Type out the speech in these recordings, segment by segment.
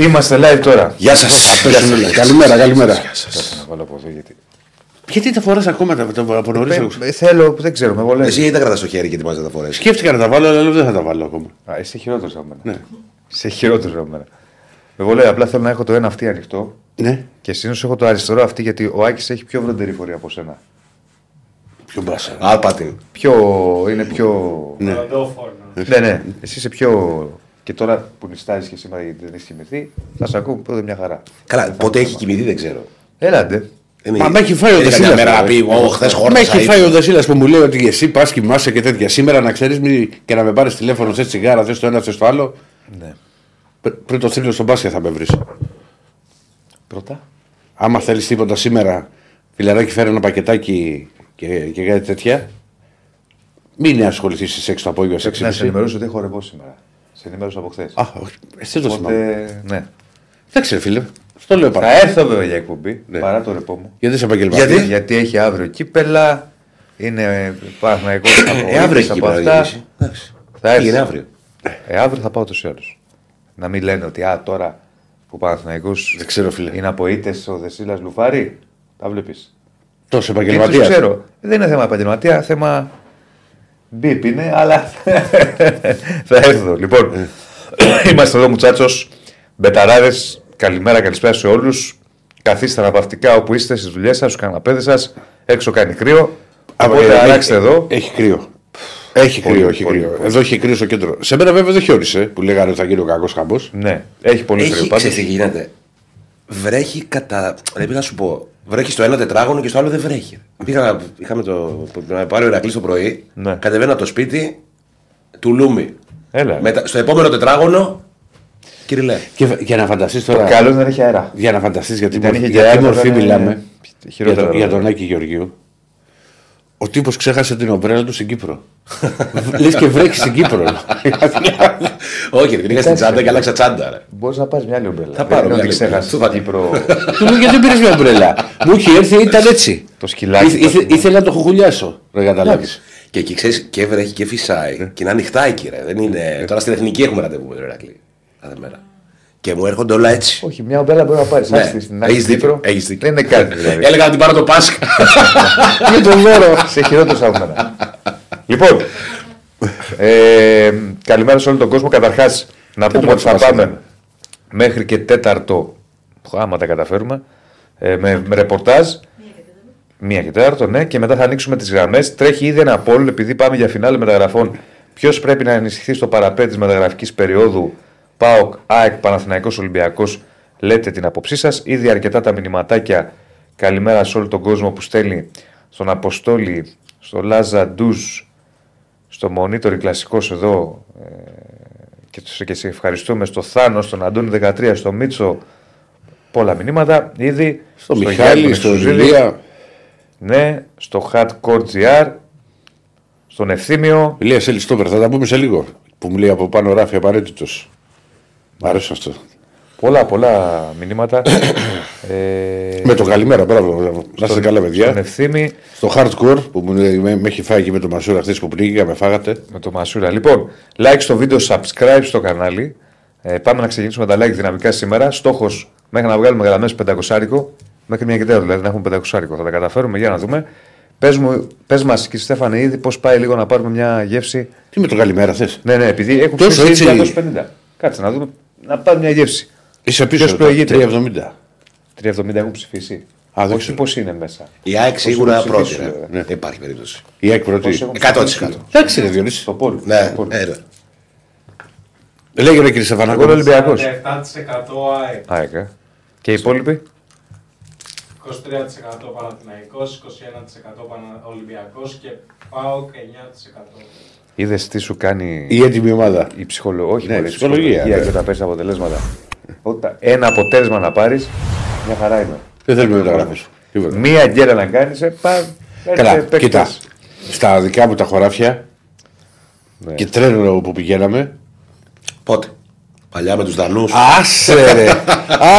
Είμαστε live τώρα. Γεια σας. Καλημέρα, καλημέρα. Να βάλω από εδώ γιατί. Γιατί τα φοράς ακόμα τα, τα, από νωρίς. Ε, θέλω, δεν ξέρω, με βολεύει. Εσύ δεν κρατάς το χέρι και τι να τα φορέσεις; Σκέφτηκα να τα βάλω, αλλά λέω δεν θα τα βάλω ακόμα. Α, είσαι χειρότερος από μένα. Ναι. Είσαι χειρότερος από μένα. Με βολεύει, απλά θέλω να έχω το ένα αυτή ανοιχτό Ναι. και συνήθως έχω το αριστερό αυτή γιατί ο Άκης έχει πιο βροντερή φορή από σένα. Πιο μπάσα. Άλπατιν. Πιο. είναι πιο. Ναι. ναι, ναι. Εσύ είσαι πιο. Και τώρα που νιστάζει και σήμερα γιατί δεν έχει κοιμηθεί, θα σε ακούω πότε μια χαρά. Καλά, πότε έχει κοιμηθεί δεν ξέρω. Έλαντε. Δεν Μα είναι- με έχει φάει ο δεν είναι καμιά Δεσίλας, μέρα να ρε. πει, «Ω, χθες Με χόρτασα. έχει φάει ο Δασίλα που μου λέει ότι εσύ πας κοιμάσαι και τέτοια. Σήμερα να ξέρεις και να με πάρεις τηλέφωνο, θες τσιγάρα, θες το ένα, θες το άλλο. Ναι. Πρι- Πριν το θρύλο στον μπάσκετ θα με βρεις. Πρώτα. Άμα θέλεις τίποτα σήμερα, φιλαράκι, φέρε ένα πακετάκι και, και κάτι τέτοια. Μην ασχοληθείς στις 6 το απόγευμα, σε 6 Να σε ενημερώσω ότι έχω ρεπό σήμερα. Σε ενημέρωσα από χθες. Α, όχι. Εσύ δεν το θυμάμαι. Οπότε. Ναι. Εντάξει, ρε φίλε. Στο λέω Θα παρά. έρθω βέβαια για εκπομπή Ναι. παρά το ρεπό μου. Γιατί είσαι επαγγελματία. Γιατί; Γιατί έχει αύριο κύπελα. Είναι Παναγικό Ε, αύριο έχει από κύπελα, αυτά. γυρίσει. Εντάξει. Θα έρθεις. Πήγαινε αύριο; Ε, αύριο θα πάω τόσο ή άλλως. Να μην λένε ότι α, τώρα που ο Παναθηναϊκός Δεν ξέρω, φίλε. είναι από ήττες ο Δεσίλας Λουφάρη. Τα βλέπεις. Τόσο Και τους επαγγελματίας. ξέρω. Δεν είναι θέμα επαγγελματία, θέμα μπίπ είναι, αλλά θα έρθω. Λοιπόν, είμαστε εδώ μουτσάτσος, μπεταράδες, καλημέρα, καλησπέρα σε όλους. Καθίστε αναπαυτικά όπου είστε στις δουλειές σας, στους καναπέδες σας, έξω κάνει κρύο. Οπότε αλλάξτε εδώ. Έχει κρύο. Έχει Πολύ, κρύο, έχει πολύ, κρύο. πολύ. Εδώ έχει κρύο στο κέντρο. Σε μένα βέβαια δεν χιόνισε που λέγανε ότι θα γίνει ο κακός χαμό. Ναι, έχει πολύ κρύο Έχει, πάντως. ξέρεις τι γίνεται. Βρέχει κατά. Πρέπει να σου πω. Βρέχει στο ένα τετράγωνο και στο άλλο δεν βρέχει. Πήγα, είχαμε το. να με πάρει ο Ηρακλής το πρωί. Ναι. Κατεβαίνω από το σπίτι του Λούμι. Έλα. Μετά, στο επόμενο τετράγωνο. Κυριλέ. Και για να φανταστείς τώρα. Καλός είναι να έχει αέρα. Για να φανταστείς γιατί Ήταν είχε μορφή, και για τι αέρα, μορφή ήταν, μιλάμε. ε, Για, χειρότερα τον- για βέβαια. τον Άκη Γεωργίου. Ο τύπος ξέχασε την ομπρέλα του στην Κύπρο. Λες και βρέχει στην Κύπρο. Όχι, την είχα στην τσάντα και άλλαξα τσάντα. Ρε. Μπορείς να πάρεις μια άλλη ομπρέλα. Θα πάρω Δεν είναι μια ότι άλλη ξέχασες ομπρέλα. την Κύπρο. Του λέω γιατί δεν πήρες μια ομπρέλα; Μου είχε έρθει, ήταν έτσι. Το σκυλάκι. Ήθε- ήθε- Ήθελα να το χουχουλιάσω. Δεν καταλάβει. Εντάξει. Και εκεί ξέρεις και βρέχει και φυσάει. Και είναι ανοιχτά εκεί, ρε. Δεν είναι... Τώρα στην εθνική έχουμε ραντεβού με τον Ηρακλή. Κάθε μέρα. Και μου έρχονται όλα έτσι. Όχι, μια ομπρέλα μπορεί να πάρεις. Ναι, Άστη στην έχεις Άκη δίκιο, Κύπρο. έχεις δίκιο. Δεν είναι κάτι δηλαδή. Έλεγα να την πάρω το Πάσχα. Είναι το δώρο. Σε χειρότερο από μένα. Λοιπόν, ε, καλημέρα σε όλο τον κόσμο. Καταρχάς, να πούμε το ότι θα μας πάμε είναι. μέχρι και τέταρτο, άμα τα καταφέρουμε, ε, με, με ρεπορτάζ. Μία και τέταρτο, ναι, και μετά θα ανοίξουμε τις γραμμές. Τρέχει ήδη ένα poll, επειδή πάμε για φινάλε μεταγραφών. Ποιος πρέπει να ενισχυθεί στο παραπέντε τη μεταγραφικής περίοδου ΠΑΟΚ, ΑΕΚ, Παναθηναϊκός Ολυμπιακός Λέτε την άποψή σας. Ήδη αρκετά τα μηνυματάκια. Καλημέρα σε όλο τον κόσμο που στέλνει στον Αποστόλη, στο Λάζα Ντούζ, στο Monitor κλασικός εδώ. ε, και, τους- και σε ευχαριστούμε στο Θάνο, στον Αντώνη 13, στο Μίτσο. Πολλά μηνύματα. Ήδη Στο Γιάννη Μιχάλη, στο Σουζίδη, Ηλία. ναι, στο Hardcore GR, στον Ευθύμιο. Ηλίας σε λιστόπερ, θα τα πούμε σε λίγο. Που μου λέει από πάνω ράφει απαραίτητος. Μ' αρέσει αυτό. Πολλά, πολλά μηνύματα. ε, Με το καλημέρα, μπράβο. μπράβο. Να είστε καλά, Στον παιδιά. Ευθύμη Στο hardcore που μου, με, με έχει φάει και με το Μασούρα χθες που πνίγηκα, με φάγατε. με το Μασούρα. Λοιπόν, like στο βίντεο, subscribe στο κανάλι. Ε, πάμε να ξεκινήσουμε τα like δυναμικά σήμερα. Στόχος μέχρι να βγάλουμε γραμμές 500 μέχρι μια και τέταρτα, δηλαδή να έχουμε 500 Θα τα καταφέρουμε για να δούμε. Πες πες μας, κύριε Στέφανε, ήδη πώς πάει λίγο να πάρουμε μια γεύση. Τι με το καλημέρα θες; Ναι, ναι, επειδή έχουν Τόσο ψήσει έτσι. 250. Κάτσε να δούμε, να πάρουμε μια γεύση. Είσαι πίσω. Ποιος προηγείται; 370. 370 έχουν ψηφίσει. Α, δεν Όχι ξέρω. πώς είναι μέσα. Η ΑΕΚ σίγουρα Πώς πρώτη. ψηφίσουν, ρε. βέβαια. Δεν υπάρχει περίπτωση. Η ΑΕΚ πρώτη. Πώς έχουν 100%. ψηφίσει. Εντάξει, ρε Διονύση. Στο πόλ. Ναι, στο πόλ. ε, ρε. Λέγε ρε κύριε Εγώ Στεφανάκο. είμαι Ολυμπιακό. 47% ΑΕΚ, ΑΕΚ. ε. Και οι υπόλοιποι; 23% Παναθηναϊκός, 21% Πανα- Ολυμπιακός και ΠΑΟΚ 9%. Είδες τι σου κάνει Η έτοιμη ομάδα. η ψυχολογία. Όχι, Ναι, μωρέ, η ψυχολογία, ψυχολογία ναι. και όταν παίρνει αποτελέσματα. Όταν ένα αποτέλεσμα να πάρεις, μια χαρά είναι. Δεν θέλουμε μεταγραφές. Τίποτα. Μία γκέλα να κάνεις, ε, πα. Καλά, έρχεται παίκτης. κοίτα. Στα δικά μου τα χωράφια Ναι. και τρένο που πηγαίναμε. Πότε; Παλιά με τους Δανούς. Άσε ρε,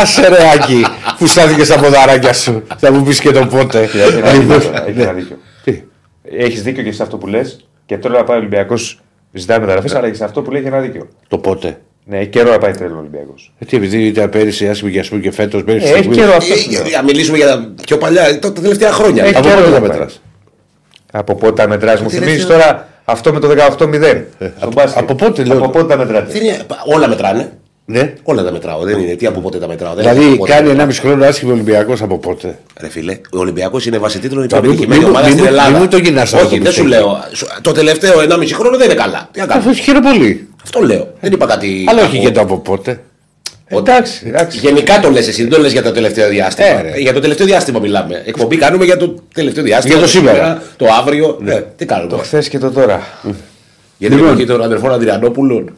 άσε ρε Άκη, που στάθηκε στα ποδαράκια σου. Θα μου πεις και το πότε. Έχει ένα Λοιπόν, δίκιο τώρα, έχει ένα δίκιο. τι; Έχεις δίκιο και σε αυτό που λες. Και τώρα να πάει ο Ολυμπιακός ζητάει μεταγραφές, αλλά και σε αυτό που λέει έχει ένα δίκιο. Το πότε; Ναι, έχει καιρό να πάει τρέλο ο Ολυμπιακός. Ε, τι, επειδή ήταν πέρυσι άσχημη και α πούμε και φέτος. Ε, έχει καιρό αυτό. Ε, σου λέω. Για να μιλήσουμε για τα πιο παλιά, τα τα τελευταία χρόνια. Έχει Από καιρό πότε να τα πάει. μετράς; Από πότε τα μετράς, μου Τι θυμίζεις λες, τώρα αυτό με το 18-0. στον από- μπάσκετ. από πότε, λέω. Από πότε τα μετράτε; Δεν είναι- όλα μετράνε. Ναι. Όλα τα μετράω. Δεν είναι. Τι από πότε τα μετράω. Δεν είναι Δηλαδή από πότε κάνει τα μετράω. 1,5 χρόνο άσχημο Ολυμπιακός από πότε; Ρε φίλε, ο Ολυμπιακός είναι βάση τίτλων η πιο Μην μου- επιτυχημένη μην μου- ομάδα μην στην μου- Ελλάδα. μην μου το γυρνάς αυτό Όχι, το δεν σου πιστεύω. λέω. Σου- Το τελευταίο 1,5 χρόνο δεν είναι καλά. Τι να κάνω. Αφού χαίρομαι πολύ. Αυτό λέω. Δεν είπα κάτι. Αλλά όχι κακό. και το από πότε. Εντάξει, εντάξει. Γενικά το λες εσύ, δεν το λες για το τελευταίο διάστημα. Ε, ρε. για το τελευταίο διάστημα μιλάμε. Εκπομπή κάνουμε για το τελευταίο διάστημα. Για το σήμερα. Το αύριο. Ναι. Τι κάνουμε. Το χθες και το τώρα. Για την Λοιπόν. εποχή των αδερφών Αντριανόπουλων.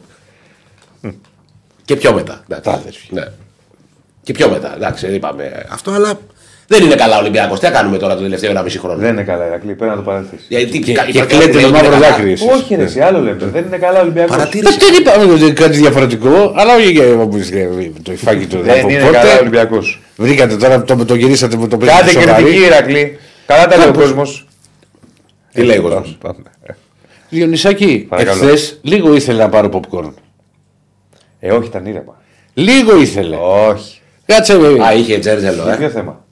Και πιο μετά. εντάξει. Τα αδέρφια. Ναι. Και πιο μετά. Εντάξει, δεν είπαμε αυτό, αλλά δεν είναι καλά ο Ολυμπιακός. Τι θα κάνουμε τώρα το τελευταίο 1,5 χρόνο; Δεν είναι καλά, Ηρακλή, πρέπει να το παρατήσει. Γιατί Και, υπάρχει και κάτι κλαίτε που με δεν είναι μαύρο καλά. δάκρυ. εσείς. Όχι, ρε, εσύ, άλλο λέμε. Δεν είναι καλά ο Ολυμπιακός. Παρατήρησε. Δεν είπαμε ότι είναι κάτι διαφορετικό, αλλά όχι για να πεις, ε, το υφάκι του. Δεν από είναι πότε. καλά ο Ολυμπιακός. Βρήκατε τώρα, το, το γυρίσατε με το παιδί Κάντε σοβαρή. κριτική, Ηρακλή. Καλά τα λέει ο κόσμος. Τι λέει ο κόσμος; Διονυσάκη, Παρακαλώ. εχθές λίγο ήθελε να πάρω popcorn. Ε, όχι, ήταν ήρεμα. Λίγο ήθελε. Όχι. Κάτσε με. Α, είχε τζέρζελο, Για ποιο ε. θέμα;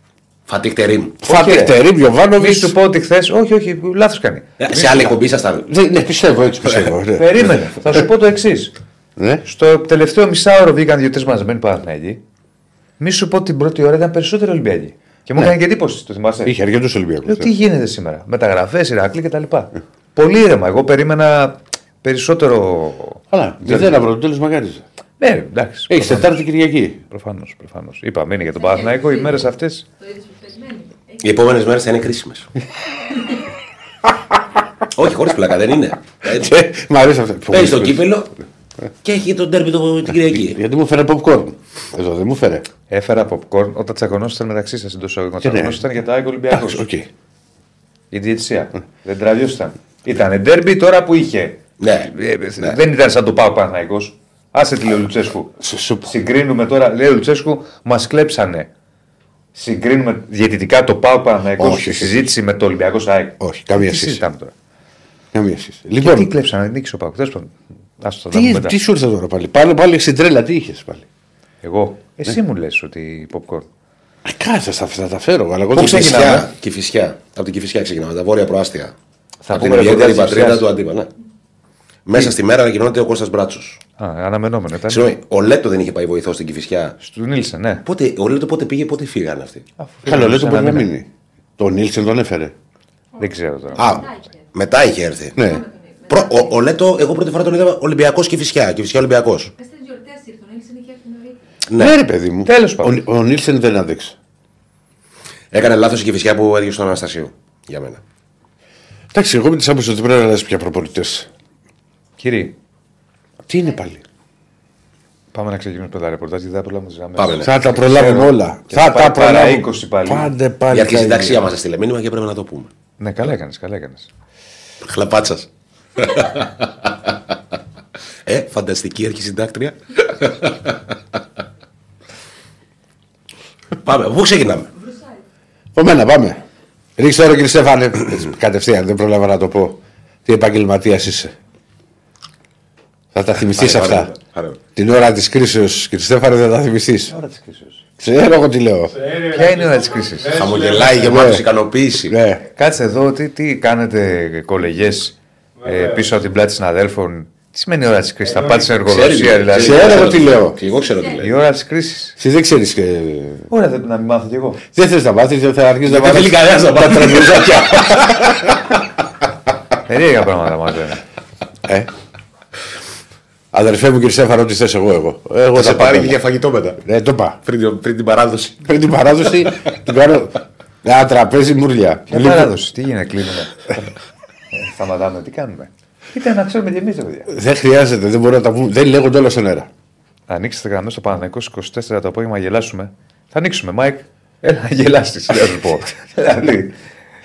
Φατίχτερη. Φάτεκτερη, Μη Γιωβάνοβιτς. σου πω ότι χθε. Όχι, όχι, λάθος κάνει. Σε άλλη εκπομπή ήσασταν. Ναι, πιστεύω, έτσι πιστεύω. ναι. Περίμενε. Θα σου πω το εξής. Ναι. Στο τελευταίο μισάωρο βγήκαν δύο-τρεις μαζεμένοι Παναθηναϊκοί. Μη σου πω ότι την πρώτη ώρα ήταν περισσότεροι Ολυμπιακοί. Και μου έκανε και εντύπωση, το θυμάσαι; Είχε αρκετούς Ολυμπιακούς. Λέω τι γίνεται σήμερα; Μεταγραφές, Ηράκλη κτλ. Πολύ ήρεμα. Εγώ περίμενα περισσότερο. Αλλά δεν αύριο το τέλος μακάριζε. Ναι, εντάξει. Έχεις Τετάρτη Κυριακή. Προφανώς, προφανώς. Είπαμε είναι για τον Παναθηναϊκό οι μέρες αυτέ. Το είδε που περιμένει. Οι επόμενες μέρες θα είναι κρίσιμες. Όχι, χωρίς πλάκα, δεν είναι. Έτσι. Ε, Μ' αρέσει αυτό. Παίζει το κύπελο και έχει τον τέρμι το- την Κυριακή. Γιατί μου φέρε popcorn. Εδώ δεν μου φέρε. Έφερα popcorn όταν τσακωνόσασταν μεταξύ σας εντός εισαγωγικών. ναι. Τσακωνόσασταν για το Άικο Ολυμπιακό. Εντάξει, οκ. Η διαιτησία. Δεν τραβιώσταν. Ήταν ντέρμπι τώρα που είχε. Ναι. Ε, Ναι. Δεν ήταν σαν το Πάο Παναθηναϊκός. Άσε τη λέει ο Λουτσέσκου. Σου- σου- Συγκρίνουμε τώρα, λέει ο Λουτσέσκου, μας κλέψανε. Συγκρίνουμε διαιτητικά το Πάο Παναθηναϊκός Όχι, στη όχι. συζήτηση με το Ολυμπιακό ΣΑΕΚ. Όχι, καμία Τι σχέση. συζητάμε τώρα; Καμία σχέση. Τι Λοιπόν, κλέψανε, νίκησε ο Πάο. Τέλος πάντων. Άστο, θα τα πούμε τι, μετά. τι σου ήρθε τώρα πάλι; Πάλι, πάλι στην τρέλα, τι είχες πάλι; Εγώ. Εσύ μου λες ότι popcorn. Ε, Κάτσε, θα, θα τα φέρω. Αλλά εγώ Πού δεν ξεκινάμε; Κηφισιά. Κηφισιά. Από την Κυφισιά ξεκινάμε. Τα βόρεια προάστια. Θα Από την πούμε ιδιαίτερη ρεπορτάζ πατρίδα Κυφσιάς. του Αντίπα. Ναι. Μέσα στη μέρα ανακοινώνεται ο Κώστας Μπράτσος. Α, αναμενόμενο ήταν. Συγγνώμη, ο Λέτο δεν είχε πάει βοηθός στην Κυφισιά. Του Νίλσεν, ναι. Πότε, ο Λέτο πότε πήγε, πότε φύγανε αυτοί; Αφού Καλό, φύγαμε λέει σε το μπορεί ένα να μήνα. μείνει. Τον Νίλσεν τον έφερε. Δεν ξέρω τώρα. Α, μετά είχε έρθει. Ναι. Προ, ο, ο Λέτο, εγώ πρώτη φορά τον είδα Ολυμπιακός Κυφισιά. Κυφισιά Ολυμπιακός. Πες τις γιορτές ήρθε, ο Νίλσεν είχε έρθει νωρίτερα. Ναι. Ναι, ρε παιδί μου. Τέλος πάντων. Ο, ο Νίλσεν δεν άντεξε. Έκανε λάθος η Κυφισιά που έδιωξε τον Αναστασίου. Για μένα. Εντάξει, εγώ με τη άποψη ότι πρέπει να αλλάζει πια προπονητές. Κύριε, Τι είναι πάλι; πάμε να ξεκινήσουμε με τα ρεπορτάζ γιατί δεν προλάβουμε τις γραμμές. Πάμε, ναι. Θα τα προλάβουμε Ξέρω. όλα. Και Θα θα πάει τα παρά προλάβουμε. 20 πάλι. Πάντε πάλι. Η αρχή τα συνταξία ίδια. μας έστειλε μήνυμα και πρέπει να το πούμε. Ναι, καλά έκανες, καλά έκανες. Χλαπάτσας. ε, φανταστική αρχισυντάκτρια. Πάμε, πού ξεκινάμε; Από μένα, πάμε. Ρίξτε τώρα κύριε Στέφανε. Έτσι, Κατευθείαν, δεν πρόλαβα να το πω. Τι επαγγελματίας είσαι. Θα τα θυμηθείς Πάρε, αυτά. πάρε, πάρε. Την ώρα της κρίσεως, κύριε Στέφανε, θα τα θυμηθείς. Ώρα της κρίση. Ξέρω εγώ τι λέω. Ποια είναι η ώρα της κρίση. Χαμογελάει γεμάτο ικανοποίηση. Ναι. Κάτσε εδώ, τι, τι κάνετε κολεγές ε, πίσω από την πλάτη συναδέλφων. Τι σημαίνει η ώρα της κρίσης, θα πάτε σε εργοδοσία δηλαδή; Ξέρω εγώ τι λέω. Και εγώ ξέρω τι λέει. Η ώρα της κρίσης. Εσύ δεν ξέρεις. Και... Ωραία, δεν να μην μάθω κι εγώ. Δεν θες να μάθεις, δεν θα αρχίσεις να Δεν μάθεις. θέλει κανένας να τα πάει. τραπεζάκια. Περίεργα πράγματα μα λένε. Ε. Αδερφέ μου, κύριε Στέφανε, ό,τι θες εγώ. Εγώ, εγώ Θα τα σε πάρει πάρω. και για φαγητό μετά. Ναι, το πά. Πριν, πριν την παράδοση. Πριν την παράδοση, την κάνω. Ένα τραπέζι μουρλιά. Ποια Λοιπόν, παράδοση, τι γίνεται, κλείνουμε. Ε, Σταματάμε, τι κάνουμε. Ήταν να ξέρουμε κι εμείς, παιδιά. Δεν χρειάζεται, δεν μπορώ να τα πούμε. Δεν λέγονται όλα στον αέρα. Ανοίξτε γραμμέ στο Παναθηναϊκός 24 το απόγευμα να γελάσουμε. Θα ανοίξουμε, Μάικ. Έλα να γελάσει, θα σου πω. δηλαδή.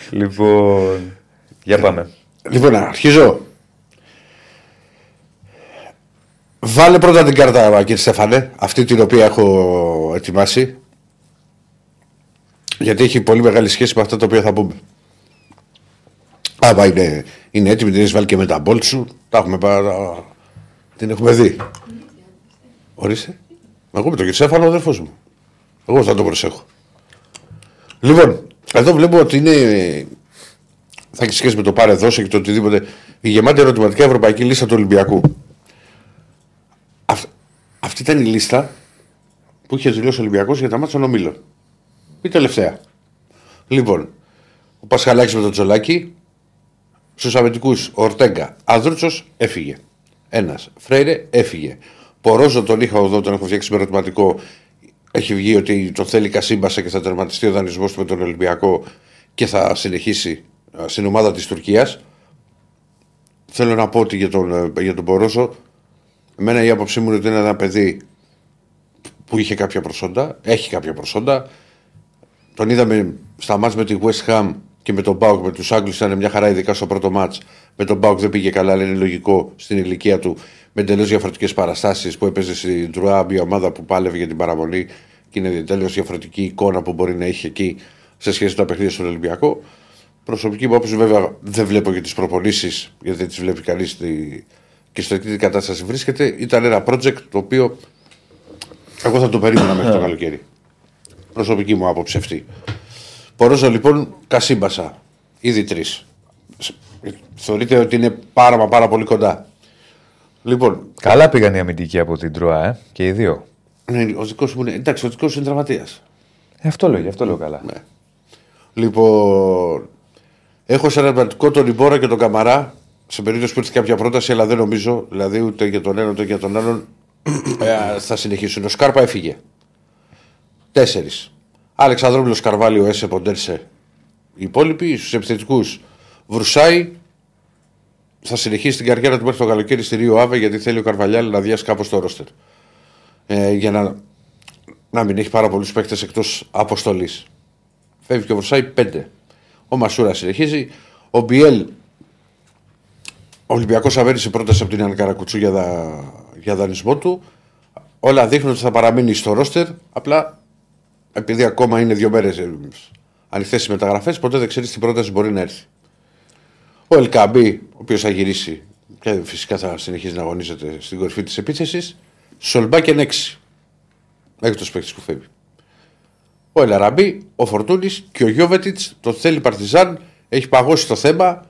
Λοιπόν. Για πάμε. Λοιπόν, αρχίζω. Βάλε πρώτα την κάρτα, κύριε Στέφανε, αυτή την οποία έχω ετοιμάσει. Γιατί έχει πολύ μεγάλη σχέση με αυτά τα οποία θα πούμε. Άμα είναι, είναι έτοιμη, την έχεις βάλει και με τα μπολ σου. Τα έχουμε πάρα... Την έχουμε δει. Ορίστε. Εγώ με τον Κυρσέφανο ο αδερφός μου. Εγώ θα το προσέχω. Λοιπόν, εδώ βλέπω ότι είναι. Θα έχει σχέση με το πάρε δώσε και το οτιδήποτε. Η γεμάτη ερωτηματικά ευρωπαϊκή λίστα του Ολυμπιακού. Αυ- αυτή ήταν η λίστα που είχε δηλώσει ο Ολυμπιακός για τα μάτια των ομίλων. Η τελευταία. Λοιπόν, ο Πασχαλάκης με τον Τζολάκη. Στους αμυντικούς, ο Ορτέγκα. Ανδρούτσος έφυγε. Ένας. Φρέιρε έφυγε. Πορόζο τον είχα εδώ, τον έχω φτιάξει με ερωτηματικό. Έχει βγει ότι το θέλει Κασίμπασα και θα τερματιστεί ο δανεισμός του με τον Ολυμπιακό και θα συνεχίσει α, στην ομάδα της Τουρκίας. Θέλω να πω ότι για τον, ε, για τον Πορόζο, εμένα η άποψή μου είναι ότι είναι ένα παιδί που είχε κάποια προσόντα, έχει κάποια προσόντα. Τον είδαμε στα μάτς με τη West Ham και με τον Μπάουκ, με τους Άγγλους ήταν μια χαρά, ειδικά στο πρώτο μάτς. Με τον Μπάουκ δεν πήγε καλά, αλλά είναι λογικό στην ηλικία του με εντελώς διαφορετικές παραστάσεις που έπαιζε στην Τρουά, μια ομάδα που πάλευε για την παραμονή και είναι τελείω διαφορετική εικόνα που μπορεί να έχει εκεί σε σχέση με τα παιχνίδια στον Ολυμπιακό. Προσωπική μου άποψη, βέβαια, δεν βλέπω και τις προπονήσεις, γιατί δεν τις βλέπει κανείς και στο τι κατάσταση βρίσκεται. Ήταν ένα project το οποίο εγώ θα το περίμενα μέχρι το καλοκαίρι. Προσωπική μου άποψη αυτή. Πορόζο λοιπόν Κασίμπασα. Ήδη τρεις. Θεωρείτε ότι είναι πάρα μα πάρα πολύ κοντά. Λοιπόν, Καλά πήγαν οι αμυντικοί από την Τροά, ε, και οι δύο. ναι, ο δικός μου είναι. Εντάξει, ο δικός είναι τραυματίας. Ε, αυτό λέω, γι' αυτό λέω καλά. Ναι. Λοιπόν, έχω σε ερωτηματικό τον Ιμπόρα και τον Καμαρά. Σε περίπτωση που έρθει κάποια πρόταση, αλλά δεν νομίζω, δηλαδή ούτε για τον ένα ούτε για τον άλλον, ε, θα συνεχίσουν. Ο Σκάρπα έφυγε. Τέσσερις. Αλεξανδρόπουλος Καρβάλιο, Έσε Ποντέρσε. Οι υπόλοιποι στους επιθετικούς Βρουσάη θα συνεχίσει την καριέρα του μέχρι το καλοκαίρι στη Ρίο Άβε γιατί θέλει ο Καρβαλιάλ να διάσει κάπως το ρόστερ. Ε, για να, να μην έχει πάρα πολλούς παίκτες εκτός αποστολής. Φεύγει και ο Βρουσάη 5. Ο Μασούρα συνεχίζει. Ο Μπιέλ. Ο Ολυμπιακός αβέρισε πρόταση από την Ανκάρα Κουτσού για, δα, για δανεισμό του. Όλα δείχνουν ότι θα παραμείνει στο ρόστερ. Απλά επειδή ακόμα είναι δύο μέρες ανοιχτές οι μεταγραφές, ποτέ δεν ξέρεις τι πρόταση μπορεί να έρθει. Ο Ελκαμπή, ο οποίος θα γυρίσει και φυσικά θα συνεχίζει να αγωνίζεται στην κορυφή της επίθεσης. Σολμπάκεν 6. Έκτος παίκτης που φεύγει. Ο Ελαραμπή, ο Φορτούνης και ο Γιώβετιτς το θέλει Παρτιζάν. Έχει παγώσει το θέμα.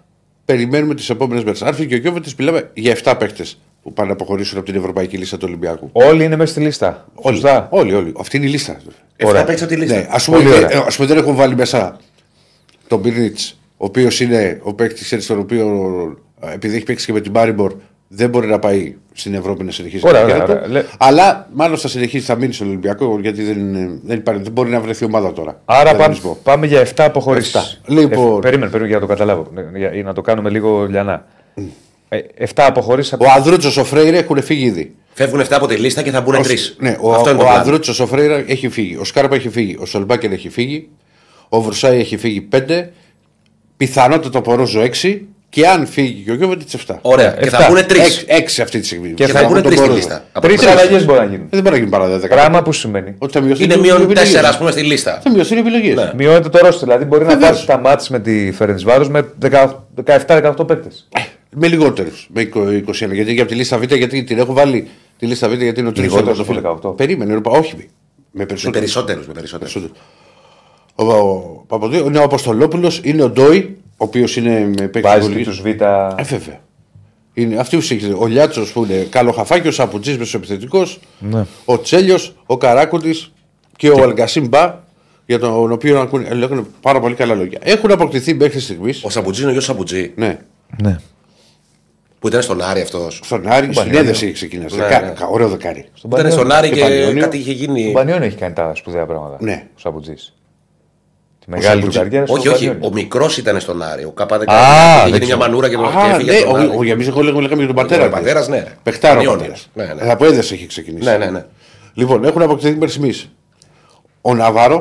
Περιμένουμε τις επόμενες μέρες. Αν φύγει και ο Γιώβετιτ, μιλάμε για 7 παίκτες που πάνε να αποχωρήσουν από την Ευρωπαϊκή Λίστα του Ολυμπιακού. Όλοι είναι μέσα στη λίστα. Όλοι, Σωστά. όλοι, όλοι. Αυτή είναι η λίστα. Ωραία. Εφτά παίξει από τη λίστα. Ναι, ας πούμε, Πολύ ωραία. ε, ας πούμε δεν έχουν βάλει μέσα τον Μπίρνιτ, ο οποίος είναι ο παίκτης, ξέρεις τον οποίο ε, επειδή έχει παίξει και με την Μπάριμπορ, δεν μπορεί να πάει στην Ευρώπη να συνεχίσει. Ωραία, την καριέρα ωραία, του. ωραία. Αλλά μάλλον θα συνεχίσει, θα μείνει στον Ολυμπιακό γιατί δεν, είναι- δεν, υπάρχει, δεν μπορεί να βρεθεί ομάδα τώρα. Άρα Για πάμε, δανεισμό. πάμε για 7 αποχωρήσεις. Εφτά. Λοιπόν. περίμενε, περίμενε για να το καταλάβω. Ναι, Για, για να το κάνουμε λίγο λιανά. Ε, 7 αποχωρήσεις από. Ο Ανδρούτσο, ο Φρέιρε έχουν φύγει ήδη. Φεύγουν 7 από τη λίστα και θα μπουν Ο- 3. Ναι, ο, Αυτό είναι ο το πλάνο. Ανδρούτσο, ο Φρέιρα έχει φύγει. Ο Σκάρπα έχει φύγει. Ο Σολμπάκεν έχει φύγει. Ο Βρουσάη έχει φύγει 5. Πιθανότατα το Πορόζο 6. Και αν φύγει και ο Γιώβετιτ 7. Ωραία. Και θα Εφτά. μπουν 3. 6 αυτή τη στιγμή. Και Και θα θα μπουν τον 3 στη Πορόζο. λίστα. Από Τρεις το τέλος. αλλαγέ μπορεί να γίνουν. Ε, Δεν μπορεί να γίνει παρά 10. Πράγμα που σημαίνει. Ότι θα μειωθεί Είναι το- μείον οι επιλογές. 4 ας πούμε στη λίστα. Θα μειωθούν οι επιλογές. Ναι. Μειώνεται το ρόστο. Δηλαδή μπορεί να Βεβαίως. πάρεις τα μάτια με τη Φερεντσβάρο με 17-18 παίκτες. Με λιγότερους. Με 21. Γιατί για από τη λίστα Β, γιατί την έχω βάλει τη λίστα Β, γιατί είναι ο τρίτο. Λιγότερους από 18. Περίμενε, ρε, όχι. Με Με περισσότερους. περισσότερου. Με περισσότερους. Ο, ο Παπαδίου είναι ο Αποστολόπουλος, είναι ο Ντόι, ο οποίος είναι με παίκτη Βάζει πολύ- και τους Β. Ε, βέβαια. Είναι αυτοί που συγχωρείτε. Ο Λιάτσος που είναι καλοχαφάκι, ο Σαπουτζής μεσοεπιθετικό, Ναι. ο Τσέλιος, ο Καράκουντη και ο Αλγκασίμ Μπα, για τον οποίο ακούνε, λέγανε πάρα πολύ καλά λόγια. Έχουν αποκτηθεί μέχρι στιγμής. Ο Σαπουτζής είναι ο γιος Σαπουτζή. Ναι, Ναι. Που ήταν στον Άρη αυτός. στον Άρη, στην Πανιόνιο. έδεση έχει ξεκινήσει. Ναι, Δεκα- ναι. κα- Ωραίο δεκάρι. Στον Ήταν στον Πανιόνιο. Άρη Και και Πανιόνιο. κάτι είχε γίνει. Στον Πανιόνιο έχει κάνει τα σπουδαία πράγματα. Ναι. Ο Σαπουτζής. Τη μεγάλη του Σαπουτζή. καριέρα. στο Όχι, όχι. Πανιόνιο. Ο μικρός ήταν στον Άρη. Ο Κάπα δεν Α, Είχε δεν γίνει μια ξέρω. μανούρα και και Α, έφυγε ναι, από τον Άρη. ο, ο, για εμείς εγώ λέγαμε για τον πατέρας. Ο πατέρας, ναι. Πεχτάρο ο Πανιόνιος. πατέρας. Ναι, ναι. Αλλά από έδεση έχει ξεκινήσει. Ναι, ναι, ναι. Λοιπόν, έχουν αποκτηθεί μέχρι στιγμή ο Ναβάρο,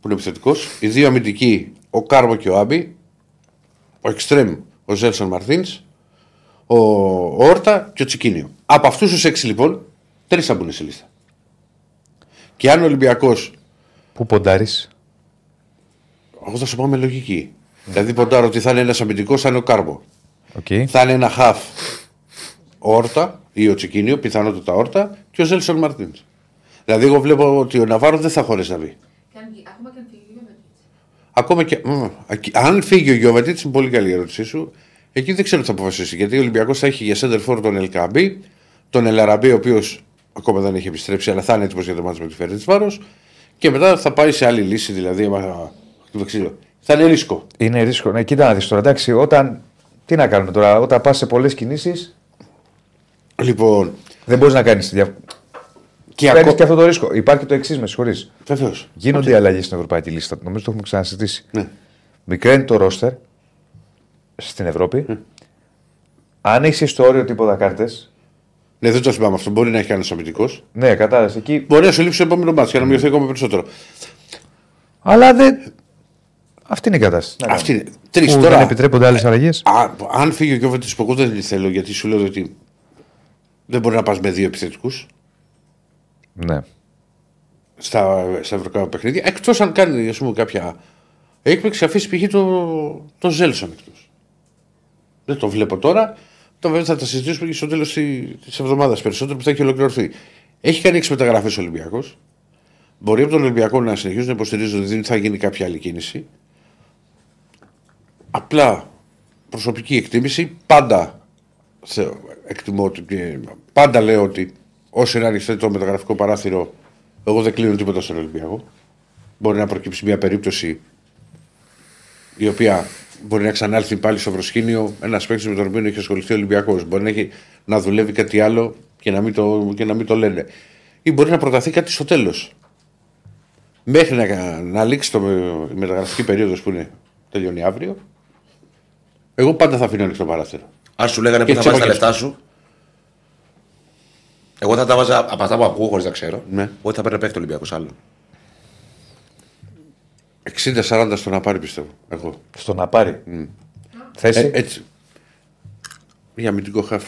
που είναι επιθετικός, οι δύο αμυντικοί, ο Κάρμο και ο Άμπι, ο Εκστρέμ, ο Ζέλσον Μαρτίνς, ο Όρτα και ο Τσικίνιο. Από αυτούς τους έξι λοιπόν, τρεις θα μπουν στη λίστα. Και αν ο Ολυμπιακός, Πού ποντάρεις; Εγώ θα σου πω με λογική. Δηλαδή, ποντάρω ότι θα είναι ένας αμυντικός, θα είναι ο Κάρμο. Okay. Θα είναι ένα χαφ, ο Όρτα ή ο Τσικίνιο, πιθανότατα Όρτα και ο Ζέλσον Μαρτίνς. Δηλαδή, εγώ βλέπω ότι ο Ναβάρος δεν θα χωρέσει να βγει. Και αν- Ακόμα και αν φύγει ο Γιώβετιτς. Ακόμα και. μ, ακ- αν φύγει ο Γιώβετιτς, είναι πολύ καλή η ερώτησή σου. Εκεί δεν ξέρω τι θα αποφασίσει. Γιατί ο Ολυμπιακός θα έχει για center for τον Ελκαμπή, τον Ελαραμπή, ο οποίος ακόμα δεν έχει επιστρέψει, αλλά θα είναι έτοιμος για το μάτι με τη Φέρνη Βάρος. Και μετά θα πάει σε άλλη λύση, δηλαδή. Άμα χτυπήσει ξύλο. Θα είναι ρίσκο. Είναι ρίσκο. Ναι, κοίτα να δεις τώρα. Εντάξει, όταν. Τι να κάνουμε τώρα, όταν πας σε πολλές κινήσει, Λοιπόν, δεν μπορείς να κάνεις. Δια... και Παίρνεις ακόμα. και αυτό το ρίσκο. Υπάρχει και το εξής, με συγχωρείς. Βεβαίως. Γίνονται οι αλλαγές στην Ευρωπαϊκή Λίστα. Νομίζω το έχουμε ξανασυζητήσει. Ναι. Μικραίνει το ρόστερ στην Ευρώπη. Αν έχεις στο όριο τίποτα κάρτε. Ναι, δεν το θυμάμαι αυτό. Μπορεί να έχει κάνει αμυντικός. Ναι, κατάλαβες εκεί. Μπορεί να σου λείψει το επόμενος μάτι για να μειωθεί ακόμα περισσότερο. Αλλά δεν. Αυτή είναι η κατάσταση. Να Αυτή κάνουμε. είναι. Τρεις Που τώρα. Δεν επιτρέπονται άλλες αλλαγές. Α, αν φύγει ο Γιώβετιτ που εγώ δεν τη θέλω, γιατί σου λέω ότι δεν μπορεί να πας με δύο επιθετικούς Ναι. στα, στα ευρωπαϊκά παιχνίδια. Εκτός αν κάνει ας πούμε, κάποια έκπληξη, αφήσει π.χ. το, το Ζέλσον εκτός. Δεν το βλέπω τώρα. Το βέβαια θα τα συζητήσουμε και στο τέλος τη εβδομάδας περισσότερο που θα έχει ολοκληρωθεί. Έχει κάνει 6 μεταγραφές ο Ολυμπιακός. Μπορεί από τον Ολυμπιακό να συνεχίσουν να υποστηρίζουν ότι δεν θα γίνει κάποια άλλη κίνηση. Απλά προσωπική εκτίμηση πάντα θε- εκτιμώ ότι και πάντα λέω ότι όσο είναι ανοιχτό το μεταγραφικό παράθυρο, εγώ δεν κλείνω τίποτα στον Ολυμπιακό. Μπορεί να προκύψει μια περίπτωση η οποία μπορεί να ξανάρθει πάλι στο προσκήνιο ένας παίκτης με τον οποίο έχει ασχοληθεί ο Ολυμπιακός. Μπορεί να, έχει, να δουλεύει κάτι άλλο και να, μην το, και να μην το λένε. Ή μπορεί να προταθεί κάτι στο τέλος. Μέχρι να, να λήξει το, η μεταγραφική περίοδος που είναι, τελειώνει αύριο, εγώ πάντα θα αφήνω ανοιχτό παράθυρο. Αν σου λέγανε Και πού θα βάζεις τα τσέπακες. λεφτά σου. Εγώ θα τα βάζα από αυτά που ακούω χωρίς να ξέρω. Ναι. Ότι θα παίρνει παίχτη Ολυμπιακός άλλο. 60-40 στο να πάρει πιστεύω. Εγώ. Στο να πάρει. Θέση. Ε, έτσι. Για αμυντικό χαφ.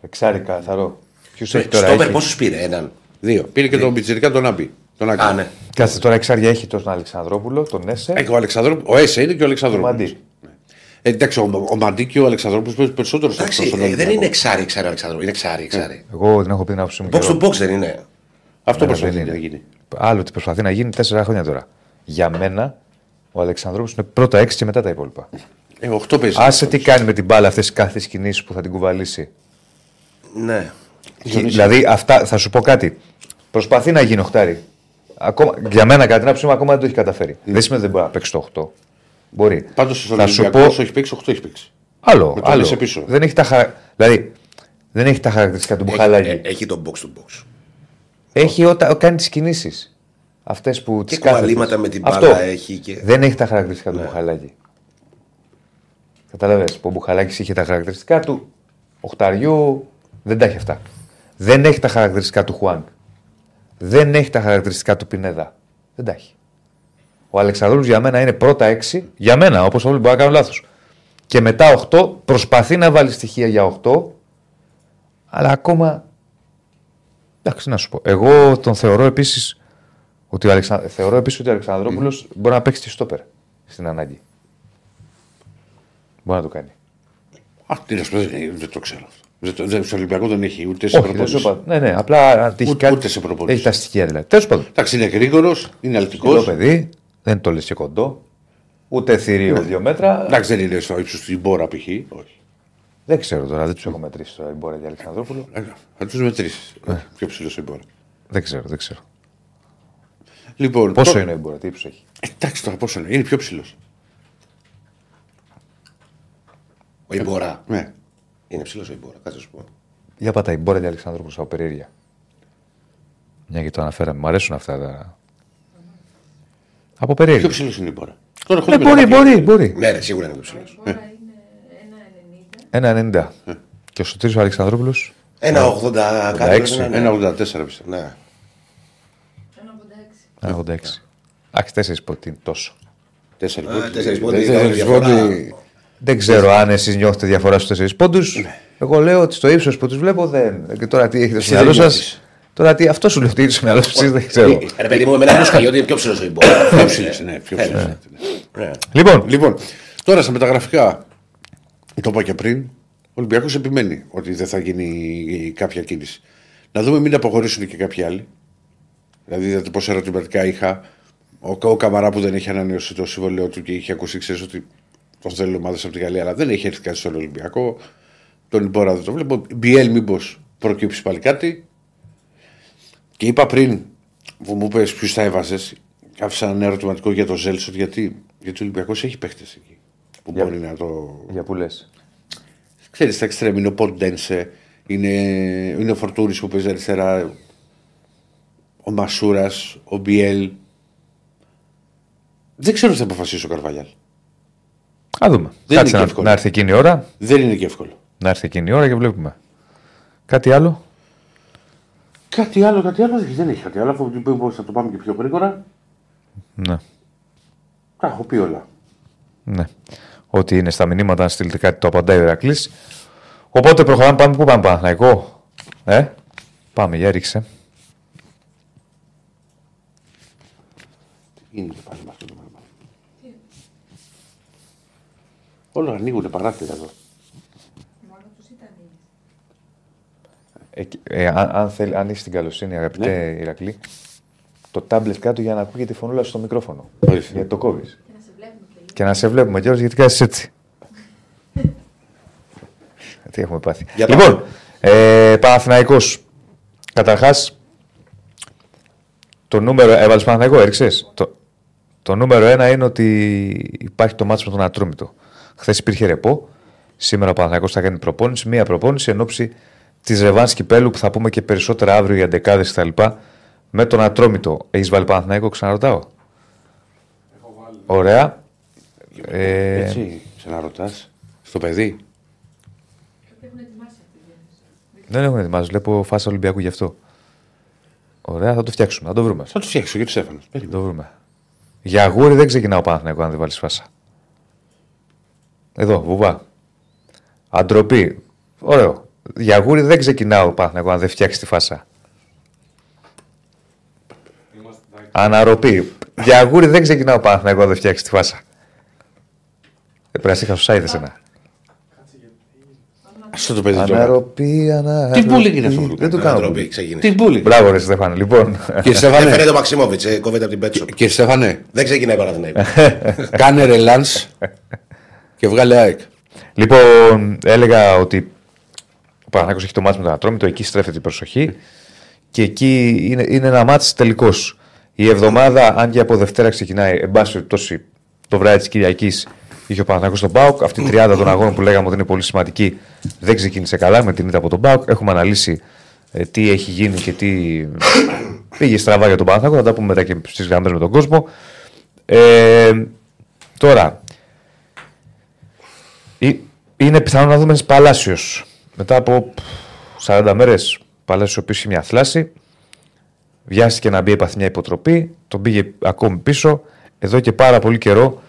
Εξάρι καθαρό. Ποιους έχει τώρα. Στόπερ Έχει... πόσους πήρε, έναν; Δύο. Πήρε και τον Πιτσυρικά τον Άμπη. Τον Άκη. Α, ναι. Κάτσε τώρα εξάρια έχει τον Αλεξανδρόπουλο, τον Έσε. Έχει ο Αλεξανδρόπουλο. Ο Έσε είναι και ο Αλεξανδρόπουλος. Μαντί. Ε, εντάξει, ο, ο Μαντί και ο Αλεξανδρόπουλος παίζουν περισσότερο στο Εντάξει, στον ε, δεν Ολυμπιακό. είναι εξάρι, εξάρι, Αλεξάνδρου. Είναι εξάρι, εξάρι. Εγώ δεν έχω πει την άποψή μου. Box καιρό. to box δεν είναι. Αυτό Ναι, προσπαθεί δεν να είναι. γίνει. Άλλο ότι προσπαθεί να γίνει τέσσερα χρόνια τώρα. Για μένα, ο Αλεξανδρόπουλος είναι πρώτα έξι και μετά τα υπόλοιπα. Ε, 8 παίζει. Άσε τι κάνει με την μπάλα αυτές κάθε κινήσεις που θα την κουβαλήσει. Ναι. Και- δηλαδή, αυτά, θα σου πω κάτι. Προσπαθεί να γίνει οχτάρι. Ακόμα, για μένα, κατά την άποψή μου, ακόμα δεν το έχει καταφέρει. Δεν σημαίνει ότι δεν μπορεί να παίξει το 8. Μπορεί. Πάντως στο θα σου Ολυμπιακός πω. έχει παίξει 8 έχει παίξει. Άλλο. Με τον άλλο. Έσε πίσω. Δεν έχει τα, χαρα... δηλαδή, δεν έχει τα χαρακτηριστικά του Μπουχαλάκη. Έχει, ε, έχει το box to box. Έχει όταν κάνει τις κινήσεις. Αυτές που Και τις κάθετες. κολλήματα με την Αυτό. μπάλα έχει και- Δεν έχει τα χαρακτηριστικά του Μπουχαλάκη. Καταλαβαίνεις που ο Μπουχαλάκη είχε τα χαρακτηριστικά του οχταριού. Δεν τα έχει αυτά. Δεν έχει τα χαρακτηριστικά του Χουάνκ. Δεν έχει τα χαρακτηριστικά του Πινέδα. Δεν τα έχει. Ο Αλεξανδρόπουλο για μένα είναι πρώτα έξι. Για μένα, όπως όλοι μπορεί να κάνουν λάθος. Και μετά 8 προσπαθεί να βάλει στοιχεία για 8. Αλλά ακόμα. Εντάξει, να σου πω. Εγώ τον θεωρώ επίσης ότι ο, Αλεξα... θεωρώ επίσης ότι ο Αλεξανδρόπουλο μπορεί να παίξει τη στόπερ στην ανάγκη. Μπορεί να το κάνει. Α, τι να σου πω, δεν, δεν το ξέρω αυτό. Δεν, το- δεν, στο Ολυμπιακό δεν έχει ούτε σε Όχι, δεν σου προπόνηση. είπα. Ναι, ναι, απλά αν τύχει Ούτε- κάτι. ούτε σε προπόνηση. Έχει τα στοιχεία δηλαδή. Τέλος πάντων. Εντάξει, είναι γρήγορος, είναι Το αλτικό. παιδί δεν το λες και κοντό. Ούτε θηρίο δύο μέτρα. Εντάξει, δεν είναι στο ύψος του Ιμπόρα π.χ. Όχι. Δεν ξέρω τώρα, δεν τους έχω μετρήσει τώρα η Μπόρα και Αλεξανδρόπουλο. Ε, Θα τους μετρήσεις. Πιο ψηλός ο Ιμπόρα. Δεν ξέρω, δεν ξέρω. Λοιπόν, Πόσο το- είναι η Μπόρα, τι ύψος έχει; Ε, Εντάξει τώρα πόσο είναι. Είναι πιο ψηλός. Ο Ιμπορά. Ναι. Είναι ψηλός ο Ιμπορά, κάτσε να σου πω. Για πάτα η Μπόρα και Αλεξανδρόπουλο από περιέργεια. Μια και το αναφέραμε. Μου αρέσουν αυτά τα. Από Πιο περιέργεια. ψηλός είναι η Ιμπόρα. Τώρα Ναι, έχουμε μπορεί, τα μπορεί, μπορεί. Ναι, ρε, σίγουρα είναι πιο ψηλός. Τώρα είναι 1,90. 1,90. Και ο Σωτήρης ο Αλεξανδρόπουλος Ένα 80 κάτι. 86, πρέπει να είναι. Ένα 84 πιστεύω. Ναι. 1,86. 1,86. Άξι, τέσσερις πότι είναι τόσο. Τέσσερις Α, πόντοι. τέσσερις πόντοι, Τέσσερις κάνουν διαφορά. πόντοι. Δεν ξέρω αν εσείς νιώθετε διαφορά στους τέσσερις πόντους. Εγώ λέω ότι στο ύψος που τους βλέπω δεν. Και τώρα τι έχετε στο Εσύ δεν μυαλό σας. Νιώθεις. Τώρα τι, αυτό σου λέω τι έχετε στο μυαλό σα, εσεί δεν ξέρω. Ε, Ρε παιδί μου, εμένα μου σκαγεί ότι είναι πιο ψηλός ο Ιμπορά. Πιο ψηλός είναι. πιο ψηλός είναι. Ναι. Λοιπόν, Λοιπόν, τώρα στα μεταγραφικά, το είπα και πριν, ο Ολυμπιακός επιμένει ότι δεν θα γίνει κάποια κίνηση. Να δούμε μην αποχωρήσουν και κάποιοι άλλοι. Δηλαδή, είδατε πόσα ερωτηματικά είχα. Ο, ο Καμαρά που δεν έχει ανανεώσει το συμβολέο του και είχε ακούσει, ξέρεις ότι τον θέλουν ομάδες από τη Γαλλία, αλλά δεν έχει έρθει κάτι στον Ολυμπιακό. Τον Ιμπόρα δεν το βλέπω. Μπιέλ, μήπως προκύψει πάλι κάτι. Και είπα πριν που μου είπες ποιους θα έβαζες, άφησα ένα ερωτηματικό για το Ζέλσον γιατί, γιατί ο Ολυμπιακός έχει παίχτες εκεί. Που Για- μπορεί να το. Για που λες. Ξέρεις, στα εξτρέμ είναι ο Ποντένσε, είναι, είναι ο Φορτούρης που παίζει αριστερά, ο Μασούρας, ο Μπιέλ. Δεν ξέρω τι θα αποφασίσει ο Καρβαλιάλ. Α δούμε. Δεν Κάτσε είναι να, και εύκολο. να έρθει εκείνη η ώρα. Δεν είναι και εύκολο. Να έρθει εκείνη η ώρα και βλέπουμε. Κάτι άλλο; Κάτι άλλο, κάτι άλλο δεν έχει κάτι άλλο. Αφού πω θα το πάμε και πιο γρήγορα. Ναι. Τα έχω πει όλα. ναι. Ότι είναι στα μηνύματα, αν στείλετε κάτι, το απαντάει ο Ηρακλής. Οπότε προχωράμε, πάμε πού πάμε, Παναθηναϊκό. Ε, πάμε, για ρίξε. Τι γίνεται πάλι με αυτό το πράγμα. Όλα ανοίγουν παράθυρα εδώ. Μόνο τους ήταν Ε, ε, αν, αν, θέλει, αν είσαι την καλοσύνη, αγαπητέ Ναι. Ηρακλή, το τάμπλετ κάτω για να ακούγεται η φωνούλα σου στο μικρόφωνο. Ορίστε. Γιατί το κόβεις. και να σε βλέπουμε και λίγο. Και να σε βλέπουμε κιόλας γιατί κάνεις έτσι. Τι έχουμε πάθει. Για λοιπόν, ε, Παναθηναϊκός. Καταρχάς, το νούμερο. Έβαλες Παναθηναϊκό, έριξες. Το, το νούμερο ένα είναι ότι υπάρχει το μάτσο με τον Ατρόμητο. Χθες υπήρχε ρεπό. Σήμερα ο Παναθηναϊκός θα κάνει προπόνηση. Μία προπόνηση εν ώψη της Ρεβάνς Κυπέλου που θα πούμε και περισσότερα αύριο για δεκάδε κτλ. Με τον Ατρόμητο. Έχεις βάλει Παναθηναϊκό, ξαναρωτάω; Έχω βάλει. Ωραία. Ε, Έτσι, ξαναρωτάς. Στο παιδί. Τότε έχουν ετοιμάσει αυτή τη διάθεση. δεν έχουν ετοιμάσει. Βλέπω φάσα Ολυμπιακού γι' αυτό. Ωραία, θα το φτιάξουμε. Θα το βρούμε. Θα το φτιάξω γιατί Στέφανο. Θα το βρούμε. Για αγούρι δεν ξεκινάω Παναθηναϊκό αν δεν βάλεις φάσα. Εδώ, βουβά. Αντροπή. Ωραίο. Για αγούρι δεν ξεκινάω Παναθηναϊκό αν δεν φτιάξεις τη φάσα. Είμαστε εντάξει. Αναρροπή. Για αγούρι δεν ξεκινάω Παναθηναϊκό αν δεν φτιάξεις τη φάσα. Δεν πρέπει να σε είχα στο site εσένα. Κάτσε γιατί. Αυτό το παιδί τώρα. Αναρροπή, αναρροπή. Τι bullying είναι αυτό που Δεν το Ανατροπή, κάνω. bullying. ξεκίνησε. Τι μπουλι. Μπράβο, ρε Στέφανε. Λοιπόν, Κύριε Έφερε Στέφανε, το Μαξίμοβιτ, ε, κόβεται από την Πέτσο. κύριε Στέφανε, Δεν ξεκινάει Παναθηναϊκό. κάνε ρελάνς και βγάλε ΑΕΚ. Λοιπόν, έλεγα ότι ο Παναθηναϊκός έχει το μάτς με τον Ατρόμητο, εκεί στρέφεται η προσοχή και εκεί είναι, είναι ένα μάτς τελικός. Η εβδομάδα, αν και από Δευτέρα ξεκινάει, εν πάση περιπτώσει, το βράδυ της Κυριακής είχε ο Παναθηναϊκός τον ΠΑΟΚ. Αυτή η τριάδα των αγώνων που λέγαμε ότι είναι πολύ σημαντική δεν ξεκίνησε καλά με την ήττα από τον ΠΑΟΚ. Έχουμε αναλύσει ε, τι έχει γίνει και τι πήγε στραβά για τον Παναθηναϊκό. Θα τα πούμε μετά και στις γραμμές με τον κόσμο. Ε, τώρα, ε, Είναι πιθανό να δούμε Παλάσιος. Μετά από 40 μέρες, Παλάσιος ο είχε μια θλάση. Βιάστηκε να μπει επαθ μια υποτροπή. Τον πήγε ακόμη πίσω. Εδώ και πάρα πολύ καιρό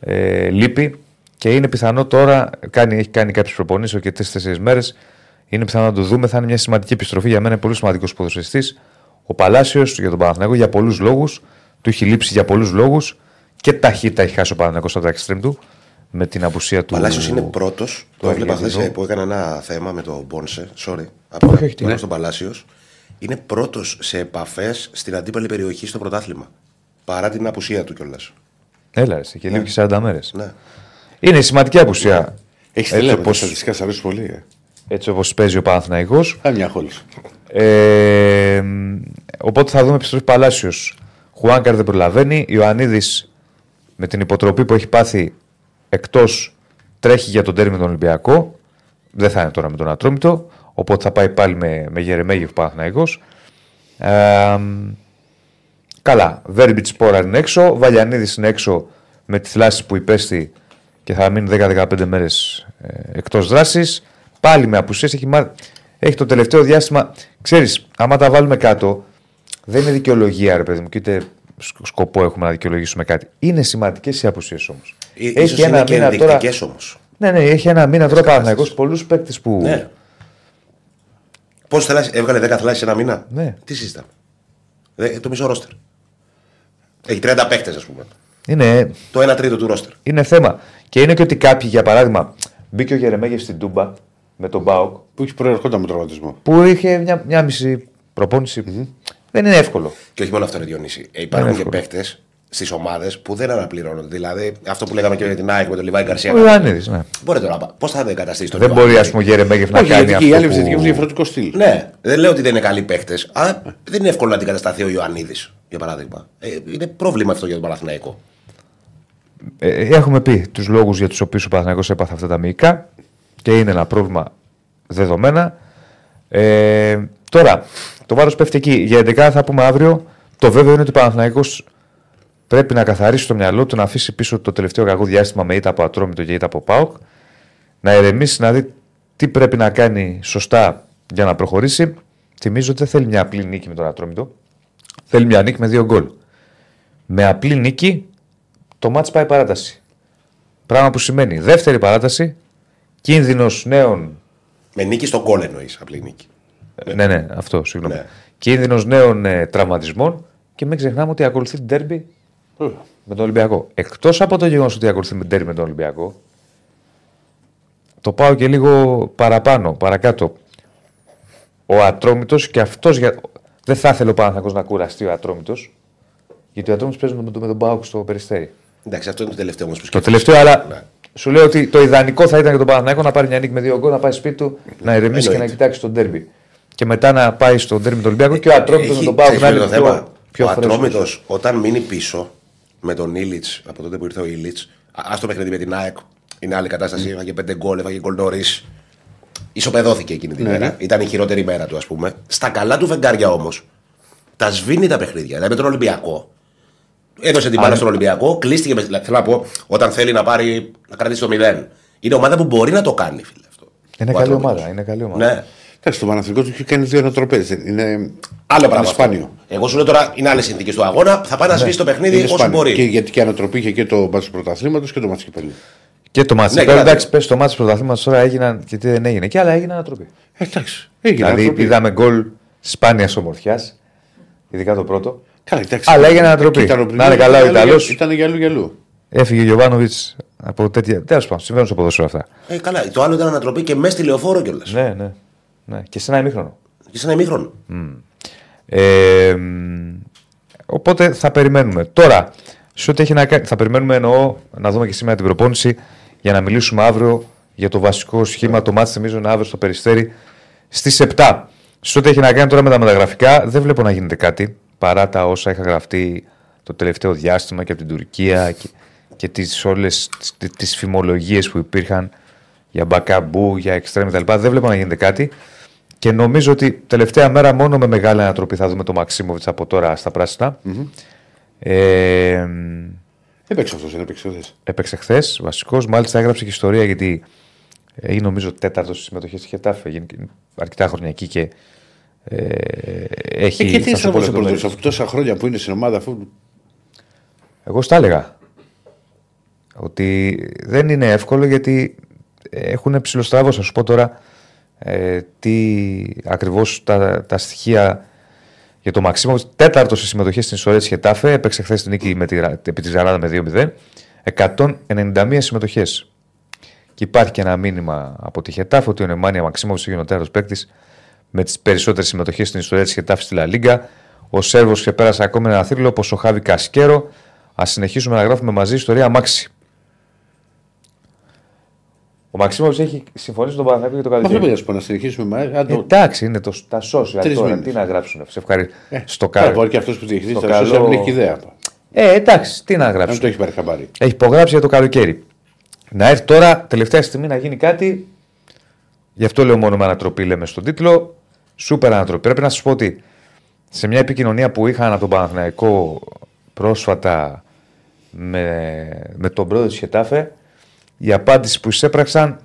ε, λείπει και είναι πιθανό τώρα, κάνει, έχει κάνει κάποιες προπονήσεις και τρει-τέσσερι μέρες. Είναι πιθανό να το δούμε. Θα είναι μια σημαντική επιστροφή για μένα. Είναι πολύ σημαντικός ποδοσφαιριστής. Ο Παλάσιος για τον Παναθηναϊκό για πολλούς λόγους. Του έχει λείψει για πολλούς λόγους. Και ταχύτητα έχει χάσει ο Παναθηναϊκός από τα extreme του με την απουσία του. Ο Παλάσιος είναι πρώτος. Το έβλεπα χθες Αργεντινού. που έκανα ένα θέμα με τον Μπόνσε. Sorry. Από Όχι, όχι, τι είναι. στον Παλάσιος. Είναι πρώτος σε επαφές στην αντίπαλη περιοχή στο πρωτάθλημα. Παρά την απουσία του κιόλας. Έλα, ρε, και λείπει και 40 μέρες. Ναι. Είναι σημαντική απουσία. Έχεις Έτσι τελειώσει. όπως- στατιστικά σα αρέσει πολύ. Ε. Έτσι όπως παίζει ο Παναθηναϊκός. Κάνει μια χόληση. Ε, μ, οπότε θα δούμε επιστροφή Παλάσιος. Χουάνκαρ δεν προλαβαίνει. Ιωαννίδης με την υποτροπή που έχει πάθει εκτός τρέχει για τον τέρμι με τον Ολυμπιακό. Δεν θα είναι τώρα με τον Ατρόμητο. Οπότε θα πάει πάλι με, με Γερεμέγεφ Παναθηναϊκός. Ε, μ, καλά. Βέρμπιτς Σπόρα είναι έξω. Βαλιανίδης είναι έξω με τη θλάση που υπέστη και θα μείνει 10-15 μέρες εκτός δράσης. Πάλι με απουσίες. Έχει, μάθει- έχει το τελευταίο διάστημα. Ξέρεις, άμα τα βάλουμε κάτω, δεν είναι δικαιολογία, ρε παιδί μου, και ούτε σκ- σκοπό έχουμε να δικαιολογήσουμε κάτι. Είναι σημαντικές οι απουσίες όμως. Έχει Ε, είναι και ενδεικτικές όμως. Ναι, ναι, έχει ένα μήνα τώρα Παναθηναϊκός πολλούς παίκτες που. Ναι. Πώς έβγαλε 10 θελάσει σε ένα μήνα; Ναι. Τι συζητάμε. Ε, το μισό ρόστερ. Έχει 30 παίχτε, ας πούμε. Είναι, Το 1 τρίτο του ρόστερ. είναι θέμα. Και είναι και ότι κάποιοι, για παράδειγμα, μπήκε ο Γερεμέγεφ στην Τούμπα με τον Μπάουκ Που έχει προερχόταν με τραυματισμό. που είχε μια, μια μισή προπόνηση. Δεν είναι εύκολο. Και όχι μόνο αυτό, ρε Διονύση. Ε, υπάρχουν Είναι και εύκολο. Παίχτε στις ομάδες που δεν αναπληρώνονται. Δηλαδή, αυτό που λέγαμε και για την ΑΕΚ με τον Λιβάη Γκαρσία. Ο Ιωαννίδη, ναι. Μπορείτε τώρα, πώς θα εγκαταστήσει τον Δεν μπορεί, Ιωαννίδη; α πούμε, ο Γερεμέγεφ να Όχι, κάνει γιατί αυτό. και οι άλλοι που- επιθετικοί έχουν διαφορετικό στυλ. Ναι, δεν λέω ότι δεν είναι καλοί παίχτε, αλλά δεν είναι εύκολο να αντικατασταθεί ο Ιωαννίδη, για παράδειγμα. Ε, είναι πρόβλημα αυτό για τον Παναθηναϊκό. Ε, έχουμε πει τους λόγους για τους οποίους ο Παναθηναϊκός έπαθε αυτά τα μυϊκά και είναι ένα πρόβλημα δεδομένα. Ε, τώρα, το βάρος πέφτει εκεί. Για 11 θα πούμε αύριο. Το βέβαιο είναι ότι ο Παναθηναϊκός πρέπει να καθαρίσει το μυαλό του, να αφήσει πίσω το τελευταίο κακό διάστημα με ήττα από Ατρόμητο και ήττα από ΠΑΟΚ, να ερεμήσει, να δει τι πρέπει να κάνει σωστά για να προχωρήσει. Θυμίζω ότι δεν θέλει μια απλή νίκη με τον Ατρόμητο. Θέλει μια νίκη με δύο γκολ. Με απλή νίκη το μάτς πάει παράταση. Πράγμα που σημαίνει δεύτερη παράταση, κίνδυνος νέων. Με νίκη στον γκολ εννοείς, απλή νίκη. Ναι, ναι, αυτό, συγγνώμη. Ναι. Κίνδυνος νέων ε, τραυματισμών και μην ξεχνάμε ότι ακολουθεί την τέρμπι με τον Ολυμπιακό. Εκτός από το γεγονός ότι ακολουθεί την τέρμπι με τον Ολυμπιακό, το πάω και λίγο παραπάνω, παρακάτω. Ο Ατρόμητος και αυτός για... δεν θα ήθελε ο Παναθηναϊκός να κουραστεί ο Ατρόμητος. Γιατί ο Ατρόμητος παίζει με τον, με τον Πάοκ στο περιστέρι. Εντάξει, αυτό είναι το τελευταίο όμως που Το σκέφτομαι. τελευταίο, αλλά Ναι. σου λέω ότι το ιδανικό θα ήταν για τον Παναθηναϊκό να πάρει μια νίκη με δύο γκολ, να πάει σπίτι του, να ηρεμήσει και να Εννοείται. κοιτάξει τον τέρμπι. Και μετά να πάει στον τέρμπι με τον Ολυμπιακό και ο Ατρόμητος με Έχει- τον Πάοκ να ξέρεις είναι ποιο είναι το θέμα. πιο, πιο ο φρέσκος. Ατρόμητος, όταν μείνει πίσω με τον Ήλιτ, από τότε που ήρθε ο Ήλιτ, α το παιχνίδι με την ΑΕΚ, είναι άλλη κατάσταση. Έφαγε πέντε γκολ, έφαγε γκολ νωρίς. Ισοπεδώθηκε εκείνη την Ναι, μέρα. ναι. Ήταν η χειρότερη μέρα του, ας πούμε. Στα καλά του φεγγάρια όμως, τα σβήνει τα παιχνίδια. Δηλαδή με τον Ολυμπιακό. Έδωσε την μπάλα στον Ολυμπιακό, κλείστηκε. Με, δηλαδή, θέλω να πω, όταν θέλει να, πάρει, να κρατήσει το 0. Είναι ομάδα που μπορεί να το κάνει, φίλε. Αυτό. Είναι Ο καλή Ατρόμητος. ομάδα. Είναι καλή ομάδα. Ναι. Εντάξει, το Παναθηνικό του έχει κάνει δύο ανατροπές. Είναι Άλλο είναι πράγμα. σπάνιο. αυτό. Εγώ σου λέω τώρα είναι άλλε συνθήκε του αγώνα. Θα πάει να σβήσει το παιχνίδι Είναι όσο σπάνιο. μπορεί. Και γιατί και ανατροπή είχε και το μάτι του πρωταθλήματος και το μάτι κυπέλου. Και το μάτι. Ναι, Ναι, καλά. εντάξει, πες το μάτι του πρωταθλήματος τώρα έγιναν και τι δεν έγινε. Και άλλα έγιναν ανατροπή. Ε, Εντάξει. Έγινε Δηλαδή ανατροπή. είδαμε γκολ σπάνιας ομορφιάς, ειδικά το πρώτο. Καλά, εντάξει. Αλλά έγινε ανατροπή. Και ήταν ο Να είναι καλά ο Ήταν για- Ιταλός. Ήταν για αλλού για αλλού. Έφυγε ο Γιωβάνοβιτς από τέτοια. Τέλος πάντων, συμβαίνουν στο ποδόσφαιρο αυτά. Ε, καλά. Το άλλο ήταν ανατροπή και μέσα στη λεωφόρο κιόλας. Ναι, ναι. Ναι. Και σε ένα ημίχρονο. Και σε ένα ημίχρονο. Ε, μ, οπότε θα περιμένουμε. Τώρα, σε ό,τι έχει να κάνει. Θα περιμένουμε εννοώ να δούμε και σήμερα την προπόνηση για να μιλήσουμε αύριο για το βασικό σχήμα. Το μάτι θυμίζω είναι αύριο στο περιστέρι στις 7. Σε ό,τι έχει να κάνει τώρα με τα μεταγραφικά, δεν βλέπω να γίνεται κάτι παρά τα όσα είχα γραφτεί το τελευταίο διάστημα και από την Τουρκία και, και τις όλες τις, τις φημολογίες που υπήρχαν για μπακαμπού, για εξτρέμ κτλ. Δεν βλέπω να γίνεται κάτι. Και νομίζω ότι τελευταία μέρα μόνο με μεγάλη ανατροπή θα δούμε το Μαξίμοβιτς από τώρα στα πρασινα Ε, μ, Έπαιξε αυτός, δεν έπαιξε χθες. έπαιξε χθες βασικός. Μάλιστα έγραψε και ιστορία γιατί ε, είναι νομίζω τέταρτος στη συμμετοχή στη Χετάφε. Γίνει και αρκετά χρόνια εκεί και ε, έχει. Ε, και τι θα σου πω στραβό σε λεπτομέρειες. πρώτο, αφού τόσα χρόνια που είναι στην ομάδα, αφού. Εγώ στα έλεγα. Ότι δεν είναι εύκολο γιατί έχουν ψηλοστραβώ. Θα σου πω τώρα ε, τι ακριβώς τα, τα στοιχεία για το Μαξίμο. Τέταρτο σε συμμετοχή στην ιστορία τη Χετάφε. Έπαιξε χθες την νίκη με τη, Ρα- επί της Γρανάδα με 2-0. 191 συμμετοχές. Και υπάρχει και ένα μήνυμα από τη Χετάφε ότι ο Νεμάνια Μαξίμοβιτ έγινε ο τέταρτο παίκτης με τις περισσότερες συμμετοχές στην ιστορία τη Χετάφε στη Λα Λίγκα. Ο Σέρβος ξεπέρασε ακόμη ένα θρύλο όπως ο Χάβι Κασκέρο. Α συνεχίσουμε να γράφουμε μαζί ιστορία Μάξι. Ο Μαξίμοβιτς έχει συμφωνήσει με τον Παναθηναϊκό για το Μα αυτό καλοκαίρι. πήγα σου πω να συνεχίσουμε. μα, αν το- Εντάξει, είναι το, τα social Τρεις τώρα. μήνες. Τι να γράψουν. Σε ευχαριστώ. Ε, στο καλά, κάρι. Μπορεί και αυτός που διαχειρίζεται Στο τα social καλό- δεν έχει ιδέα. Ε, εντάξει, τι να Αν γράψουν. το έχει πάρει χαμπάρι. Έχει υπογράψει για το καλοκαίρι. Να έρθει τώρα, τελευταία στιγμή, να γίνει κάτι. Γι' αυτό λέω μόνο με ανατροπή, λέμε στον τίτλο. Σούπερ ανατροπή. Πρέπει να σας πω ότι σε μια επικοινωνία που είχαν από τον Παναθηναϊκό πρόσφατα με, με τον πρόεδρο της Χετάφε, η απάντηση που εισέπραξαν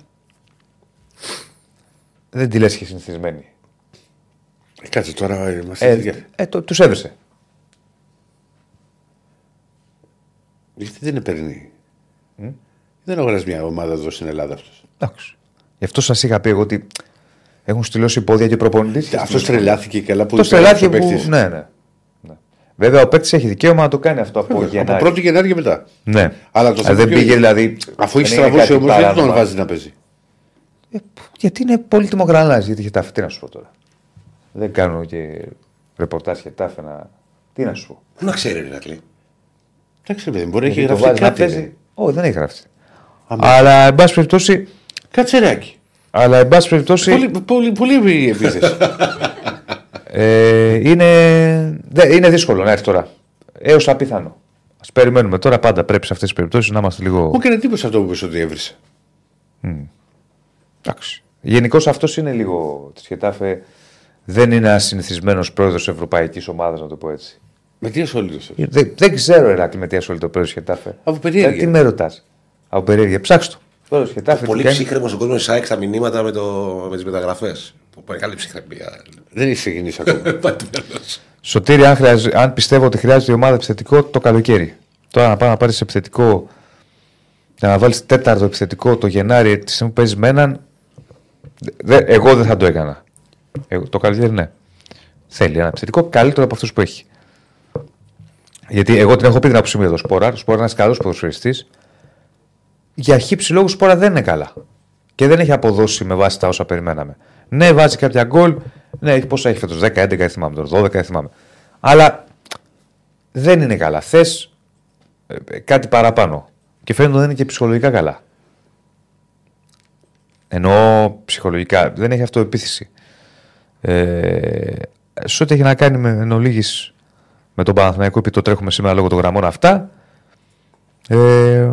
δεν τη λες και συνηθισμένη. Ε, Κάτσε τώρα. Είμαστε Ε, ε, το, τους έδωσε. Γιατί δεν είναι περνή. Δεν αγοράζεις μια ομάδα εδώ στην Ελλάδα αυτός. Εντάξει. Γι' αυτό σας είχα πει εγώ ότι έχουν στυλώσει πόδια και προπονητής. Αυτό τρελάθηκε καλά που Το υπέγραψε στελάθηκε ο που. παίκτης. Ναι, ναι. Ναι. Βέβαια, ο παίκτης έχει δικαίωμα να το κάνει αυτό από Από Γενάρη. 1η Γενάρη και μετά. Ναι. Αλλά το Α, θέμα δεν ποιο πήγε είναι. δηλαδή. Αφού έχει δεν είναι στραβώσει κάτι όμως, δεν τον παράνομα. βάζει να παίζει. Ε, γιατί είναι πολύτιμο γρανάζι για τη Χετάφε. Τι να σου πω τώρα. Δεν κάνω και ρεπορτάζ Χετάφε να. Τι να σου πω. Πού να ξέρει, ρε Ρακλή. Εντάξει, ρε παιδί, μπορεί να έχει Γιατί το γραφτεί βάζει να κάτι. παίζει. ρε. Όχι, δεν έχει γραφτεί. Άμα- Αλλά εν πάση περιπτώσει. Κάτσε ρεάκι. Αλλά εν πάση περιπτώσει. Πολύ, πολύ, πολύ η επίθεση. Ε, είναι, δε, είναι δύσκολο να έρθει τώρα. Έως απίθανο. Α περιμένουμε τώρα πάντα πρέπει σε αυτές τις περιπτώσεις να είμαστε λίγο. Μου έκανε εντύπωση αυτό που είπες ότι έβρισε. Εντάξει. Γενικώς αυτός είναι λίγο της Χετάφε. Δεν είναι ένας συνηθισμένος πρόεδρος ευρωπαϊκής ομάδας, να το πω έτσι. Με τι ασχολείται. Ε, Δεν, δεν ξέρω, Εράκλη, με τι ασχολείται ο πρόεδρος Χετάφε. Από περιέργεια; Ε, Τι με ρωτάς; Από περιέργεια; Ψάξτε το. Πρόεδρο Χετάφε. Πολύ τι κάνει. ψύχρεμο ο κόσμος τη ΑΕΚ στα μηνύματα με, το, με τις μεταγραφές. Μεγάλη ψυχραιμία. Δεν έχει ξεκινήσει ακόμα. Πάει το μυαλό σου. Σωτήρη, αν, χρειάζε- αν πιστεύω ότι χρειάζεται η ομάδα επιθετικό το καλοκαίρι. Τώρα να πάει να πάρεις επιθετικό. Για να βάλεις τέταρτο επιθετικό το Γενάρη τη στιγμή που παίζεις με έναν. δε- εγώ δεν θα το έκανα. Εγώ, το καλοκαίρι ναι. Θέλει ένα επιθετικό καλύτερο από αυτούς που έχει. Γιατί εγώ την έχω πει την άποψή μου για το Σπόρα. Ο Σπόρα είναι ένας καλός ποδοσφαιριστής. Για χύψη λόγους Σπόρα δεν είναι καλά. Και δεν έχει αποδώσει με βάση τα όσα περιμέναμε. Ναι, βάζει κάποια γκολ. Ναι, έχει πόσα έχει φέτος. 10, 11 δεν θυμάμαι τώρα. 12 δεν θυμάμαι. Αλλά δεν είναι καλά. Θες κάτι παραπάνω. Και φαίνεται ότι δεν είναι και ψυχολογικά καλά. Ενώ ψυχολογικά δεν έχει αυτοεπίθεση. Ε, σε ό,τι έχει να κάνει με εν ολίγης με τον Παναθηναϊκό, επειδή το τρέχουμε σήμερα λόγω των γραμμών αυτά. Ε,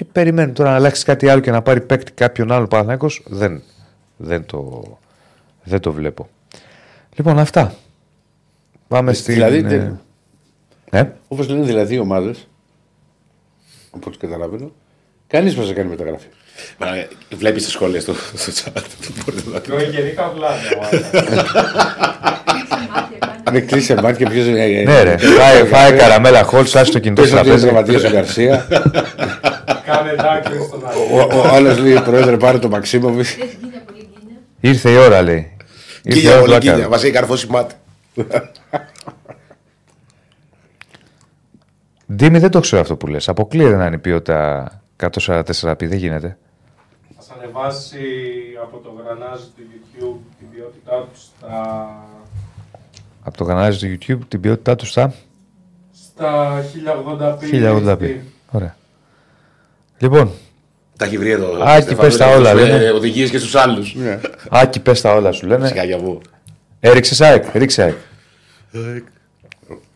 και περιμένει τώρα να αλλάξει κάτι άλλο και να πάρει παίκτη κάποιον άλλο Παναθηναϊκός, δεν, δεν, το, δεν το βλέπω. Λοιπόν, αυτά. Πάμε στην... δηλαδή, ε, δεν- ε, Όπως λένε δηλαδή οι ομάδες, από ό,τι καταλαβαίνω, κανείς μας δεν κάνει μεταγραφή. Βλέπεις τι σχόλια στο, στο chat. Δεν μπορείτε να Το γενικά βλάβη. Κλείσε μάτια, κάνει. Αν κλείσει μάτια και ποιο είναι. ναι, ρε. Φάε, φάε καραμέλα χολ, σάσει το κινητό Πες σου ότι είναι τραπέζι. τραυματία ο Γκαρσία. Κάνε δάκρυ στον Ο, άλλο. ο άλλος λέει: Πρόεδρε, πάρε το Μαξίμοβιτς. Θες γκίνια, πολύ γκίνια. Ήρθε η ώρα, λέει. Ήρθε η Κίλια, ώρα πολύ του κίλια. Λάκαρου. Μα έχει καρφώσει μάτι. Ντίμη, δεν το ξέρω αυτό που λες. Αποκλείεται να είναι η ποιότητα 144p. Δεν γίνεται. Θα ανεβάσει από το γρανάζι του YouTube την ποιότητά τους στα, Από το κανάλι του YouTube την ποιότητά τους στα στα 1080p. 1080p. Ωραία. Λοιπόν, Τα έχει βρει εδώ. Άκη, πες τα όλα, λένε. Οδηγίες και στους άλλους. Άκη, πες τα όλα σου λένε. Σιγά για βου. Έριξες ΑΕΚ, ρίξε ΑΕΚ.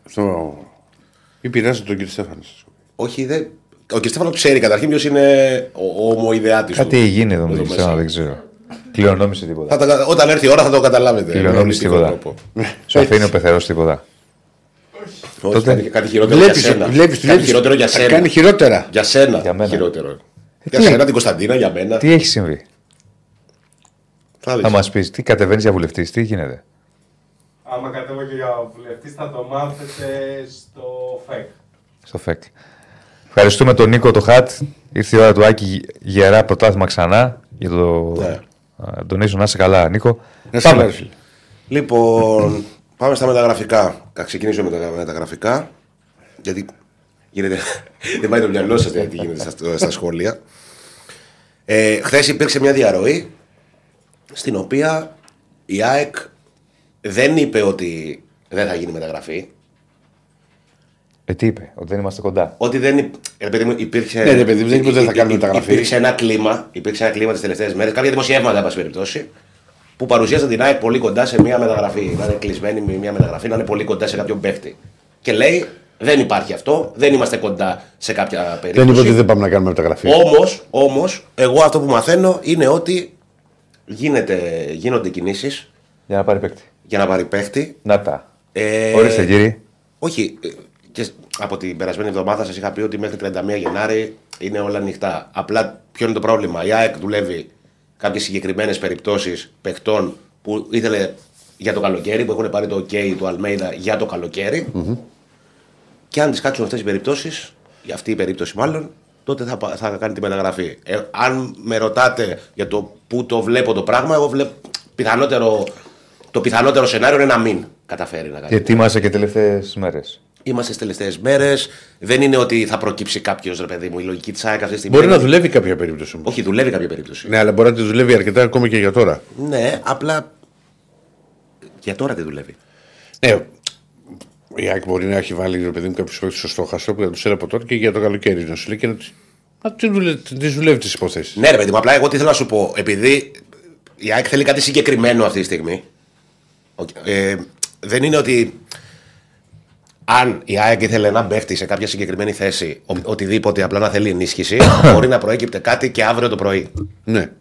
Στο... Ή πειράζει τον κύριο Στέφανο. Όχι, δεν. Ο κ. Στέφανο ξέρει καταρχήν ποιος είναι ο ομοειδεάτης του. Κάτι έχει γίνει εδώ με Εδώ τον μέσα. Χριστιανό, δεν ξέρω. Κληρονόμησε τίποτα. Θα τα- όταν έρθει η ώρα θα το καταλάβετε. Κληρονόμησε Με μυστικό τίποτα. τρόπο. Σου αφήνει ο πεθερός τίποτα. Όχι, Τότε- κάτι, κάτι χειρότερο Βλέπεις, για σένα. βλέπεις. κάτι χειρότερο για σένα. Κάνει χειρότερα. Για σένα. Για μένα. Χειρότερο. τι- για σένα, την Κωνσταντίνα, για μένα. Τι έχει συμβεί; Θα Θα δεις. μας πεις, τι κατεβαίνεις για βουλευτής, τι γίνεται; Άμα κατέβω και για βουλευτής θα το μάθετε στο FEC. Στο ΦΕΚ. Ευχαριστούμε τον Νίκο το Χατ. Ήρθε η ώρα του Άκη γερά πρωτάθλημα ξανά. Για το Ναι. Α, τον να είσαι καλά, Νίκο. Να σε Πάμε. καλά, ρε φίλε. Λοιπόν, πάμε στα μεταγραφικά. Θα ξεκινήσουμε με τα μεταγραφικά. Γιατί γίνεται. δεν πάει το μυαλό σας τι γίνεται στα, στα σχόλια. Ε, Χθες υπήρξε μια διαρροή στην οποία η ΑΕΚ δεν είπε ότι δεν θα γίνει μεταγραφή. Ε, τι είπε, ότι δεν είμαστε κοντά. Ότι δεν υπ... ρε παιδί μου, υπήρξε. Ναι, ρε παιδί μου, δεν είπε ότι δεν θα κάνουμε υ- υ- μεταγραφή. Υπήρξε ένα κλίμα, υπήρξε ένα κλίμα τις τελευταίες μέρες, κάποια δημοσιεύματα, εν πάση περιπτώσει, που παρουσίασαν την ΑΕΚ πολύ κοντά σε μια μεταγραφή. Να είναι κλεισμένη με μια μεταγραφή, να είναι πολύ κοντά σε κάποιον παίχτη. Και λέει, δεν υπάρχει αυτό, δεν είμαστε κοντά σε κάποια Δεν είπε περίπτωση. ότι δεν πάμε να κάνουμε μεταγραφή. Όμως, όμως, εγώ αυτό που μαθαίνω είναι ότι γίνεται, γίνονται κινήσεις Για να πάρει παίκτη. για να πάρει παίχτη. Να τα. Ε, Ορίστε, κύριε. όχι, ε, και από την περασμένη εβδομάδα σας είχα πει ότι μέχρι 31 Γενάρη είναι όλα ανοιχτά. Απλά ποιο είναι το πρόβλημα. Η ΑΕΚ δουλεύει κάποιες συγκεκριμένες περιπτώσεις παιχτών που ήθελε για το καλοκαίρι, που έχουν πάρει το OK του Αλμέιδα για το καλοκαιρι Και αν τις κάτσουν αυτές οι περιπτώσεις, για αυτή η περίπτωση μάλλον, τότε θα, πα- θα κάνει τη μεταγραφή. Ε, αν με ρωτάτε για το πού το βλέπω το πράγμα, εγώ βλέπω πιθανότερο, το πιθανότερο σενάριο είναι να μην καταφέρει να κάνει. Και ετοίμασε και τελευταίες μέρες. Είμαστε στις τελευταίες μέρες. Δεν είναι ότι θα προκύψει κάποιος ρε παιδί μου. Η λογική της ΑΕΚ αυτή τη στιγμή. Μπορεί να είναι- δουλεύει κάποια περίπτωση όμως. Όχι, δουλεύει κάποια περίπτωση. Ναι, αλλά μπορεί να τη δουλεύει αρκετά ακόμα και για τώρα. Ναι, απλά. Για τώρα τι δουλεύει. Ναι, η ΑΕΚ μπορεί να έχει βάλει ρε παιδί μου κάποιους παίκτες στο στόχαστρο που θα τους έλεγε από τώρα και για το καλοκαίρι να σου λέει και να τη να τη δουλεύει, τις δουλεύει τις υποθέσεις. Ναι, ρε παιδί μου, απλά εγώ τι θέλω να σου πω. Επειδή η ΑΕΚ θέλει κάτι συγκεκριμένο αυτή τη στιγμή. οκ, Ε, δεν είναι ότι αν η ΑΕΚ ήθελε ένα παίχτη σε κάποια συγκεκριμένη θέση, ο, οτιδήποτε απλά να θέλει ενίσχυση, μπορεί να προέκυπτε κάτι και αύριο το πρωί. Ναι.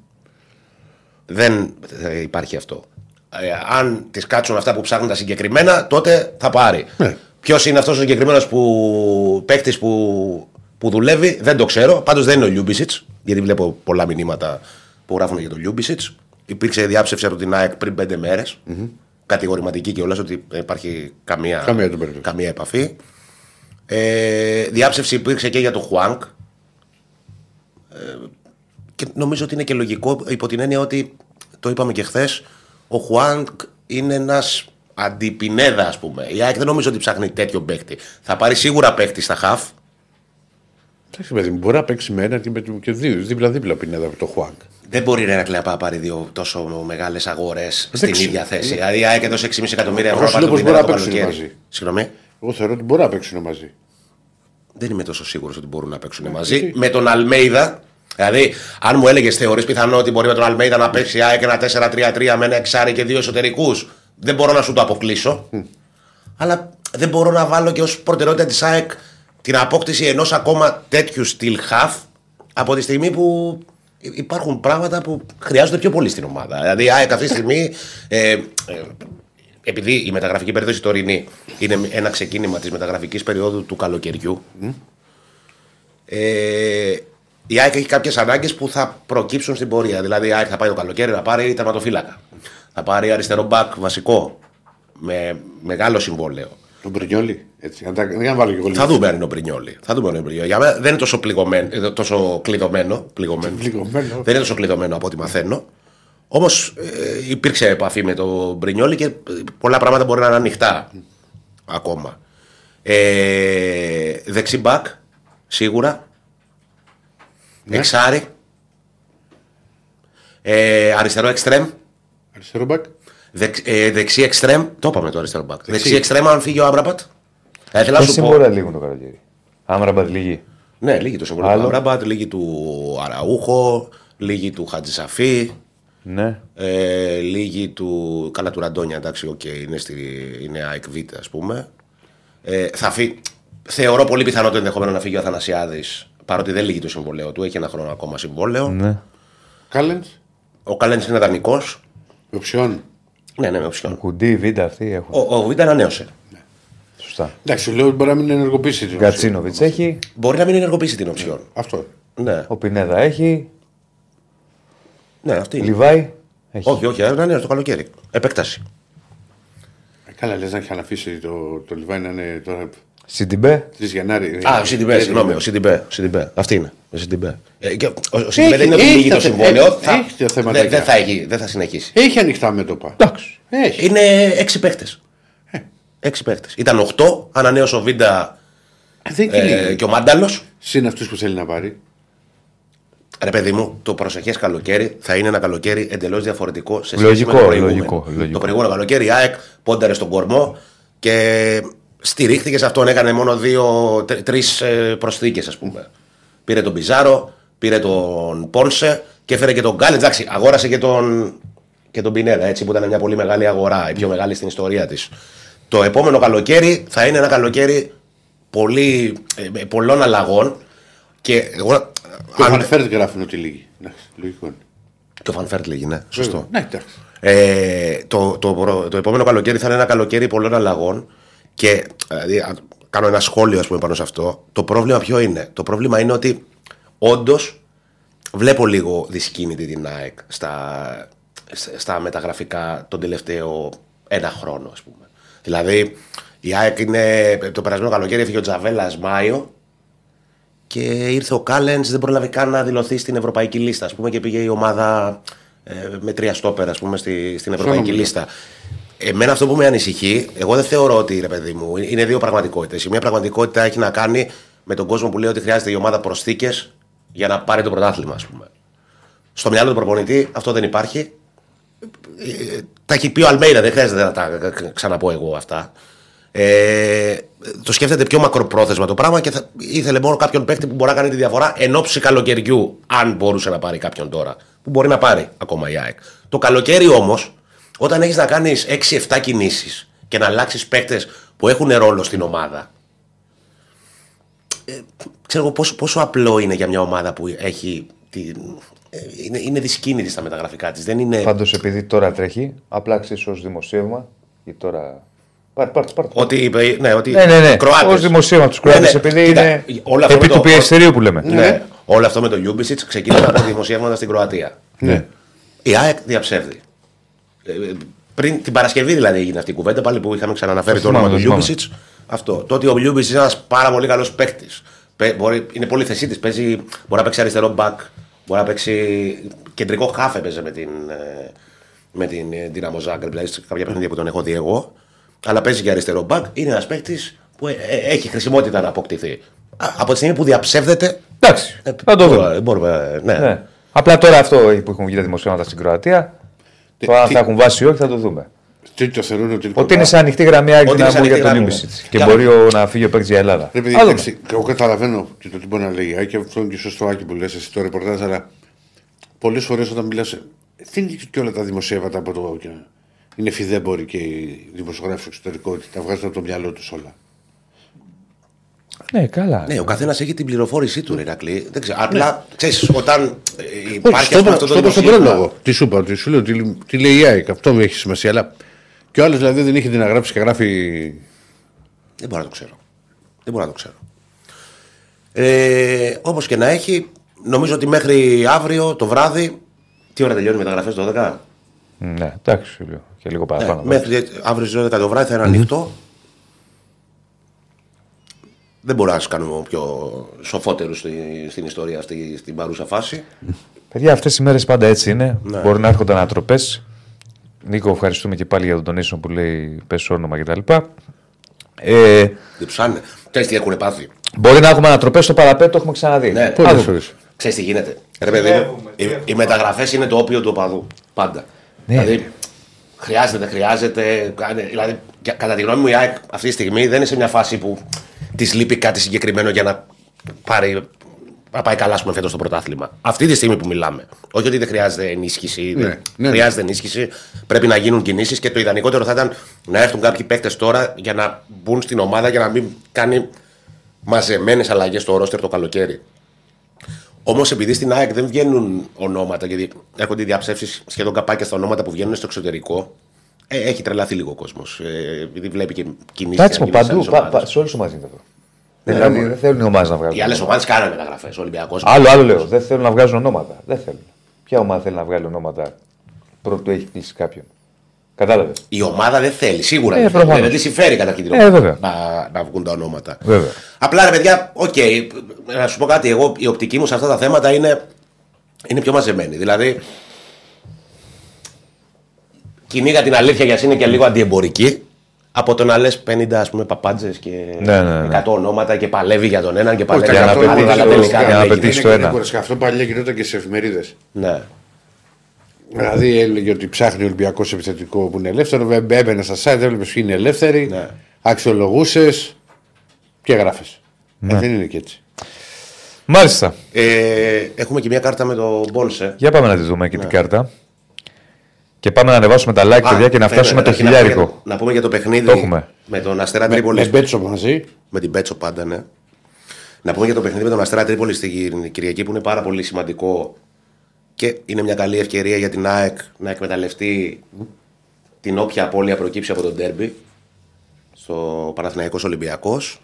Δεν ε, υπάρχει αυτό. Ε, αν της κάτσουν αυτά που ψάχνουν τα συγκεκριμένα, τότε θα πάρει. Ναι. Ποιος είναι αυτός ο συγκεκριμένος που παίκτης που, που δουλεύει, δεν το ξέρω. Πάντως δεν είναι ο Λιούμπισιτς, γιατί βλέπω πολλά μηνύματα που γράφουν για τον Λιούμπισιτς. Υπήρξε διάψευση από την ΑΕΚ πριν πέντε μέρες. Κατηγορηματική και όλα ότι δεν υπάρχει καμία, Καμία του περίπτωση. καμία επαφή. Ε, διάψευση υπήρξε και για τον Χουάνκ. Και νομίζω ότι είναι και λογικό υπό την έννοια ότι το είπαμε και χθες. Ο Χουάνκ είναι ένας αντιπινέδα, ας πούμε. Η ΑΕΚ δεν νομίζω ότι ψάχνει τέτοιο παίκτη. Θα πάρει σίγουρα παίκτη στα χαφ. Εντάξει, παιδί μου, μπορεί να παίξει με ένα και, με, και δύο, δίπλα-δίπλα πινέδα από το Χουάνκ. Δεν μπορεί ρε Ρακλέα να πάρει δύο τόσο μεγάλες αγορές στην Εντάξει. ίδια θέση. Δηλαδή η ΑΕΚ έδωσε 6,5 εκατομμύρια Εγώ ευρώ σου να λέω πάρει πως τον μπορεί να Πινέδα το παίξουν καλοκαίρι. μαζί. Συγγνώμη. Εγώ θεωρώ ότι μπορεί να παίξουν μαζί. Δεν είμαι τόσο σίγουρος ότι μπορούν να παίξουν μαζί. Με τον Αλμέιδα, δηλαδή, αν μου έλεγες θεωρείς πιθανό ότι μπορεί με τον Αλμέιδα να παίξει η ΑΕΚ ένα 4-3-3 με ένα εξάρι και δύο εσωτερικούς, δεν μπορώ να σου το αποκλείσω. Αλλά δεν μπορώ να βάλω και ως προτεραιότητα της ΑΕΚ την απόκτηση ενός ακόμα τέτοιου στυλ half από τη στιγμή που υπάρχουν πράγματα που χρειάζονται πιο πολύ στην ομάδα. Δηλαδή, η ΑΕΚ αυτή τη στιγμή. Ε, ε, επειδή η μεταγραφική περίοδος η τωρινή είναι ένα ξεκίνημα της μεταγραφικής περίοδου του καλοκαιριού, ε, η ΑΕΚ έχει κάποιες ανάγκες που θα προκύψουν στην πορεία. Δηλαδή, η ΑΕΚ θα πάει το καλοκαίρι να πάρει τερματοφύλακα. Θα πάρει αριστερό μπακ βασικό. Με μεγάλο συμβόλαιο. Τον Πρινιόλι. Έτσι. Αν τα, δεν να βάλω και εγώ Θα δούμε αν είναι ο Πρινιόλι. Θα δούμε αν είναι ο Πρινιόλι. Για μένα δεν είναι τόσο, πληγωμένο, ε, τόσο κλειδωμένο. πληγωμένο. Πληγωμένο. Δεν είναι τόσο κλειδωμένο από ό,τι μαθαίνω. Όμως υπήρξε επαφή με τον Μπρινιόλι και ε, πολλά πράγματα μπορεί να είναι ανοιχτά ακόμα. Ε, δεξί μπακ, σίγουρα. Εξάρι. Ε, αριστερό εξτρέμ. Αριστερό μπακ. Δεξ, ε, δεξί εξτρέμ. Το είπαμε το αριστερό μπακ. Δεξί. Δεξί εξτρέμ, αν φύγει ο Άμραμπατ. Θα ήθελα να Τι σου πω. συμβόλαια λήγουν το καλοκαίρι. Άμραμπατ λήγει. Ναι, λήγει του συμβολαίου του Άλλο. Άμραμπατ, λήγει του Αραούχο, λίγη του Χατζησαφή, Ναι. ε, λίγη του. Καλά του Ραντόνια, εντάξει, οκ, είναι, στη, είναι ΑΕΚ Β, ας πούμε. Ε, θα φύ... Θεωρώ πολύ πιθανό το ενδεχόμενο να φύγει ο Αθανασιάδης, παρότι δεν λύγει το συμβόλαιο του, έχει ένα χρόνο ακόμα συμβόλαιο. ναι. Κάλεν. Ο Καλένη είναι δανεικός. Οψιόν. Ναι, ναι, με οψιόν. Κουντί, βίντα αυτοί έχουν. Ο, ο Β ανανέωσε. Σωστά. Εντάξει, σου λέω ότι μπορεί να μην ενεργοποιήσει την οψιόν. Γκατσίνοβιτ έχει. Μπορεί να μην ενεργοποιήσει την οψιόν. Αυτό. Ναι, Ο Πινέδα έχει. ναι, αυτή είναι. Λιβάη έχει. Όχι, όχι, ανανέωσε το καλοκαίρι. Επέκταση. Ε, καλά, λες να έχει αφήσει το, το Λιβάη να είναι τώρα Σιντιμπέ; 3 Γενάρη. Α, ο Ε, Σιντιμπέ, ε, συγγνώμη, ε, ο Σιντιμπέ. ο Σιντιμπέ. Αυτή είναι. Ο Σιντιμπέ. Ε, και ο ο Σιντιμπέ Έχει- δεν είναι ότι έχει λύγει τα το θε- συμβόλαιο. έχει- θα- έχει τα θέματα δεν, δεν εκεί. θα, έχει- δεν θα συνεχίσει. Έχει ανοιχτά μέτωπα. Εντάξει. Έχει. Είναι έξι παίχτε. Έξι παίχτε. Ήταν οχτώ, ανανέωσε ο Βίντα Δεν ε, κυνηγάει. και ο Μάνταλος. Συν αυτούς που θέλει να πάρει. Ρε παιδί μου, το προσεχές καλοκαίρι θα είναι ένα καλοκαίρι εντελώς διαφορετικό σε σχέση Λογικό, με το προηγούμενο. λογικό, λογικό. Το προηγούμενο καλοκαίρι η ΑΕΚ πόνταρε στον κορμό και στηρίχθηκε σε αυτόν. Έκανε μόνο δύο-τρει προσθήκες, ας πούμε. Πήρε τον Πιζάρο, πήρε τον Πόνσε και έφερε και τον Γκάλετ. Εντάξει, αγόρασε και τον, και τον Πινέδα, έτσι που ήταν μια πολύ μεγάλη αγορά, η πιο μεγάλη στην ιστορία της. Το επόμενο καλοκαίρι θα είναι ένα καλοκαίρι πολύ, ε, με πολλών αλλαγών. Και εγώ, Και ο αν- Φαν Βέερτ γράφουν ότι λήγει. Εντάξει, λογικό είναι. και ο Φαν Βέερτ λήγει, ναι. Σωστό. Ναι, εντάξει. Ε, το, το, προ- το επόμενο καλοκαίρι θα είναι ένα καλοκαίρι πολλών αλλαγών και δηλαδή, αν κάνω ένα σχόλιο ας πούμε, πάνω σε αυτό. Το πρόβλημα ποιο είναι; Το πρόβλημα είναι ότι όντως βλέπω λίγο δυσκίνητη την ΑΕΚ στα, στα μεταγραφικά τον τελευταίο ένα χρόνο, ας πούμε. Δηλαδή, η ΑΕΚ είναι το περασμένο καλοκαίρι έφυγε ο Τζαβέλας Μάιο και ήρθε ο Κάλεν, δεν πρόλαβε καν να δηλωθεί στην ευρωπαϊκή λίστα. Ας πούμε, και πήγε η ομάδα ε, με τρία στόπερ ας πούμε, στη, στην ευρωπαϊκή νομίζω. λίστα. Εμένα αυτό που με ανησυχεί, εγώ δεν θεωρώ ότι ρε παιδί μου, είναι δύο πραγματικότητες. Η μία πραγματικότητα έχει να κάνει με τον κόσμο που λέει ότι χρειάζεται η ομάδα προσθήκες για να πάρει το πρωτάθλημα, ας πούμε. Στο μυαλό του προπονητή αυτό δεν υπάρχει. Ε, Τα έχει πει ο Αλμέιδα, δεν χρειάζεται να τα ξαναπώ εγώ αυτά. Ε, το σκέφτεται πιο μακροπρόθεσμα το πράγμα και θα, ήθελε μόνο κάποιον παίκτη που μπορεί να κάνει τη διαφορά εν ώψη καλοκαιριού, αν μπορούσε να πάρει κάποιον τώρα. Που μπορεί να πάρει ακόμα η ΑΕΚ. Το καλοκαίρι όμως, όταν έχεις να κάνεις 6-7 κινήσεις και να αλλάξεις παίκτες που έχουν ρόλο στην ομάδα, ε, ξέρω εγώ πόσο, πόσο απλό είναι για μια ομάδα που έχει. Τη, ε, είναι, είναι δυσκίνητη στα μεταγραφικά της. Δεν είναι. Πάντως επειδή τώρα τρέχει, απλά ξέρει ως δημοσίευμα ή τώρα. Πάρ, πάρ, πάρ, πάρ. Ότι, είπε- ναι, ότι Ναι, ναι, ναι. οι Κροάτες- Ω δημοσίευμα τους Ναι, Κροάτες, ναι. επειδή Κοίτα, είναι όλο αυτό επί με του το- πιεστηρίου που λέμε. Ναι. Όλο αυτό με το Λιούμπισιτς ξεκίνησε από δημοσιεύματα στην Κροατία. Ναι. Η ΑΕΚ διαψεύδει. Ε, ε, πριν την Παρασκευή δηλαδή έγινε αυτή η κουβέντα, πάλι που είχαμε ξαναναφέρει Το το όνομα θυμάμαι, του το Γιούμπισιτς. Αυτό. Το ότι ο Λιούμπισιτς είναι ένας πάρα πολύ καλός παίκτης. Είναι πολυθεσίτης. Παίζει, μπορεί να παίξει αριστερό μπακ, μπορεί να παίξει κεντρικό χάφ έπαιζε με την, ε, με την ε, Dinamo Zagreb, δηλαδή σε κάποια παιχνίδια που τον έχω δει εγώ. Αλλά παίζει και αριστερό μπακ. Είναι ένας παίκτης που ε, ε, έχει χρησιμότητα να αποκτηθεί. Α, Από τη στιγμή που διαψεύδεται. Εντάξει, ε, θα το δούμε. μπορούμε- μπορούμε, ναι. Ναι. Απλά τώρα αυτό που έχουν βγει τα δημοσιεύματα στην Κροατία, Τι- το αν τι- θα έχουν βάση ή όχι θα το δούμε. Τι το θεωρούν ότι είναι Ότι κοντά. είναι σε ανοιχτή γραμμή άκρη Ότι είναι σε να για ανοιχτή τον γραμμή, Λίμπισιτ. ναι. Και Για- μπορεί ο, να φύγει ο παίκτης για Ελλάδα. Ρε παιδί, Θα δούμε. εντάξει, εγώ καταλαβαίνω και το τι μπορεί να λέγει και αυτό είναι και σωστό Άκη που λες εσύ το ρεπορτάζ, αλλά πολλές φορές όταν μιλάς. Δεν είναι και όλα τα δημοσιεύματα από το. και- Είναι φιδέμποροι και οι δημοσιογράφοι στο εξωτερικό ότι τα βγάζουν από το μυαλό τους όλα. Ναι, καλά. Ναι, ο καθένας έχει την πληροφόρησή του, Ηρακλή. Δεν ξέρω. Απλά ξέρεις, όταν ε, Όχι, υπάρχει στο, ας πούμε, αυτό το στο, στον δημοσίευμα- πρόλογο. Τι σου είπα, τι σου λέω, τι, τι λέει η ΑΕΚ, αυτό μου έχει σημασία. Αλλά και ο άλλος δηλαδή δεν είχε την να γράψει και γράφει. Δεν μπορώ να το ξέρω. Δεν μπορώ να το ξέρω. Ε, Όπως και να έχει, νομίζω ότι μέχρι αύριο το βράδυ. Τι ώρα τελειώνει η μεταγραφέ, 12. Ναι, εντάξει, λίγο. και λίγο Ναι, παραπάνω. μέχρι αύριο στις 12 το βράδυ θα είναι ανοιχτό. Δεν μπορούμε να σας κάνουμε πιο σοφότερους στη, στην ιστορία αυτή, στην παρούσα φάση. Παιδιά, αυτές οι μέρες πάντα έτσι είναι. Ναι. Μπορεί να έρχονται ανατροπές. Νίκο, ευχαριστούμε και πάλι για τον τονίσιο που λέει πες όνομα κτλ. Ε, Δεν ψάνε. Ξέρεις τι έχουν πάθει. μπορεί να έχουμε ανατροπές στο παραπέτω, το έχουμε ξαναδεί. Ναι. Άντε, Πολλές φορές. Ξέρεις τι γίνεται. Ρε παιδί μου, Κλέβουμε, οι, κλέβουμε. οι μεταγραφές είναι το όπιο του οπαδού. Πάντα. Ναι. Δηλαδή, χρειάζεται, δεν χρειάζεται. κάνε- Δηλαδή, για- κατά τη γνώμη μου, η ΑΕΚ αυτή τη στιγμή δεν είναι σε μια φάση που της λείπει κάτι συγκεκριμένο για να πάρει. Να πάει καλά, ας πούμε, φέτος στο πρωτάθλημα. Αυτή τη στιγμή που μιλάμε. Όχι ότι δεν χρειάζεται ενίσχυση. δεν- ναι. Χρειάζεται ενίσχυση. Πρέπει να γίνουν κινήσεις και το ιδανικότερο θα ήταν να έρθουν κάποιοι παίκτες τώρα για να μπουν στην ομάδα για να μην κάνει μαζεμένες αλλαγές στο ρόστερ το καλοκαίρι. Όμως επειδή στην ΑΕΚ δεν βγαίνουν ονόματα, γιατί έρχονται διαψεύσεις σχεδόν καπάκια στα ονόματα που βγαίνουν στο εξωτερικό, ε, έχει τρελαθεί λίγο ο κόσμος. Ε, επειδή βλέπει και κινήσεις. Εντάξει, μου παντού. πα- πα- Σε όλες τις ομάδες είναι αυτό. Δηλαδή δεν θέλουν οι ομάδες να βγάζουν. Οι άλλες ονόματα. ομάδες κάνανε μεταγραφές. Ο Ολυμπιακό. Άλλο, άλλο λέω. Δεν θέλουν να βγάζουν ονόματα. Δεν θέλουν. Ποια ομάδα θέλει να βγάλει ονόματα πρώτου έχει κλείσει κάποιον; Κατάλαβες; Η ομάδα δεν θέλει, σίγουρα. Ε, δεν θέλει. προφανώς. Δεν τη συμφέρει κατά την Ε, βέβαια. να, να βγουν τα ονόματα. Βέβαια. Απλά ρε παιδιά, οκ, να σου πω κάτι. Εγώ η οπτική μου σε αυτά τα θέματα είναι, είναι πιο μαζεμένη. Δηλαδή, κυνήγα την αλήθεια για είναι και λίγο αντιεμπορική. Από το να λες 50 ας πούμε παπάντζες και Ναι, ναι, ναι. 100 ονόματα και παλεύει για τον έναν και παλεύει για για να τον άλλον. πετύχει Αλλά το- τελικά για δεν να έγινε. πετύχει Είναι το και ένα. γρήγορα. Αυτό παλιά γινόταν και στι εφημερίδες. Ναι. Δηλαδή έλεγε ότι ψάχνει ο Ολυμπιακός επιθετικό που είναι ελεύθερο. Βε- Έμπαινε στα site, έβλεπες ποιοι είναι ελεύθεροι. Ναι. Αξιολογούσες και γράφε. Ναι. Ε, δεν είναι και έτσι. Μάλιστα. Ε, έχουμε και μια κάρτα με το Μπόνσε. Για πάμε να τη δούμε και την κάρτα. Και πάμε να ανεβάσουμε τα like, παιδιά, και να Α, φτάσουμε το βέβαια, να πούμε χιλιάρικο. για- Να πούμε για το παιχνίδι Το έχουμε. με τον Αστέρα Με, Τρίπολη. με μπέτσο μαζί. Με την Πέτσο πάντα, ναι. Να πούμε για το παιχνίδι με τον Αστέρα Τρίπολη στην Κυριακή που είναι πάρα πολύ σημαντικό και είναι μια καλή ευκαιρία για την ΑΕΚ να εκμεταλλευτεί την όποια απώλεια προκύψει από τον Ντέρμπι στο Παναθηναϊκός Ολυμπιακός.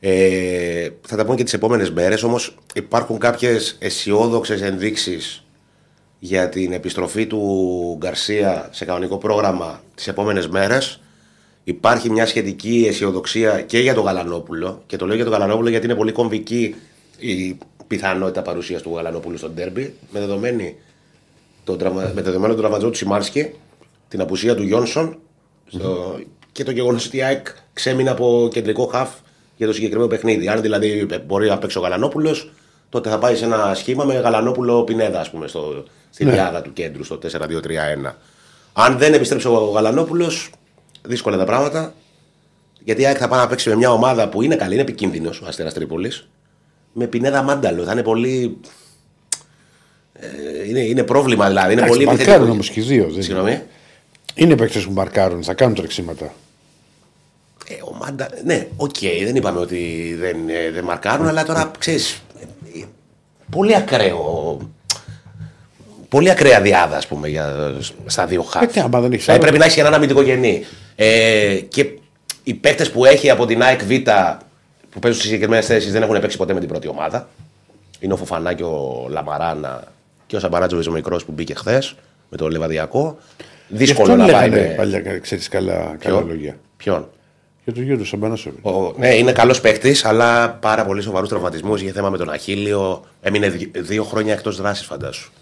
Ε, θα τα πούμε και τις επόμενες μέρες, όμως υπάρχουν κάποιες αισιόδοξες ενδείξεις για την επιστροφή του Γκαρσία σε κανονικό πρόγραμμα τις επόμενες μέρες. Υπάρχει μια σχετική αισιοδοξία και για τον Γαλανόπουλο. Και το λέω για τον Γαλανόπουλο γιατί είναι πολύ κομβική η πιθανότητα παρουσίας του Γαλανόπουλου στον τέρμπι. Με, δεδομένη το, τραυμα- με δεδομένο τον τραυματισμό του Σιμάρσκι, την απουσία του Γιόνσον Στο... Και το γεγονός ότι η ΑΕΚ ξέμεινε από κεντρικό χαφ για το συγκεκριμένο παιχνίδι. Αν δηλαδή μπορεί να παίξει ο Γαλανόπουλος, τότε θα πάει σε ένα σχήμα με Γαλανόπουλο Πινέδα, ας πούμε, στο... στη διάδα του κέντρου, στο 4-2-3-1. Αν δεν επιστρέψει ο Γαλανόπουλος, δύσκολα τα πράγματα. Γιατί η ΑΕΚ θα πάει να παίξει με μια ομάδα που είναι καλή, είναι επικίνδυνος ο Αστέρας Τρίπολης. Με Πινέδα Μάνταλο. Θα είναι πολύ. Ε, είναι, είναι πρόβλημα δηλαδή. Είναι Εντάξει, πολύ Μαρκάρουν επιθετικό. όμως και οι δύο. δεν- Συγγνώμη. Είναι παίκτες που μαρκάρουν, θα κάνουν τρεξίματα. Ε, ο Μάντα, ναι, οκ, δεν είπαμε ότι δεν, ε, δεν μαρκάρουν, αλλά τώρα ξέρεις. πολύ ακραίο. Πολύ ακραία δυάδα, ας πούμε, για, στα δύο χαφ. Ε, τι, άμα δεν έχεις Δηλαδή, άλλο. πρέπει να έχει έναν αμυντικογενή. Ε, και οι παίκτες που έχει από την ΑΕΚ Β που παίζουν στις συγκεκριμένες θέσεις δεν έχουν παίξει ποτέ με την πρώτη ομάδα. Είναι ο Φοφανά και ο Λαμαράνα και ο Σαμπαράτζο ο μικρός που μπήκε χθες με το Λεβαδιακό. Γι' Δύσκολο αυτό να πάει. λέγανε Με... παλιά, ξέρεις καλά, καλά λόγια. Ποιον; Για τον Γιώργο Σαμπανάσοβι. Ο, ναι, είναι καλός παίκτης, αλλά πάρα πολύ σοβαρούς τραυματισμούς. Είχε θέμα με τον Αχίλιο. Έμεινε δι- δύο χρόνια εκτός δράσης, φαντάσου.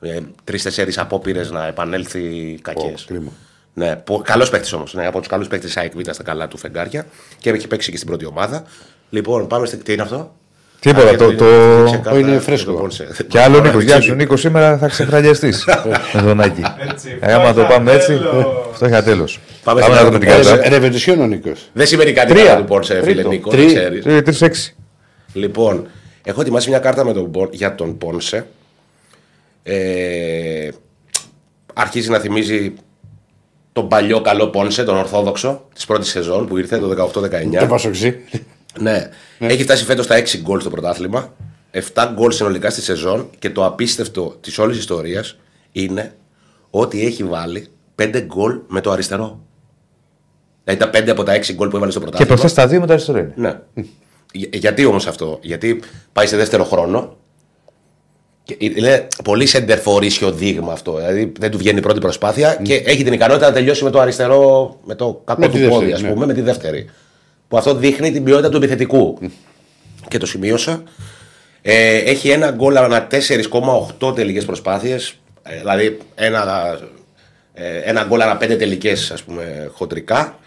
Ε, Τρει-τέσσερι απόπειρες να επανέλθει κακές. κρίμα. ναι, καλός παίκτης όμως. Ναι, από τους καλούς παίκτες ΑΕΚ Β στα καλά του φεγγάρια και έχει παίξει και στην πρώτη ομάδα. Λοιπόν, πάμε στη. Τι είναι αυτό; Τίποτα, Α, το- γιατί- το- δείξε κάρτα είναι για φρέσκο. τον Πόνσε. Και άλλο Ωραία, Νίκο. Γεια σου τσίπη. Νίκος, σήμερα θα ξεφραγιαστείς με τον Άκη. Έτσι, Ε, Άμα το πάμε έτσι, τέλος. αυτό είχα τέλος. Πάμε Πάμε στην να δούμε την άλλη. κάρτα. Ρεβεντισιόν ο Νίκος. Δεν σημαίνει κάτι Τρία. καλά του Πόνσε, φίλε Τρίτο. Νίκο. Τρία. να ξέρεις. Τρει-έξι. Λοιπόν, έχω ετοιμάσει μια κάρτα με τον, Πον- για τον Πόνσε. Ε, αρχίζει να θυμίζει τον παλιό καλό Πόνσε, τον Ορθόδοξο της πρώτης σεζόν που ήρθε το 18-19. Το Πασοξή. Ναι. Έχει φτάσει φέτος στα 6 γκολ στο πρωτάθλημα. 7 γκολ συνολικά στη σεζόν και το απίστευτο της όλης ιστορίας είναι ότι έχει βάλει 5 γκολ με το αριστερό. Δηλαδή τα 5 από τα 6 γκολ που έβαλε στο Και πρωτάθλημα. προχθές τα δύο με το αριστερό είναι. Ναι. Για- γιατί όμως αυτό, Γιατί πάει σε δεύτερο χρόνο. Και είναι πολύ σεντερφορίσιο δείγμα αυτό. Δηλαδή δεν του βγαίνει η πρώτη προσπάθεια και έχει την ικανότητα να τελειώσει με το αριστερό, με το κακό Με του τη πόδι, δεύτερη, ας ναι. πούμε, με τη δεύτερη. Που αυτό δείχνει την ποιότητα του επιθετικού. Και το σημείωσα. Ε, έχει ένα γκολ ανά 4,8 τελικές προσπάθειες. δηλαδή ένα, ε, ένα γκολ ανά 5 τελικές ας πούμε χοντρικά.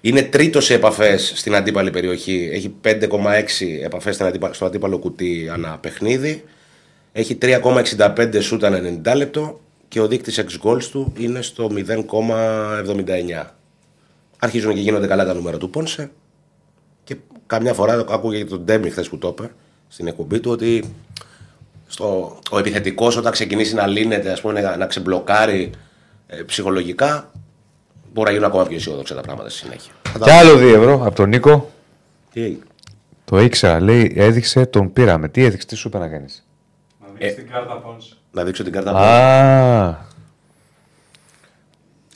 Είναι τρίτος σε επαφές στην αντίπαλη περιοχή. Έχει 5,6 επαφές στο αντίπαλο κουτί ανά παιχνίδι. Έχει 3,65 σούτ ανά 90 λεπτό και ο δείκτης ex goals του είναι στο 0,79. Αρχίζουν και γίνονται καλά τα νούμερα του Πόνσε και καμιά φορά άκουγε τον Ντέμι χθες που το είπε στην εκπομπή του ότι στο, ο επιθετικός όταν ξεκινήσει να λύνεται, ας πούμε, να, να ξεμπλοκάρει ε, ψυχολογικά, μπορεί να γίνουν ακόμα πιο αισιόδοξα τα πράγματα στη συνέχεια. Θα τα- Και άλλο 2 ευρώ από τον Νίκο. Τι έγινε; Το ήξερα, λέει, έδειξε, τον πήραμε. Τι έδειξε, τι σου είπε να κάνεις; Να δείξει την κάρτα Πόνσε. Να δείξω την κάρτα. Α,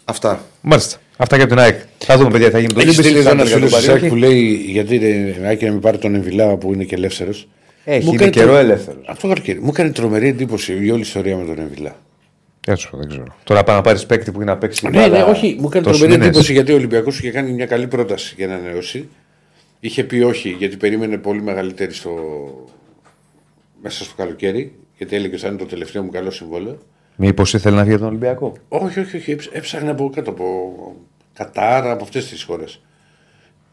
Αυτά. μάλιστα. Αυτά και από την ΑΕΚ. Θα δούμε, παιδιά, θα γίνει το Έχει στείλει εδώ ένα φίλο τη Παρίοχη. ΣΑΚ που λέει γιατί είναι άκη να μην πάρει τον Εμβιλά που είναι και ελεύθερος. Έχει, είναι καιρό ελεύθερος. Αυτό το καλοκαίρι. Μου έκανε τρομερή εντύπωση η όλη ιστορία με τον Εμβιλά. Τι να σου πω, δεν ξέρω. Τώρα πάει να πάρεις παίκτη που είναι να παίξει. Ναι, ναι, όχι. Μου έκανε τόσους τρομερή μήνες. εντύπωση γιατί ο Ολυμπιακός είχε κάνει μια καλή πρόταση για να ανανεώσει. Είχε πει όχι γιατί περίμενε πολύ μεγαλύτερη στο... μέσα στο καλοκαίρι. Γιατί έλεγε ότι θα είναι το τελευταίο μου καλό συμβόλαιο. Μήπως ήθελε να βγει από τον Ολυμπιακό; Όχι, όχι, όχι. έψ- Έψαχνε από κάτω από Κατάρα, από αυτές τις χώρες.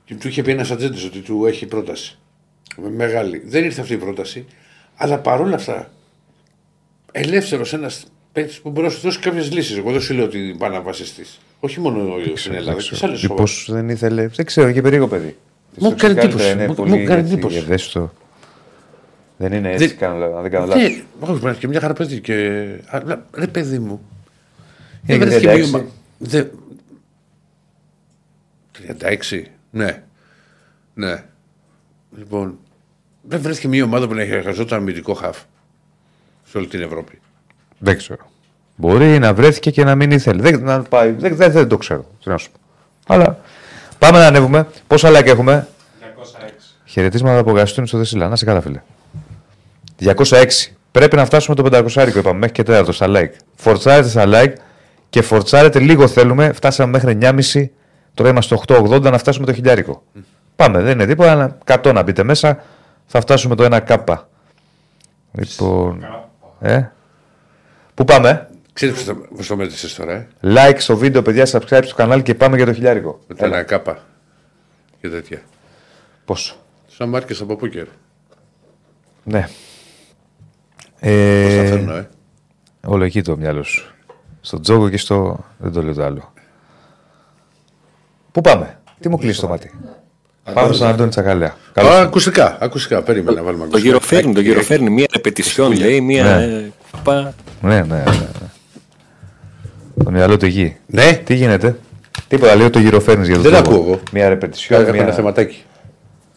Και του είχε πει ένας ατζέντης ότι του έχει πρόταση. Με- Μεγάλη. Δεν ήρθε αυτή η πρόταση. Αλλά παρόλα αυτά, ελεύθερος ένας παίκτης που μπορεί να σου δώσει κάποιες λύσεις. Εγώ δεν σου λέω ότι πάει να βασιστεί. Όχι μόνο στην Ελλάδα, και σε άλλες Μήπως χώρε. δεν ήθελε. Δεν ξέρω, και περίεργο παιδί. Μου Στο έκανε ξεκάρτα εντύπωση, είναι μου- πολύ, μου έκανε έτσι, εντύπωση. Ευαίσθητο. Δεν είναι έτσι, Δεν- κάνω, λάθος, αν δεν κάνω λάθος. Ναι, όχι, πρέπει και μια χαρά παιδί. Και... Αλλά, ρε παιδί μου. Είναι Δεν βρέθηκε 36. μείωμα. Δεν... 36. Ναι. Ναι. Λοιπόν, δεν βρέθηκε μια ομάδα που να έχει εργαζόταν αμυντικό χαφ σε όλη την Ευρώπη. Δεν ξέρω. Μπορεί να βρέθηκε και να μην ήθελε. Δεν, να πάει, δεν, δεν, δεν το ξέρω. Τι να σου πω. Αλλά πάμε να ανέβουμε. Πόσα like έχουμε; 206. Χαιρετίσματα από Γαστούνι στο Δεσίλα. Να σε καλά, φίλε. 206. Πρέπει να φτάσουμε το 500 είπαμε, μέχρι και τέταρτο στα like. Φορτσάρετε στα like και φορτσάρετε λίγο θέλουμε. Φτάσαμε μέχρι 9.30. Τώρα είμαστε 8.80 να φτάσουμε το χιλιάρικο. Πάμε, δεν είναι τίποτα. Ένα 100 να μπείτε μέσα. Θα φτάσουμε το 1 κάπα. Λοιπόν. Ε; Πού πάμε, Ξέρεις πώς το, πώς το μέτρησες τώρα, ε; Like στο βίντεο, παιδιά, subscribe στο κανάλι και πάμε για το χιλιάρικο. Με τα ένα κάπα και τέτοια. Πόσο; Σαν μάρκες από πούκερ. Ναι. Πώς Ε, τα φέρνω, ε; όλο εκεί το μυαλό σου. Στο τζόγο και στο. Δεν το λέω το άλλο. Πού πάμε, τι μου κλείσει το μάτι; Πάμε; Στον Αντώνη Τσακαλέα. Α, Καλώς. ακουστικά, ακουστικά. Περίμενα να βάλουμε Το ακουστικά. γυροφέρνει, το γυροφέρνει. Μία ρεπετησιόν λέει, μία. Ναι. ε, πα- Ναι, ναι, ναι. ναι. Το μυαλό του εκεί. Ναι, Τι γίνεται; Τίποτα, λέω το γυροφέρνεις για το Δεν τζόγο. ακούω εγώ. Μια ρεπετησιόν. έχω ένα Μια... θεματάκι.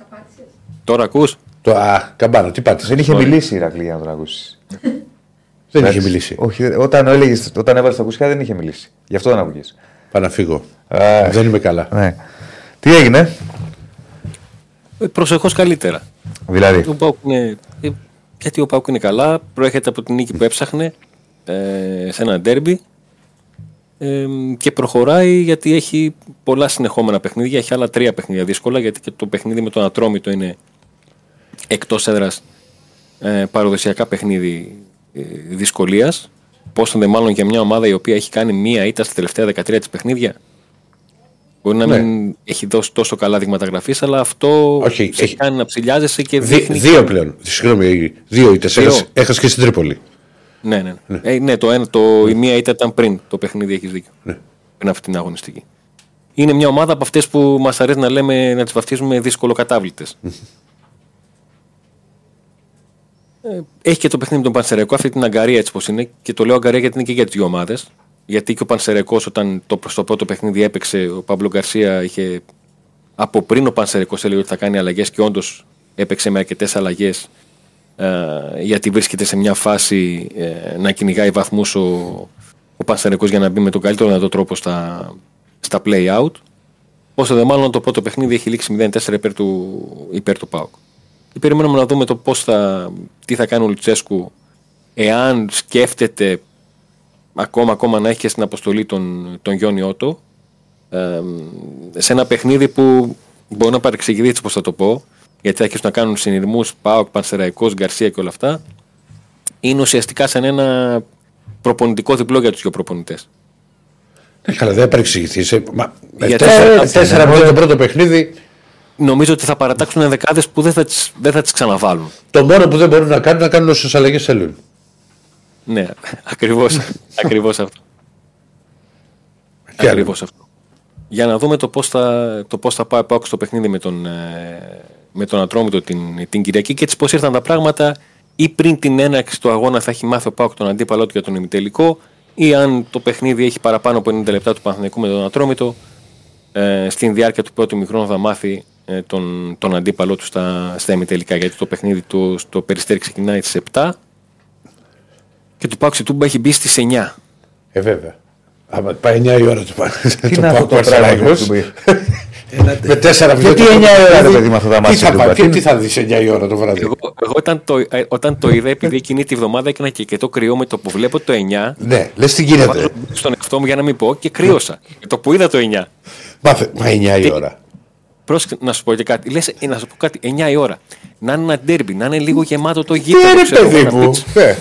Απάντησες. Τώρα ακούς; Το, α, καμπάνα, τι πάτησε. Δεν είχε μιλήσει η Ηρακλή για να τον ακούσει. Δεν είχε μιλήσει. Όχι, όταν, έλεγες, όταν έβαλες τα ακουστικά δεν είχε μιλήσει. Γι' αυτό δεν άκουγε. Πάω να φύγω. Α. Δεν είμαι καλά. Ναι. Τι έγινε, Προσεχώς καλύτερα. δηλαδή; Ο Πάουκ είναι, ε, γιατί ο Πάουκ είναι καλά, προέρχεται από την νίκη που έψαχνε ε, σε ένα ντέρμπι ε, και προχωράει γιατί έχει πολλά συνεχόμενα παιχνίδια. Έχει άλλα τρία παιχνίδια δύσκολα γιατί και το παιχνίδι με τον Ατρόμητο είναι εκτός έδρας ε, παραδοσιακά παιχνίδι ε, δυσκολίας. Πόσο δε μάλλον για μια ομάδα η οποία έχει κάνει μία ήττα στα τελευταία 13 της παιχνίδια; Μπορεί να Ναι. μην έχει δώσει τόσο καλά δείγματα γραφής, αλλά αυτό Όχι, σε έχει- κάνει να ψηλιάζεσαι και Δι- δείχνει. δύο πλέον. Συγγνώμη, δύο ήττες. Δύο. Έχασε και στην Τρίπολη. Ναι, ναι. ναι. Ε, ναι, το ένα, το, η μία ήταν πριν το παιχνίδι, έχεις δίκιο. Ναι. Πριν αυτή την αγωνιστική. Είναι μια ομάδα από αυτές που μας αρέσει να λέμε να τις βαφτίζουμε δύσκολο κατάβλητες. Ε, έχει και το παιχνίδι με τον Πανσεραϊκό, αυτή την αγκαρία έτσι πως είναι. Και το λέω αγκαρία γιατί είναι και για τις δύο ομάδες. Γιατί και ο Πανσεραϊκός, όταν το, στο πρώτο παιχνίδι έπαιξε, ο Παύλο Γκαρσία είχε. Από πριν ο Πανσεραϊκός έλεγε ότι θα κάνει αλλαγές και όντως έπαιξε με αρκετές αλλαγές ε, γιατί βρίσκεται σε μια φάση ε, να κυνηγάει βαθμούς ο, ο Πανσεραϊκός για να μπει με τον καλύτερο δυνατό τρόπο στα, στα play out. Όσο δε μάλλον το πρώτο παιχνίδι έχει λήξει 0-4 υπέρ του, υπέρ του ΠΑΟΚ. Και περιμένουμε να δούμε το πώς θα, τι θα κάνει ο Λουτσέσκου εάν σκέφτεται ακόμα, ακόμα να έχει και στην αποστολή τον, τον Γιόνι Ότο ε, σε ένα παιχνίδι που μπορεί να παρεξηγηθεί έτσι πώς θα το πω γιατί θα αρχίσουν να κάνουν συνειρμούς ΠΑΟΚ, Πανσεραϊκός, Γκαρσία και όλα αυτά είναι ουσιαστικά σαν ένα προπονητικό διπλό για τους δύο προπονητές. Ναι, καλά, δεν παρεξηγηθεί. Ε, μα, με Γιατί- τέσσερα, Ε, τέσσερα από το πρώτο παιχνίδι. Νομίζω ότι θα παρατάξουν δεκάδες που δεν θα τις, δεν θα τις ξαναβάλουν. Το μόνο που δεν μπορούν να κάνουν είναι να κάνουν όσες αλλαγές θέλουν. Ναι, ακριβώς, ακριβώς αυτό. Και Ακριβώς αυτό. Για να δούμε το πώς θα, το πώς θα πάει ο Πάοκ στο παιχνίδι με τον, ε, με τον Ατρόμητο την, την Κυριακή και έτσι πώς ήρθαν τα πράγματα ή πριν την έναρξη του αγώνα θα έχει μάθει ο Πάοκ τον αντίπαλό του για τον ημιτελικό ή αν το παιχνίδι έχει παραπάνω από 90 λεπτά του Παναθηναϊκού με τον Ατρόμητο ε, στην διάρκεια του πρώτου μικρόνου θα μάθει ε, τον, τον αντίπαλό του στα, στα ημιτελικά γιατί το παιχνίδι του στο Περιστέρι ξεκινάει στις 7 και του Πάοκ Τούμπα έχει μπει στις 9. Ε, βέβαια. Άμα πάει 9 η ώρα του πάνε. Τι να αυτό το πράγμα. Με τέσσερα Γιατί 9 η ώρα, ρε παιδί, με αυτά τα Τι μάτια θα του πάει, Μπατίνου. τι θα δεις 9 η ώρα το βράδυ; Εγώ, εγώ όταν, το, ε, όταν το είδα, επειδή εκείνη τη βδομάδα έκανα και, και το κρυό με το που βλέπω το 9, Ναι, λες τι βάζω γίνεται. στον εαυτό μου για να μην πω και κρύωσα. Και το που είδα το 9. Μάθε, μα 9 η ώρα. Πρόσεξε να σου πω και κάτι. Λες, ε, να σου πω κάτι. 9 η ώρα. Να είναι ένα ντέρμπι, να είναι λίγο γεμάτο το γήπεδο. Τι ρε ξέρω εγώ, παιδί να μου; πεις. Ε,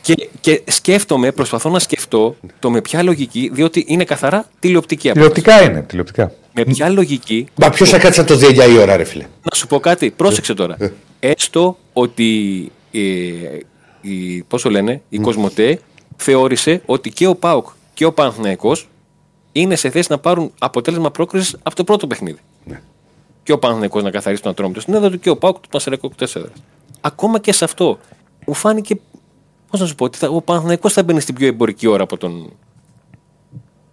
Και, και σκέφτομαι, προσπαθώ να σκεφτώ το με ποια λογική, διότι είναι καθαρά τηλεοπτική απόφαση. Τηλεοπτικά είναι. Τηλεοπτικά. Με ποια λογική Μα ποιος θα κάτσει να το δει 9 η ώρα, ρε φίλε; Να σου πω κάτι, πρόσεξε τώρα. Έστω ότι ε, η, πώς το λένε, η Κοσμοτέ θεώρησε ότι και ο ΠΑΟΚ και ο Παναθηναϊκός είναι σε θέση να πάρουν αποτέλεσμα πρόκρισης από το πρώτο παιχνίδι. Και ο Παναθηναϊκός να καθαρίσει τον ατρόμητο στην έδρα του και ο ΠΑΟΚ του Πανσεραϊκού του 4. Ακόμα και σε αυτό μου φάνηκε, πώς να σου πω, ότι θα, ο Παναθηναϊκός θα μπαίνει στην πιο εμπορική ώρα από τον...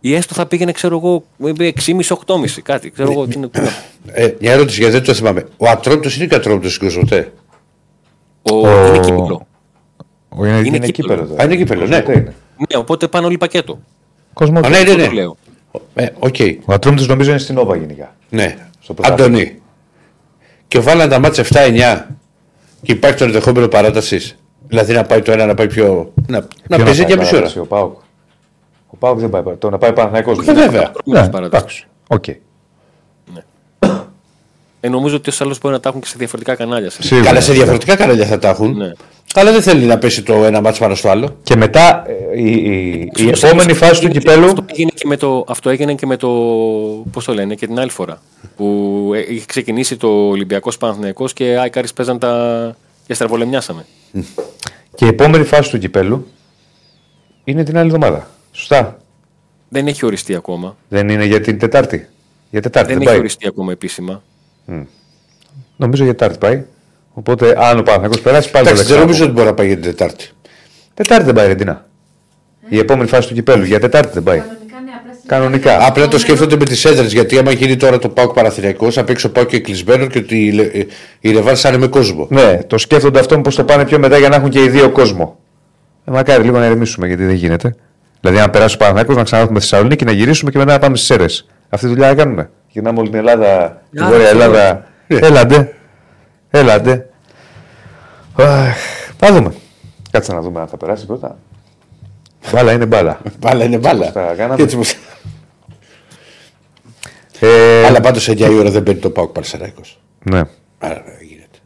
Ή έστω θα πήγαινε, ξέρω εγώ, 6,5-8,5 κάτι. Ξέρω εγώ, τι είναι, τι είναι. Ε, μια ερώτηση γιατί δεν το θυμάμαι. Ο Ατρόμητος είναι και ο Ατρόμητος στην Κοσμοτέ; Ο, Ο- Είναι κύπελο. Ο- Είναι, είναι κύπελλο. κύπελο. τώρα. Α, είναι κύπελλο, ναι. Κοσμοτέ είναι. Ναι, οπότε πάνε όλοι πακέτο. Κοσμοτέ. Α, ναι, ναι, Αυτό ναι. το λέω. Ε, Οκ. Ο Ατρόμητος νομίζω είναι στην Όβα γενικά. Ναι. Στο πρωτάθλημα. Αντωνί. Και βάλαν τα μάτια 7-9 και υπάρχει το ενδεχόμενο παράτασης. Δηλαδή να πάει το ένα να πάει πιο. Να, να Ποιο παίζει πάει για μισή ώρα. παράταση, Ο Πάουκ. Ο Πάουκ δεν πάει παράταση. Το να πάει Παναθηναϊκός. Ε, βέβαια. Ναι, παράτασης. εντάξει. Οκ. Ε, νομίζω ότι ο άλλος μπορεί να τα έχουν και σε διαφορετικά κανάλια. σε- Σίγουρα. Καλά, σε διαφορετικά κανάλια θα τα έχουν. Ναι. Αλλά δεν θέλει να πέσει το ένα μάτσο πάνω στο άλλο. Και μετά ε, η, η, η Αυτό επόμενη φάση του έγινε και- κυπέλου. Αυτό έγινε και με το, αυτό έγινε και με το. Πώς το λένε, και την άλλη φορά. Που ε, είχε ξεκινήσει το Ολυμπιακός Παναθηναϊκός και οι Άικαρι παίζαν τα. και στραβολεμιάσαμε. Και η επόμενη φάση του κυπέλου είναι την άλλη εβδομάδα. Σωστά. Δεν έχει οριστεί ακόμα. Δεν είναι για την Τετάρτη. Για Τετάρτη Δεν δεν, έχει πάει. οριστεί ακόμα επίσημα. Νομίζω για Τετάρτη πάει. Οπότε αν ο Παναθηναϊκός περάσει πάλι Εντάξει, το δεν Αλεξάνδρου. νομίζω ότι μπορεί να πάει για την Τετάρτη. Τετάρτη δεν πάει Ρεντίνα. Η επόμενη φάση του κυπέλου. Για Τετάρτη δεν πάει. Κανονικά, ναι, απλά στην- Κανονικά. Απλά το σκέφτονται με τις έδρες. Γιατί άμα γίνει τώρα το Πάοκ Παραθυριακό, θα παίξει ο Πάοκ και κλεισμένο και ότι η, Λε- ε, η Ρεβάν θα είναι με κόσμο. Ναι, το σκέφτονται αυτό πώ το πάνε πιο μετά για να έχουν και οι δύο κόσμο. Ε, μακάρι λίγο να ηρεμήσουμε γιατί δεν γίνεται. Δηλαδή, αν περάσει ο Παναθηναϊκός να ξανάρθουμε στη Θεσσαλονίκη, να γυρίσουμε και μετά να πάμε στις αίρες. Αυτή τη δουλειά να κάνουμε. Γυρνάμε όλη την Ελλάδα, τη Α, Βόρεια αυτό. Ελλάδα. Έλαντε. Έλαντε. Αχ, Θα δούμε. Κάτσε να δούμε αν θα περάσει πρώτα. Μπάλα είναι μπάλα. Μπάλα είναι μπάλα. τα κάναμε. Και έτσι πως- Ε, Αλλά πάντως σε 9 η ώρα δεν μπαίνει το Πάοκ Παραθυριακό. ναι, Άρα δεν γίνεται.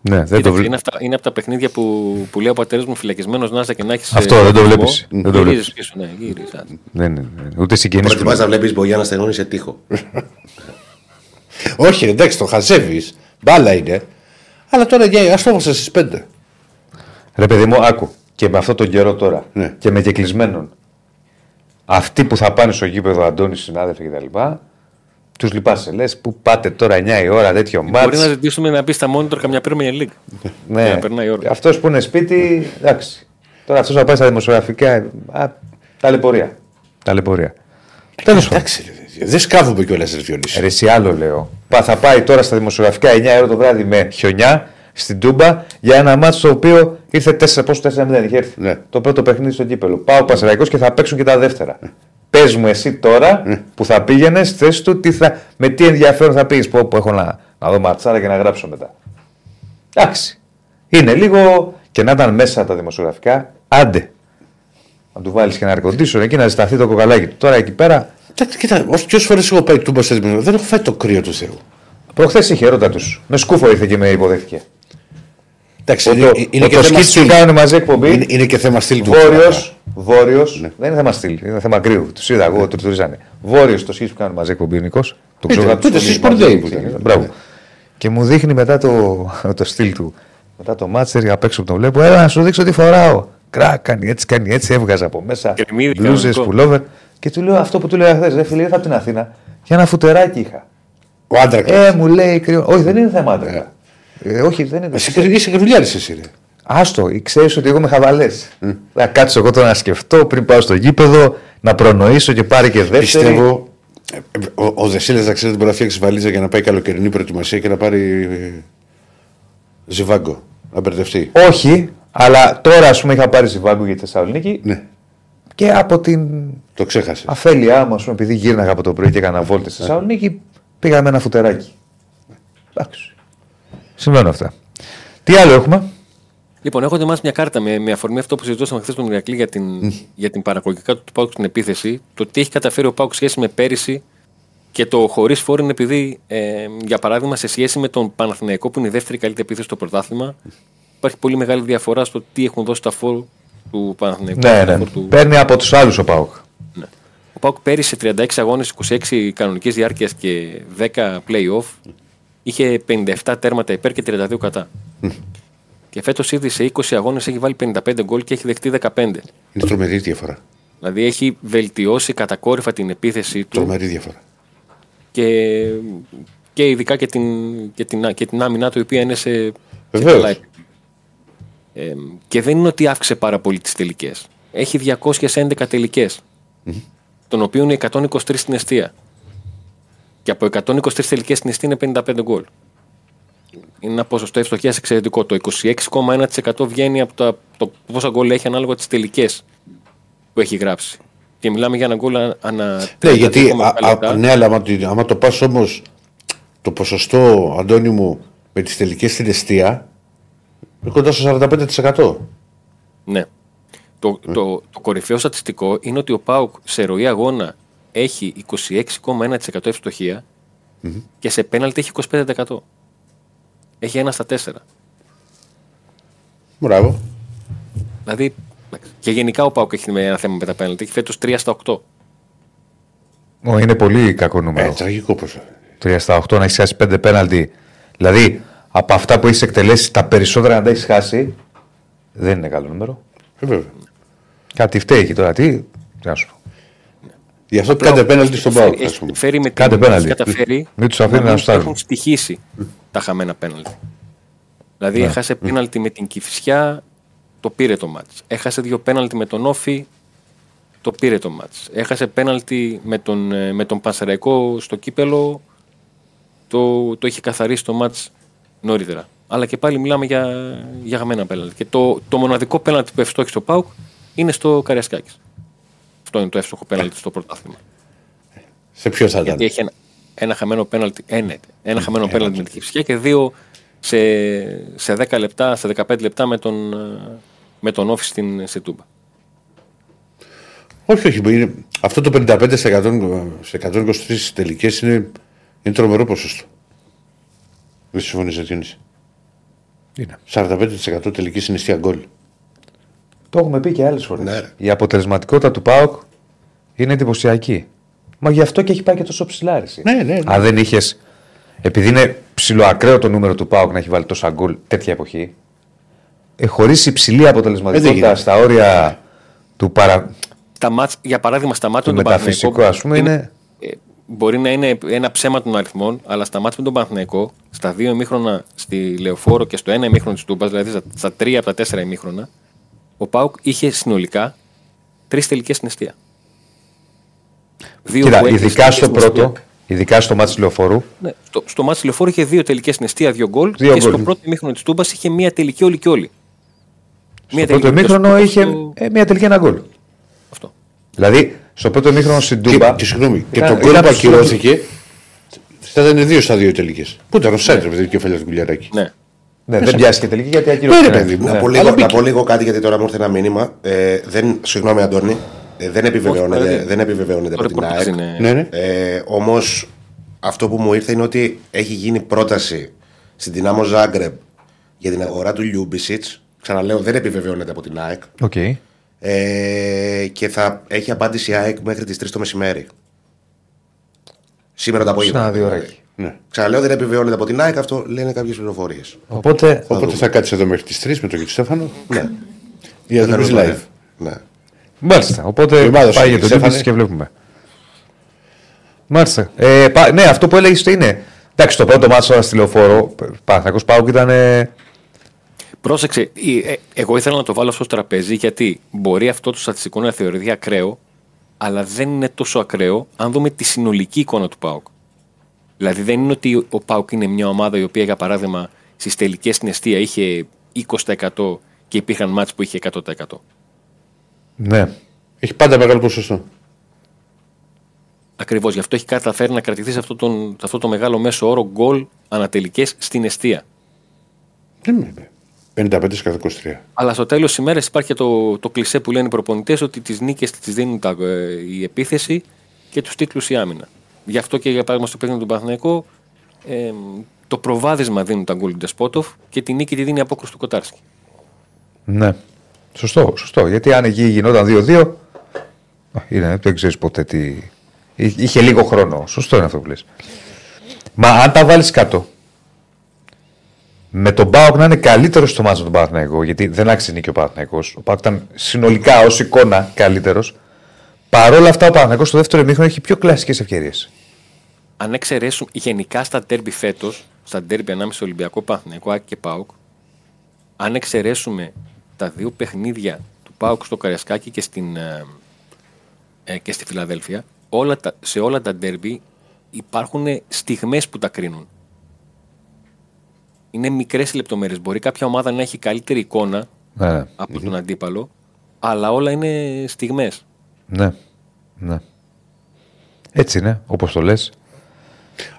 ναι, δεν το Κοίταξε, βλέπω. είναι, αυτά, είναι από τα παιχνίδια που, που λέει ο πατέρας μου φυλακισμένος να είσαι και να έχεις. Αυτό, δεν το βλέπεις. Δεν το βλέπεις. πίσω, ναι, γύριζε. Δεν είναι. Ούτε συγγενεί Προτιμάς να βλέπεις μπογιά να στεγνώνει σε τείχο. Όχι, ρε, εντάξει, το χαζεύεις. Μπάλα είναι. Αλλά τώρα α το είμαστε στις 5. Ρε παιδί μου, άκου. Και με αυτόν τον καιρό τώρα. Ναι. Και με κεκλεισμένον. Αυτοί που θα πάνε στο γήπεδο, Αντώνη, συνάδελφοι κτλ. Τους λυπάσαι. Λες που πάτε τώρα 9 η ώρα τέτοιο Μπορεί να μάτς. ζητήσουμε να μπει στα monitor καμιά Premier League. Ναι. Για να περνάει η ώρα. Αυτός που είναι σπίτι, εντάξει. Τώρα αυτός θα πάει στα δημοσιογραφικά. Α, ταλαιπωρία. Ταλαιπωρία. Τέλος πάντων. Εντάξει, ρε, δεν σκάβουμε κιόλας, Ρε Διονύση. Ρε, εσύ άλλο λέω. Πα, θα πάει τώρα στα δημοσιογραφικά 9 ώρα το βράδυ με χιονιά στην Τούμπα για ένα μάτσο το οποίο ήρθε 4 πόσο 4-0 είχε έρθει. Ναι. Το πρώτο παιχνίδι στο κύπελο. Πάω Πασαραϊκός και θα παίξουν και τα δεύτερα. Πες μου εσύ τώρα που θα πήγαινε στη θέση του τι θα, με τι ενδιαφέρον θα πήγες. Που, που έχω να, να δω ματσάρα και να γράψω μετά. Εντάξει. Είναι λίγο και να ήταν μέσα τα δημοσιογραφικά. Άντε. Να του βάλεις και ένα air εκεί να ζηταθεί το κοκαλάκι του. Τώρα εκεί πέρα Εντάξει, κοίτα, όσε φορές έχω πάει τούμπα στα δημοσιογραφικά, δεν έχω φάει το κρύο του Θεού. Προχθές είχε ρώτα τους. Με σκούφο ήρθε και με υποδέχτηκε. Εντάξει, Ο, είναι, το, είναι ο, και το θέμα σκίτς που στυλ. κάνουν μαζί εκπομπή. Είναι, είναι και θέμα στυλ του. Βόρειος. Βόρειος, δεν είναι θέμα στυλ, είναι θέμα κρύου. Τους είδα εγώ, του τουρίζανε. Βόρειος το σκίτς που κάνουν μαζί εκπομπή Νικό. Το Είτε, ξέρω από τότε τους στις σχολείς Sport Day μαζί, που ήταν. ξέρεις. Μπράβο. Και μου δείχνει μετά το, το στυλ του. Μετά το μάτσερ απ' έξω που τον βλέπω. Έλα να σου δείξω τι φοράω. Κρά, κάνει έτσι, κάνει έτσι. Έβγαζα από μέσα. Κρεμμύδι, Μπλούζες, κανονικό. πουλόβερ. Και του λέω αυτό που του λέω χθε. Ρε φίλε, ήρθα από την Αθήνα. Για ένα φουτεράκι είχα. Ο άντρα Ε, μου λέει κρύο. Όχι, δεν είναι θέμα άντρακα. Ε, όχι, δεν είναι. Εσύ είσαι γρουλιάρη εσύ. Ρε. Άστο, ξέρεις ότι εγώ είμαι χαβαλές. Θα κάτσω εγώ τώρα να σκεφτώ πριν πάω στο γήπεδο, να προνοήσω και πάρει και δεύτερη. Πιστεύω. ε, ε, Ο, ο Δεσίλα να ξέρει ότι μπορεί να φτιάξει βαλίτσα για να πάει καλοκαιρινή προετοιμασία και να πάρει ε, ζιβάγκο. Να μπερδευτεί. Όχι, αλλά τώρα ας πούμε είχα πάρει ζιβάγκο για τη Θεσσαλονίκη Ναι, και από την το ξέχασες. αφέλειά μου, ας πούμε, επειδή γύρναγα από το πρωί και έκανα βόλτες στη Θεσσαλονίκη, πήγα με ένα φουτεράκι. Εντάξει. Συμβαίνουν αυτά. Τι άλλο έχουμε; Λοιπόν, έχω ετοιμάσει μια κάρτα με, με αφορμή αυτό που συζητούσαμε χθες τον Ηρακλή για την, για την παραγωγικά του Πάουκ στην επίθεση. Το τι έχει καταφέρει ο Πάουκ σχέση με πέρυσι και το χωρίς φόρ είναι επειδή, ε, για παράδειγμα, σε σχέση με τον Παναθηναϊκό που είναι η δεύτερη καλύτερη επίθεση στο πρωτάθλημα, υπάρχει πολύ μεγάλη διαφορά στο τι έχουν δώσει τα φόρ του Παναθηναϊκού. Ναι, τα ναι. φόρ του- Παίρνει από τους άλλους ο Πάουκ. Ο Πάουκ πέρυσι σε 36 αγώνες, 26 κανονική διάρκεια και 10 play-off είχε 57 τέρματα υπέρ και 32 κατά. και φέτος ήδη σε 20 αγώνες έχει βάλει 55 γκολ και έχει δεχτεί 15. Είναι τρομερή διαφορά. Δηλαδή έχει βελτιώσει κατακόρυφα την επίθεση του Τρομερή διαφορά. και, και ειδικά και την, και, την, και την άμυνά του η οποία είναι σε, σε Βεβαίως. καλά επίπεδα. Ε, και δεν είναι ότι αύξησε πάρα πολύ τις τελικές. Έχει 211 τελικές, των οποίων οι 123 στην αιστεία. Και από 123 τελικές στην αιστεία είναι 55 γκολ. Είναι ένα ποσοστό ευστοχίας εξαιρετικό. Το 26,1% βγαίνει από τα, το πόσα γκολ έχει ανάλογα τις τελικές που έχει γράψει. Και μιλάμε για ένα γκολ ανα- ανά. Ναι, 32,7 γιατί. α- α- λεπτά. ναι, αλλά άμα, τη- άμα το πας όμως το ποσοστό, Αντώνη μου, με τις τελικές στην αιστεία, είναι κοντά στο 45%. Ναι. Το, το, το κορυφαίο στατιστικό είναι ότι ο Πάουκ σε ροή αγώνα έχει 26,1% ευστοχία και σε πέναλτι έχει 25%. Έχει ένα στα τέσσερα. Μπράβο. Δηλαδή, και γενικά ο Πάουκ έχει ένα θέμα με τα πέναλτι. Έχει φέτος 3 στα 8. Ω, είναι πολύ κακό Ε, νούμερο. τραγικό ποσό. 3 στα 8 να έχει χάσει 5 πέναλτι. Δηλαδή, από αυτά που έχεις εκτελέσει, τα περισσότερα να τα έχεις χάσει. Δεν είναι καλό νούμερο. Ε, βέβαια. Κάτι φταίει εκεί τώρα. Τι, τι να σου πω. Γι' αυτό κάντε πέναλτι στον Πάουκ. Έχει ας πούμε. φέρει με Κάντε την πέναλτι. έχει καταφέρει Μην τους αφήνει να μην σουτάρουν. Έχουν στοιχήσει τα χαμένα πέναλτι. Δηλαδή Ναι. έχασε πέναλτι με την Κυφσιά, το πήρε το μάτς. Έχασε δύο πέναλτι με τον Όφη, το πήρε το μάτς. Έχασε πέναλτι με τον, ε, με τον Πανσεραϊκό στο κύπελο, το, το είχε καθαρίσει το μάτς νωρίτερα. Αλλά και πάλι μιλάμε για, για χαμένα πέναλτι. Και το, το μοναδικό πέναλτι που ευστόχει στο ΠΑΟΚ είναι στο Καριασκάκης. Αυτό είναι το εύστοχο πέναλτι στο πρωτάθλημα. Σε ποιος θα ήταν; Γιατί έχει ένα, ένα χαμένο πέναλτι, ε, ναι, ένα χαμένο πέναλτι με την Κυφσιά και δύο σε, σε 10 λεπτά, σε 15 λεπτά με τον, ε, με τον Όφη στην σε Τούμπα. Όχι, όχι. Είναι, αυτό το 55% σε 123 τελικές είναι, είναι τρομερό ποσοστό. Δεν συμφωνεί να τίνει. Είναι. 45% τελική συνιστία γκολ. Το έχουμε πει και άλλες φορές. Ναι, ρε. Η αποτελεσματικότητα του ΠΑΟΚ είναι εντυπωσιακή. Μα γι' αυτό και έχει πάει και τόσο ψηλά. ρε εσύ. Ναι, ναι, ναι. Αν δεν είχες. Επειδή είναι ψηλοακραίο το νούμερο του ΠΑΟΚ να έχει βάλει τόσα γκολ τέτοια εποχή. Ε, Χωρίς υψηλή Ε, δεν αποτελεσματικότητα γίνεται. στα όρια του παρα... Στα μάτς, για παράδειγμα, στα μάτια Το με τον μεταφυσικό, Παναθηναϊκό, ας πούμε, είναι- ε, μπορεί να είναι ένα ψέμα των αριθμών, αλλά στα μάτια με τον Παναθηναϊκό, στα δύο ημίχρονα στη Λεωφόρο και στο ένα ημίχρονο της Τούμπας, δηλαδή στα, στα τρία από τα τέσσερα ημίχρονα, ο Πάουκ είχε συνολικά τρεις τελικές στην αιστεία. Δύο Κοίτα, που έκλεισε ειδικά τελικές στο στην αιστεία. πρώτο, ειδικά στο μάτι λεωφορού, Ναι, στο, στο μάτι της Λεωφόρο είχε δύο τελικές στην αιστεία, δύο γκολ. Δύο και γκολ. στο πρώτο ημίχρονο της Τούμπας είχε μία τελική όλη και όλη. στο πρώτο ημίχρονο είχε ε, μια τελική ένα γκολ. Αυτό. Δηλαδή, στο πρώτο ημίχρονο στην Τούμπα. Και, και συγγνώμη, και ήταν- το γκολ ήταν που στο- ακυρώθηκε θα ήταν δύο στα δύο τελικές. Πού ήταν ο Σέντρε με την κεφαλιά του κουλιαράκι. Ναι. Ναι, δεν πιάστηκε τελική γιατί Ναι, ακυρώθηκε. ρε παιδί μου. Να, πω Αλλά λίγο, να μπήκε. πω λίγο κάτι γιατί τώρα μου ήρθε ένα μήνυμα. Ε, δεν, συγγνώμη, Αντώνη. Ε, δεν επιβεβαιώνεται, Όχι, δεν επιβεβαιώνεται Το από την ρεπορτάζ ΑΕΚ. είναι. Ναι, ναι. Ε, Όμως αυτό που μου ήρθε είναι ότι έχει γίνει πρόταση στην Ντιναμό Ζάγκρεμπ για την αγορά του Λιούμπισιτς. Ξαναλέω, δεν επιβεβαιώνεται από την ΑΕΚ. Οκ. Ε, και θα έχει απάντηση η ΑΕΚ μέχρι τις 3 το μεσημέρι. Σήμερα το απόγευμα. Σαν δύο ώρακι. Ναι. Ξαναλέω, δεν επιβεβαιώνεται από την ΑΕΚ. Αυτό λένε κάποιες πληροφορίες. Οπότε, Οπότε θα κάτσεις εδώ μέχρι τις 3 με τον κύριο Στέφανο. Ναι. Για να το πει live. Ναι. μάλιστα. Οπότε Η ομάδα σου, πάει για το Στέφανε. Λίμπης και βλέπουμε. Μάλιστα. Ε, πα- ναι, αυτό που έλεγες το είναι. Εντάξει, το πρώτο μάτσο στη λεωφόρο, Παναθακό Πάουκ ήταν. ε, Πρόσεξε, η- ε, εγώ ήθελα να το βάλω αυτό στο τραπέζι γιατί μπορεί αυτό το στατιστικό να θεωρηθεί ακραίο, αλλά δεν είναι τόσο ακραίο αν δούμε τη συνολική εικόνα του ΠΑΟΚ. Δηλαδή δεν είναι ότι ο ΠΑΟΚ είναι μια ομάδα η οποία για παράδειγμα στις τελικές στην αιστεία είχε 20% και υπήρχαν μάτς που είχε 100%. Ναι. Έχει πάντα μεγάλο ποσοστό. Ακριβώς γι' αυτό έχει καταφέρει να κρατηθεί σε αυτό, τον, σε αυτό το μεγάλο μέσο όρο γκολ ανατελικές στην αιστεία. Δεν με 55 κατά 23. Αλλά στο τέλος της ημέρας υπάρχει και το, το κλισέ που λένε οι προπονητές ότι τις νίκες τις δίνουν τα, ε, η επίθεση και τους τίτλους η άμυνα. Γι' αυτό και για παράδειγμα στο παιχνίδι του Παναθηναϊκού ε, το προβάδισμα δίνουν τα γκολ του Ντεσπότοφ και τη νίκη τη δίνει η απόκρουση του Κοτάρσκι. Ναι. Σωστό, σωστό. Γιατί αν εκεί γινόταν 2-2, α, είναι, δεν ξέρεις ποτέ τι. Εί- Είχε λίγο χρόνο. Σωστό είναι αυτό που λες. Μα αν τα βάλεις κάτω. Με τον Πάοκ να είναι καλύτερος στο μάτσο του Παναθηναϊκού, γιατί δεν άξιζε νίκη ο Παναθηναϊκός. Ο Πάοκ ήταν συνολικά ως εικόνα καλύτερος. Παρ' όλα αυτά, ο Παναθηναϊκός στο δεύτερο ημίχρονο έχει πιο κλασικές ευκαιρίες. Αν εξαιρέσουμε γενικά στα τέρμπι φέτος, στα τέρμπι ανάμεσα στο Ολυμπιακό Παναθηναϊκό ΑΕΚ και ΠΑΟΚ, αν εξαιρέσουμε τα δύο παιχνίδια του ΠΑΟΚ στο Καριασκάκι και, στην, ε, ε, και στη Φιλαδέλφια, όλα τα, σε όλα τα ντέρμπι υπάρχουν στιγμές που τα κρίνουν. Είναι μικρές οι λεπτομέρειες. Μπορεί κάποια ομάδα να έχει καλύτερη εικόνα Ναι, ναι. από τον αντίπαλο, αλλά όλα είναι στιγμές. ναι. ναι. Έτσι είναι, όπως το λες.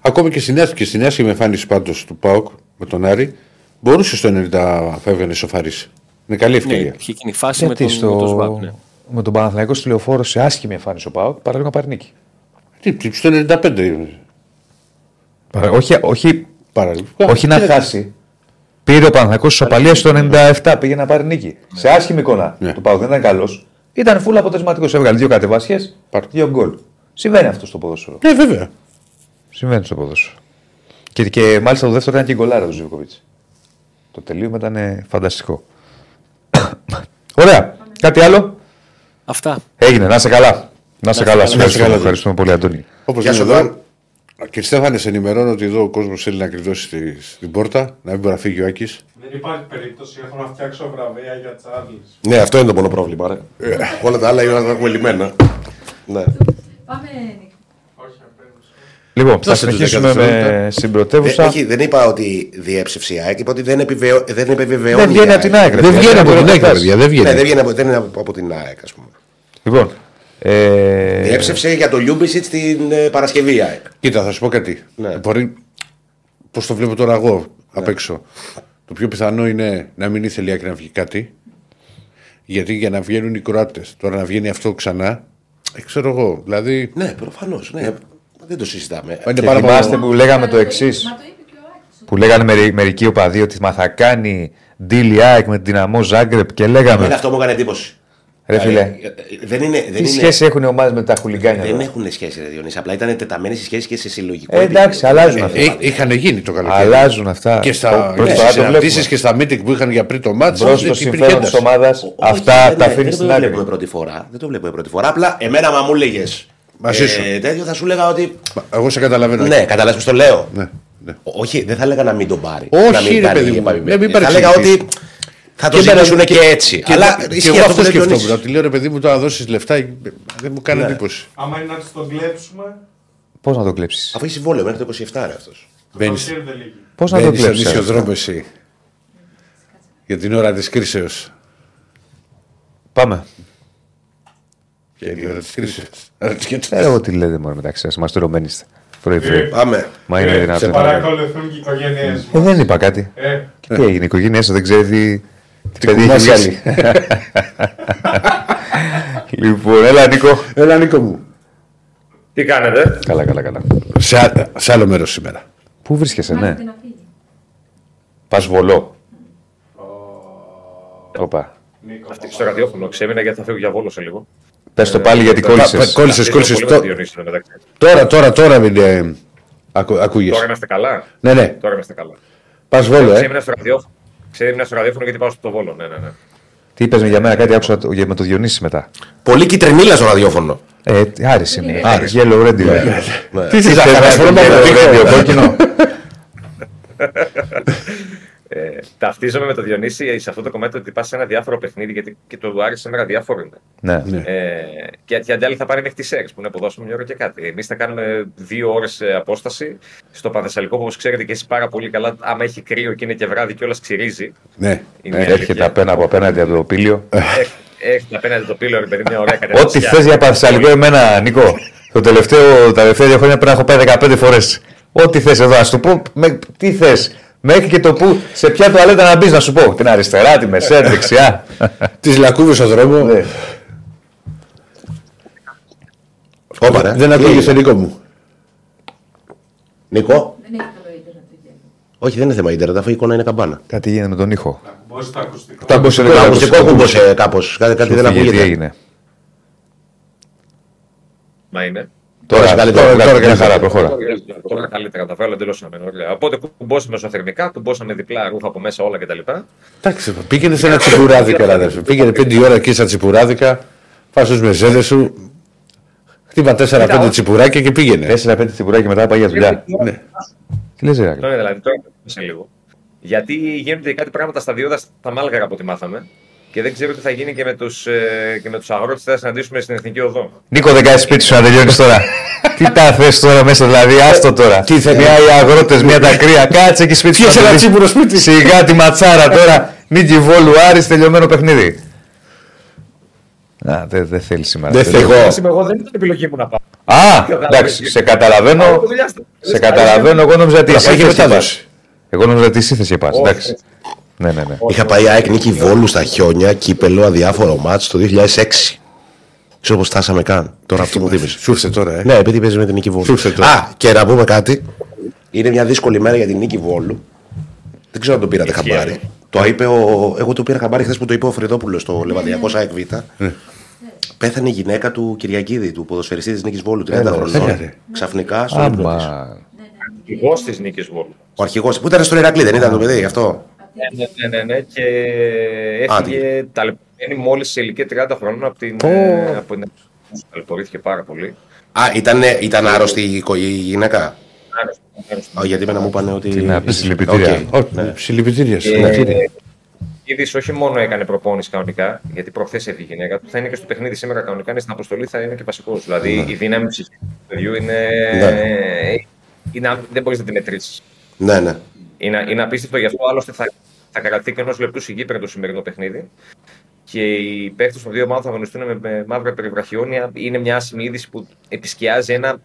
Ακόμη και στην, και στην άσχημη εμφάνιση πάντως του Πάοκ με τον Άρη, μπορούσε στο 90 φεύγει να ισοφαρίσει. Είναι καλή Ναι, ευκαιρία. είχε εκείνη η φάση με Γιατί τον, με τον Σβάμπ, στο... ναι. με τον Παναθηναϊκό στη λεωφόρο σε άσχημη εμφάνιση ο Πάοκ, παραλίγο να πάρει νίκη. Τι, τι, στο 95. Παρα- Όχι, όχι, Παραλίγο. όχι να χάσει. Πήρε ο Παναθηναϊκός ισοπαλία στο 97, πήγε να πάρει νίκη. Σε άσχημη εικόνα Ναι. του Πάου δεν ήταν καλός. Ήταν φούλα αποτελεσματικός. Έβγαλε δύο κατεβασιέ, δύο γκολ. Συμβαίνει αυτό στο ποδόσφαιρο. Ναι, βέβαια. Συμβαίνει στο ποδόσφαιρο. Και, και μάλιστα το δεύτερο ήταν και γκολάρα του Ζιβκοβιτ. Το τελείωμα ήταν ε, φανταστικό. Ωραία. Κάτι άλλο; Αυτά. Έγινε. Να σε καλά. Να σε καλά. καλά, Σε να είσαι ευχαριστούμε, καλά. ευχαριστούμε πολύ, Αντώνη. Όπως Γεια είναι σου, εδώ. Βαν. Και Στέφανε, σε ενημερώνω ότι εδώ ο κόσμος θέλει να κλειδώσει στη- στην πόρτα, να μην μπορεί να φύγει ο Άκης. Δεν υπάρχει περίπτωση, έχω να φτιάξω βραβεία για Τσάρλι. Ναι, αυτό είναι το μόνο πρόβλημα. Ρε. Όλα τα άλλα είναι να τα έχουμε λυμμένα. Ναι. Πάμε, Νίκο. Όχι, απέναντι. Λοιπόν, θα Δώστε τους συνεχίσουμε δέκα με δευτερόλεπτα. στην Δεν, πρωτεύουσα. όχι, δεν είπα ότι διέψευσε η ΑΕΚ, είπα ότι δεν, επιβεβαιώ, δεν επιβεβαιώνει. Δεν βγαίνει η από την ΑΕΚ. ρε Δεν παιδιά. βγαίνει από Είναι την ΑΕΚ, ρεπορτάζ. παιδιά. Δεν Ναι, δεν βγαίνει. βγαίνει από, δεν είναι από, από την ΑΕΚ, ας πούμε. Λοιπόν. Ε, Διέψευσε για το Λιούμπισιτς στην ε, Παρασκευή η ΑΕΚ. Κοίτα, θα σου πω κάτι. Ναι. Μπορεί. Πώς το βλέπω τώρα εγώ απ' έξω. Το πιο πιθανό είναι να μην ήθελε η Άκη να βγει κάτι. Γιατί για να βγαίνουν οι Κροάτες, τώρα να βγαίνει αυτό ξανά. Ε, ξέρω εγώ. Δηλαδή. Ναι, προφανώς. Ναι. Δεν το συζητάμε. Είναι Και πάρα θυμάστε πολύ. που λέγαμε το εξής. Μα το είπε και ο Άκης. Που λέγανε μερι- μερικοί οπαδοί ότι μα θα κάνει deal η ΑΕΚ με την δυναμό Ζάγκρεπ και λέγαμε. Εμένα αυτό μου έκανε εντύπωση. Ρε φίλε, Ε, ε, Δεν είναι. Δεν τι είναι... σχέση έχουν οι ομάδες με τα χουλιγκάνια. Δεν εδώ; έχουν σχέση, Ρε Διονύση. Απλά ήταν τεταμένες οι σχέσεις και σε συλλογικό. Ε, εντάξει, επίπεδο. αλλάζουν Ε, αυτά. ε, Ε, είχαν γίνει το καλοκαίρι. Αλλάζουν αυτά. Και στα Προς ναι, το άλλο στις το συναντήσεις βλέπουμε. και στα meeting που είχαν για πριν το μάτσο. Μπρος στο συμφέρον της ομάδας, όχι, αυτά δεν- τα ναι, αφήνεις δεν στην το άκρη. βλέπουμε πρώτη φορά. Δεν το βλέπουμε πρώτη φορά. Απλά εμένα, μα μου έλεγε. Μαζί σου. τέτοιο θα σου έλεγα ότι. Εγώ σε καταλαβαίνω. Ναι, καταλάβει πώς το λέω. Ναι, ναι. Όχι, δεν θα έλεγα να μην τον πάρει. Όχι, να μην ρε κάνει παιδί μου. επαμεινή. Ναι, μην Θα έλεγα παρεξηγηθείς. ότι θα το Και εμένα- ζητήσουν και έτσι. Και, Αλλά και ισχύει εγώ αυτό αυτό που λέει ο σκεφτόμουν. Διονύσης. Ότι λέω ρε παιδί μου, τώρα δώσεις λεφτά. ε, Δεν μου κάνει Ναι. εντύπωση. Άμα είναι να του τον κλέψουμε, Πώς να το κλέψεις; Αφού έχει συμβόλαιο μέχρι το 27 ρε αυτός. το Μπαίνεις- καλοκαίρι δεν λύγει. Πώς να το Μπαίνεις στον κλέψεις. ίσιο δρόμο εσύ. Για την ώρα της κρίσεως. Πάμε. Για την ώρα της κρίσεως. Ε, εγώ τι λέτε μόνο μεταξύ σας. Μας τυρωμένοι είστε. Πρωί-πρωί. Πάμε. Μα είναι Ε, δυνατόν. Σε παρακολουθούν και οι οικογένειές Ε, μας. δεν είπα κάτι. Ε, Και τι έγινε, η οικογένειά σου δεν ξέρει τι, τι παιδί έχει κουμάσει βγάλει. λοιπόν, έλα Νίκο. Έλα Νίκο μου. Τι κάνετε; Καλά, καλά, καλά. Σε, α- σε άλλο μέρος σήμερα. Πού βρίσκεσαι, ναι. Μάλλον να φύγει. Πας βολό. Όπα. Νίκο, Αυτή στο ραδιόφωνο ξέμεινα γιατί θα φύγω για βόλος σε λίγο. Πες το πάλι γιατί κόλλησες. Κόλλησες, Αυτή κόλλησες. είναι πολύ με τη Διονύση, εν τω μεταξύ. Τώρα, τώρα, τώρα μην ε, ακου, ακούγεσαι. Τώρα είμαστε καλά; Ναι, ναι. Τώρα είμαστε καλά. Πας βόλο, ε. Ξέμεινα στο ραδιόφωνο. Ξέμεινα στο ραδιόφωνο γιατί πάω στο βόλο. Ναι, ναι, ναι. Τι είπες για μένα, κάτι άκουσα το- για- με το Διονύση μετά. Πολύ κυτρινίλα στο ραδιόφωνο. Ε, τι- Άρης είναι. Άρης. Yellow Radio. Τι θες, θες, Ζαχαρασμένο Yellow με Radio, κόκκινο. Ε, ταυτίζομαι με τον Διονύση σε αυτό το κομμάτι ότι πας σε ένα διάφορο παιχνίδι γιατί και το Άρης σήμερα διάφορο είναι. Ναι. Ε, και οι αντιάλοι θα πάρει μέχρι τις ΣΕΡ που είναι ποδόσφαιρο μια ώρα και κάτι. Εμείς θα κάνουμε δύο ώρες απόσταση στο Πανθεσσαλικό που όπως ξέρετε και εσείς πάρα πολύ καλά. Άμα έχει κρύο και είναι και βράδυ και όλας ξυρίζει. Ναι. Είναι Ε, η Έρχεται αλήθεια. απένα από απέναντι από το πήλιο. Έχ- Έχετε απέναντι το πύλο, ρε παιδί, μια ωραία Ό,τι κατευθυνσιά. θες για Πανθεσσαλικό, εμένα, Νίκο. Το τελευταίο, τα τελευταία δύο χρόνια πρέπει να έχω πάει 15 φορές. Ό,τι θες εδώ, ας του πω. Με, τι θες. Μέχρι και το που, σε ποια τουαλέτα να μπει, να σου πω. Την αριστερά, τη μεσαία, τη δεξιά. Τι λακκούβε στο δρόμο. Ναι. Όπα, ρε. Δεν ακούγεσαι, Νίκο μου. Νίκο. Δεν έχει καλό ίντερνετ. το γέλιο. Όχι, δεν είναι θέμα ίντερνετ, αφού η εικόνα είναι καμπάνα. Κάτι γίνεται με τον ήχο. να κουμπώσει το ακουστικό. Το ακούσατε, Το το ακουστικό ακούσατε. κούμπωσε κάπω. Κάτι, κάτι Σου δεν φύγε, Τι ακούγεται. έγινε. Μα είναι. Τώρα, Τώρα, τώρα, καλύτερα. τώρα, μια χαρά, προχώρα. Τώρα καλύτερα, τα βγάλω εντελώς Ωραία. Οπότε κουμπώσαμε μεσοθερμικά, κουμπώσαμε διπλά ρούχα από μέσα όλα κτλ. Εντάξει, πήγαινε σε ένα τσιπουράδικα, ρε αδερφέ. Πήγαινε πέντε ώρα εκεί στα τσιπουράδικα, φά τους μεζέδες σου, χτύπα 4-5 τσιπουράκια και πήγαινε. 4-5 τσιμπουράκια και μετά πάει για δουλειά. Ναι. Τι λες, Ρε Αυτό είναι δηλαδή τώρα σε λίγο. Γιατί γίνονται κάτι πράγματα σταδιώδα στα Μάλγαρα από ό,τι μάθαμε. Και δεν ξέρω τι θα γίνει και με τους ε, και με τους αγρότες που θα συναντήσουμε στην Εθνική Οδό. Νίκο, δεν κάνεις σπίτι σου να τελειώνεις τώρα. Τι τα θες τώρα μέσα, δηλαδή, άστο τώρα. Τι θε- Μια οι αγρότες, μια τα κρύα. Κάτσε εκεί σπίτι σου. Πιέσε να ένα τελειώσει. τσίπουρο σπίτι; Σιγά τη ματσάρα τώρα. Νίκη Βόλου Άρης, τελειωμένο παιχνίδι. Α, δεν δεν θέλεις σήμερα. Δεν θέλεις. θέλω. Εγώ δεν ήταν επιλογή μου να πάω. Α, εντάξει, σε καταλαβαίνω. Σε καταλαβαίνω, εγώ νόμιζα ότι Θα εσύ πάει και θες και μετάδοση. πας. Εγώ νόμιζα ότι εσύ θες και πας, εντάξει. Ναι, ναι, ναι. Είχα πάει ΑΕΚ νίκη Βόλου στα χιόνια, κύπελο αδιάφορο μάτς το 2006. Ξέρω πώ φτάσαμε καν. Τώρα αυτό μου θύμισε. Σου ήρθε τώρα, ε. Ναι, επειδή παίζει με την νίκη Βόλου. Σου ήρθε τώρα. Α, και να πούμε κάτι. Είναι μια δύσκολη μέρα για την νίκη Βόλου. Δεν ξέρω αν το πήρατε Ισχύει χαμπάρι. αυτό. Το είπε ο... Εγώ το πήρα χαμπάρι χθες που το είπε ο Φρυδόπουλος στο Λεβαδιακό ΣΑΕΚ Β. Πέθανε η γυναίκα του Κυριακίδη, του ποδοσφαιριστή της Νίκης Βόλου, 30 Έλα, χρονών. έλα, ρε. Ξαφνικά στο ύπνο της. Άμα. Αρχηγός της νίκης Βόλου. Ο αρχηγό που ήταν στο Ηρακλή, δεν ήταν το παιδί, γι' αυτό; Ναι, ναι, ναι, ναι, και έφυγε ταλαιπωρημένη μόλις σε ηλικία 30 χρόνων από την. Πω. ε, από την... Ταλαιπωρήθηκε πάρα πολύ. Α, ήταν, ήταν άρρωστη η, κο- η γυναίκα; Άρρωστη, άρρωστη. Α, γιατί εμένα μου είπαν ότι. Τι να πεις, συλληπιτήρια. Οκ. Όχι, συλλυπητήρια. Και συλλυπητήρια. Είδης όχι μόνο έκανε προπόνηση κανονικά, γιατί προχθές έφυγε η γυναίκα του, θα είναι και στο παιχνίδι σήμερα κανονικά, είναι στην αποστολή, θα είναι και βασικός. Δηλαδή η δύναμη ψυχή του παιδιού είναι. Ναι. είναι δεν μπορείς να τη μετρήσεις. Ναι, ναι. Είναι, είναι απίστευτο, γι' αυτό άλλωστε θα, θα κρατηθεί και ενός λεπτού σιγή το σημερινό παιχνίδι. Και οι παίχτε των δύο ομάδων θα αγωνιστούν με, με μαύρα περιβραχιόνια. Είναι μια άσημη είδηση που επισκιάζει ένα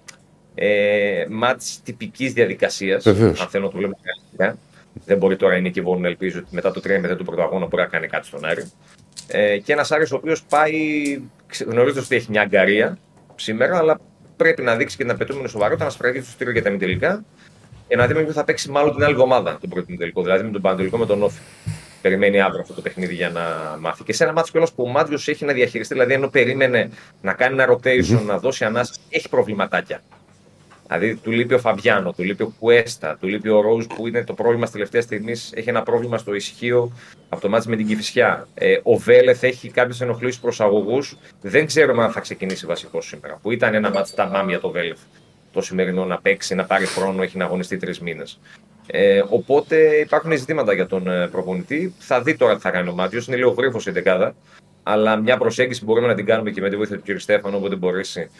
ε, μάτς τυπικής διαδικασίας. Βεβαίως. Αν θέλω να το βλέπω ρεαλιστικά. Δεν μπορεί τώρα η Νίκη Βόλου να ελπίζει ότι μετά το 3-0 του πρωταγώνα μπορεί να κάνει κάτι στον Άρη. Ε, και ένας Άρης ο οποίος πάει γνωρίζοντας ότι έχει μια αγκαρία σήμερα, αλλά πρέπει να δείξει και την απαιτούμενη σοβαρότητα να σφραγίσει το στήριο για τα μη τελικά για να δούμε ποιο θα παίξει μάλλον την άλλη εβδομάδα τον πρώτο τελικό. Δηλαδή με τον Παντελικό με τον Όφη. Περιμένει αύριο αυτό το παιχνίδι για να μάθει. Και σε ένα μάτσο κιόλας που ο Μάτζιο έχει να διαχειριστεί, δηλαδή ενώ περίμενε να κάνει ένα rotation, να δώσει ανάσταση, έχει προβληματάκια. Δηλαδή του λείπει ο Φαβιάνο, του λείπει ο Κουέστα, του λείπει ο Ρόουζ που είναι το πρόβλημα στη τελευταίας στιγμής. Έχει ένα πρόβλημα στο ισχύο από το μάτι με την Κυφυσιά. Ε, ο Βέλεθ έχει κάποιες ενοχλήσεις προσαγωγού. Δεν ξέρουμε αν θα ξεκινήσει βασικός σήμερα. Που ήταν ένα μάτι τα μάμια το Βέλεθ το σημερινό να παίξει, να πάρει χρόνο, έχει να αγωνιστεί τρεις μήνες. Ε, οπότε υπάρχουν ζητήματα για τον ε, προπονητή. Θα δει τώρα τι θα κάνει ο Μάτιος. Είναι λίγο γρήγορος η δεκάδα. Αλλά μια προσέγγιση μπορούμε να την κάνουμε και με τη βοήθεια του κ. Στέφανο, όποτε μπορέσει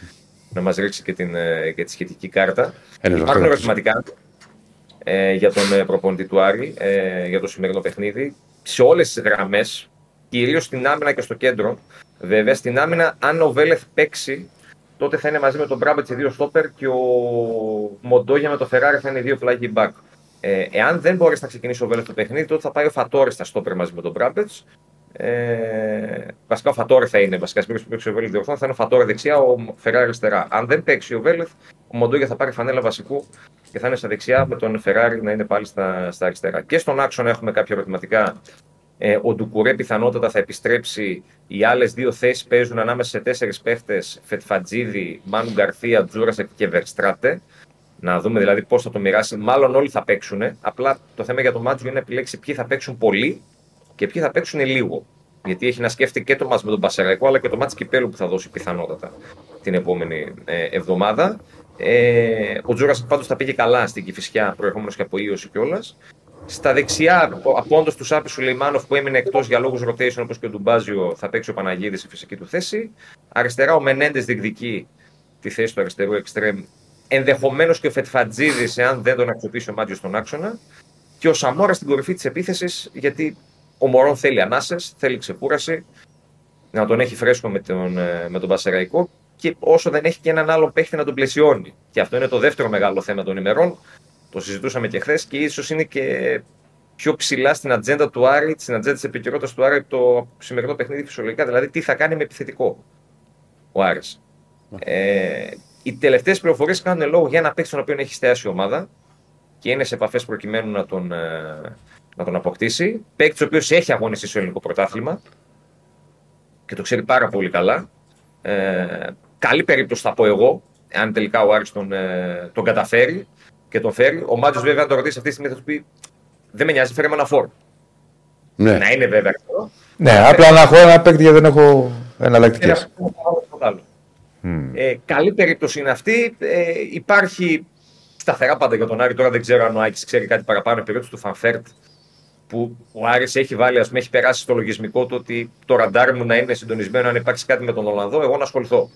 να μας ρίξει και, την, ε, και τη σχετική κάρτα. Ένας Υπάρχουν βαθμός. ερωτηματικά ε, για τον ε, προπονητή του Άρη ε, για το σημερινό παιχνίδι. Σε όλες τις γραμμές, κυρίως στην άμυνα και στο κέντρο. Βέβαια, στην άμυνα, αν ο Βέλεθ παίξει, τότε θα είναι μαζί με τον Μπράμπετς οι δύο στόπερ και ο Μοντόγια με το Φεράρι θα είναι οι δύο flagging back. Ε, εάν δεν μπορέσει να ξεκινήσει ο Βέλεθ το παιχνίδι, τότε θα πάει ο Φατόρη στα στόπερ μαζί με τον Μπράμπετς. Ε, βασικά ο Φατόρη θα είναι. Βασικά στην περίπτωση που παίξει ο Βέλεθ διορθώνει θα είναι ο Φατόρη δεξιά, ο Φεράρι αριστερά. Αν δεν παίξει ο Βέλεθ, ο Μοντόγια θα πάρει φανέλα βασικού και θα είναι στα δεξιά με τον Φεράρι να είναι πάλι στα, στα αριστερά. Και στον άξονα έχουμε κάποια ερωτηματικά. Ε, ο Ντουκουρέ πιθανότατα θα επιστρέψει. Οι άλλες δύο θέσεις παίζουν ανάμεσα σε τέσσερις παίχτες: Φετφατζίδη, Μάνου Γκαρθία, Τζούρασεκ και Βερστράτε. Να δούμε δηλαδή πώς θα το μοιράσει. Μάλλον όλοι θα παίξουν. Απλά το θέμα για το Μάτζιο είναι να επιλέξει ποιοι θα παίξουν πολύ και ποιοι θα παίξουν λίγο. Γιατί έχει να σκέφτεται και το μάτς με τον Πασαραϊκό αλλά και το μάτς κυπέλου που θα δώσει πιθανότατα την επόμενη ε, εβδομάδα. Ε, ο Τζούρας πάντως θα πήγε καλά στην Κηφισιά προερχόμενος και από ίωση κιόλας. Στα δεξιά, από όντω του Σάπη Σουλεϊμάνοφ που έμεινε εκτός για λόγους rotation όπως και ο Ντουμπάζιο, θα παίξει ο Παναγίδης στη φυσική του θέση. Αριστερά ο Μενέντες διεκδικεί τη θέση του αριστερού εξτρέμ. Ενδεχομένως και ο Φετφατζίδης, εάν δεν τον αξιοποιήσει ο Μάτζιος στον άξονα. Και ο Σαμόρα στην κορυφή της επίθεσης, γιατί ο Μωρόν θέλει ανάσες, θέλει ξεκούραση, να τον έχει φρέσκο με τον, ε, με τον Πασεραϊκό και όσο δεν έχει και έναν άλλο παίχτη να τον πλαισιώνει. Και αυτό είναι το δεύτερο μεγάλο θέμα των ημερών. Το συζητούσαμε και χθες και ίσως είναι και πιο ψηλά στην ατζέντα του Άρη, στην ατζέντα της επικαιρότητας του Άρη το σημερινό παιχνίδι φυσιολογικά. Δηλαδή, τι θα κάνει με επιθετικό ο Άρης. Ε, οι τελευταίες πληροφορίες κάνουν λόγο για ένα παίχτη τον οποίο έχει στεάσει η ομάδα και είναι σε επαφές προκειμένου να τον, ε, να τον αποκτήσει. Παίκτης ο οποίος έχει αγωνιστεί στο ελληνικό πρωτάθλημα και το ξέρει πάρα πολύ καλά. Ε, καλή περίπτωση θα πω εγώ, αν τελικά ο Άρης τον, ε, τον καταφέρει και τον φέρει. Ο Μάτζο, βέβαια, αν το ρωτήσεις αυτή τη στιγμή, θα του πει: Δεν με νοιάζει, φέρε με ένα φόρ. Ναι. Να είναι βέβαια αυτό. Ναι, απλά να έχω ένα παίκτη γιατί δεν έχω Ένα εναλλακτικέ. αυτό το άλλο. Ε, καλή περίπτωση είναι αυτή. Ε, υπάρχει σταθερά πάντα για τον Άρη. Τώρα δεν ξέρω αν ο Άκης ξέρει κάτι παραπάνω. Η περίπτωση του Φαν Βέερτ που ο Άρης έχει βάλει, ας πούμε, έχει περάσει στο λογισμικό του ότι το ραντάρ μου να είναι συντονισμένο αν υπάρξει κάτι με τον Ολλανδό, εγώ να ασχοληθώ.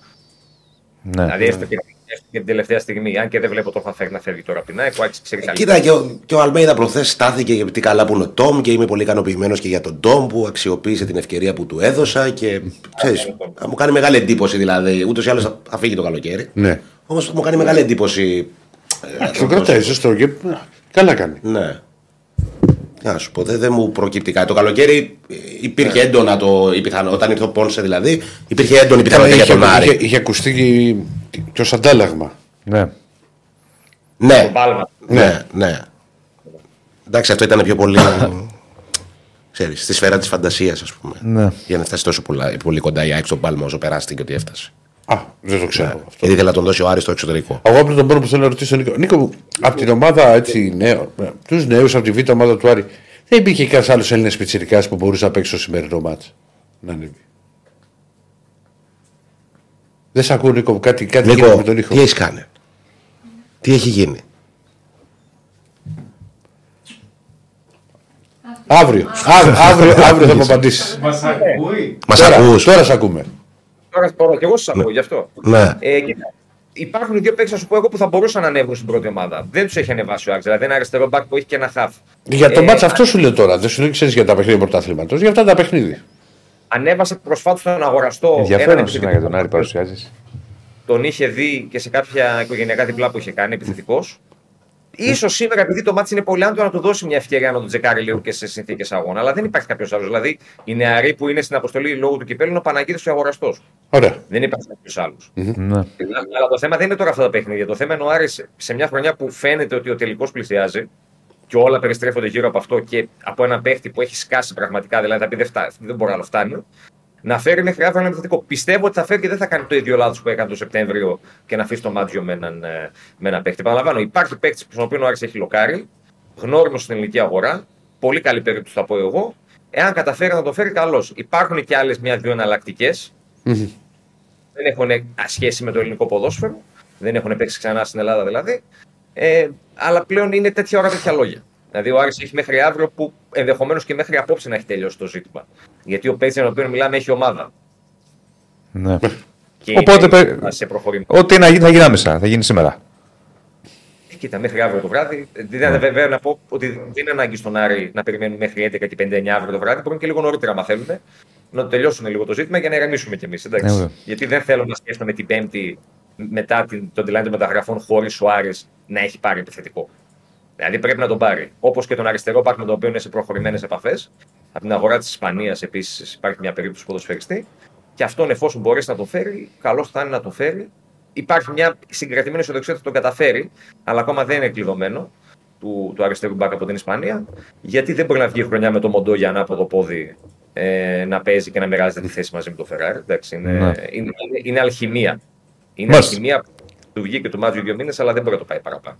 Ναι. Δηλαδή έστω και, έστω και την τελευταία στιγμή, αν και δεν βλέπω τον Φαν Βέερτ να φεύγει τώρα από την ΑΕΚ, ο Άκης ξέρει καλύτερα. Κοίτα, και ο, και ο Αλμέιδα προχθές στάθηκε για τι καλά που είναι ο Τόμ και είμαι πολύ ικανοποιημένος και για τον Τόμ που αξιοποίησε την ευκαιρία που του έδωσα. Και ξέρεις, μου κάνει μεγάλη εντύπωση δηλαδή. Ούτως ή άλλως θα, θα φύγει το καλοκαίρι. Ναι. Όμως μου κάνει μεγάλη εντύπωση. ε, Το κρατάει, σωστό. Και... Καλά κάνει. Ναι. Να σου πω, δεν, δεν μου προκύπτει κάτι. Το καλοκαίρι ε, υπήρχε έντονα το. η πιθανό- όταν ήρθε ο Πόνσε δηλαδή, υπήρχε έντονη πιθανότητα για είχε, τον Άρη. είχε, είχε ακουστεί και, και ως αντάλλαγμα. ναι. Ναι, Το πάλμα. ναι, ναι. Εντάξει, αυτό ήταν πιο πολύ. ξέρεις, στη σφαίρα της φαντασίας, ας πούμε. Ναι. Για να φτάσει τόσο πολλά, πολύ κοντά η ΑΕΚ στον Πάλμα όσο περάστηκε ότι έφτασε. Α, δεν το ξέρω. αυτό. Γιατί ήθελε να τον δώσει ο Άρης στο εξωτερικό. Εγώ από τον πρώτο που θέλω να ρωτήσω, Νίκο, Νίκο μου, από την ομάδα έτσι, νέο, τους νέους, από τη β' ομάδα του Άρη, δεν υπήρχε κανένας άλλος Έλληνας πιτσυρικά που μπορούσε να παίξει στο σημερινό μάτς. Να ανέβει; Δεν σε ακούω, Νίκο, μου, κάτι, κάτι γίνεται Νίκο, με τον ήχο. τι έχεις κάνει; Τι έχει γίνει; Αύριο, αύριο, αύριο, αύριο θα μου απαντήσεις. Μας ακούει. Μας Τώρα, ακούς. τώρα σε ακούμε. Τώρα τώρα και εγώ σας ακούω γι' αυτό. Ναι. Ε, κοίτα, υπάρχουν δύο παίκτες, να σου πω εγώ, που θα μπορούσαν να ανέβουν στην πρώτη ομάδα. Δεν τους έχει ανεβάσει ο Άξ. Δηλαδή, ένα αριστερό μπακ που έχει και ένα χαφ. Για το Ε, μάτς αυτό σου λέω τώρα. Δεν σου λέω ξέρεις για τα παιχνίδια πρωτάθληματο. Για αυτά τα παιχνίδια. Ανέβασε προσφάτως τον αγοραστό. έναν Ενδιαφέρον σήμερα επιθετικό για τον Άρη μπακ. παρουσιάζεις. Τον είχε δει και σε κάποια οικογενειακά διπλά που είχε κάνει επιθετικός. σω σήμερα, επειδή το μάτι είναι πολύ άντρο, να του δώσει μια ευκαιρία να τον τσεκάρει λίγο και σε συνθήκες αγώνα. Αλλά δεν υπάρχει κάποιος άλλος. Δηλαδή, οι νεαροί που είναι στην αποστολή λόγω του κυπέλου είναι ο Παναγίδης και ο αγοραστός. Ωραία. Δεν υπάρχει κάποιος άλλος. Ναι. Αλλά το θέμα δεν είναι τώρα αυτά τα παιχνίδια. Το θέμα είναι ο Άρης σε μια χρονιά που φαίνεται ότι ο τελικός πλησιάζει και όλα περιστρέφονται γύρω από αυτό και από ένα παίχτη που έχει σκάσει πραγματικά, δηλαδή θα πει δεν, φτάνει, δεν μπορεί να άλλο φτάνει, να φέρει μέχρι αύριο ένα επιθετικό. Πιστεύω ότι θα φέρει και δεν θα κάνει το ίδιο λάθος που έκανε το Σεπτέμβριο και να αφήσει το μάτζιο με έναν, ε, με έναν παίχτη. Παραλαμβάνω, υπάρχει παίχτη στον οποίο ο Άρης έχει λοκάρει, γνώριμος στην ελληνική αγορά, πολύ καλή περίπτωση θα πω εγώ. Εάν καταφέρει να το φέρει, καλώς. Υπάρχουν και άλλες μια-δύο εναλλακτικές δεν έχουν σχέση με το ελληνικό ποδόσφαιρο. Δεν έχουν παίξει ξανά στην Ελλάδα δηλαδή. Ε, αλλά πλέον είναι τέτοια ώρα τέτοια λόγια. Δηλαδή ο Άρης έχει μέχρι αύριο που ενδεχομένως και μέχρι απόψε να έχει τελειώσει το ζήτημα. Γιατί ο παίκτη για τον οποίο μιλάμε έχει ομάδα. ναι. Και Οπότε, είναι παι- σε προχωρημένο. Ό,τι να γίνει θα γίνει άμεσα. Θα γίνει σήμερα. Ε, Κοίτα, μέχρι αύριο το βράδυ. Δεν είναι βέβαια να πω ότι δεν είναι ανάγκη στον Άρη να περιμένουν μέχρι 11 και 59 αύριο το βράδυ. Μπορούν και λίγο νωρίτερα, αν θέλουν, να το τελειώσουν λίγο το ζήτημα για να ηρεμήσουμε κι εμείς. Ε, βέβαια. Γιατί δεν θέλω να σκέφτομαι την Πέμπτη μετά την, τον deadline των μεταγραφών χωρίς ο Άρης να έχει πάρει επιθετικό. Δηλαδή πρέπει να τον πάρει. Όπως και τον αριστερό πάρει με τον οποίο είναι σε προχωρημένες επαφές. Από την αγορά της Ισπανίας επίσης υπάρχει μια περίπτωση ποδοσφαιριστή. Και αυτόν εφόσον μπορέσει να τον φέρει, καλό θα είναι να τον φέρει. Υπάρχει μια συγκρατημένη αισιοδοξία ότι θα τον καταφέρει, αλλά ακόμα δεν είναι κλειδωμένο του, του αριστερού μπακ από την Ισπανία. Γιατί δεν μπορεί να βγει χρονιά με το Μοντό για ανάποδο πόδι ε, να παίζει και να μοιράζεται τη θέση μαζί με τον Φεράρι. Εντάξει, είναι, Ναι. είναι, είναι, είναι αλχημία. Είναι Μάλιστα. αλχημία που του βγήκε το Μάτζιο δύο μήνες, αλλά δεν μπορεί να το πάει παραπάνω.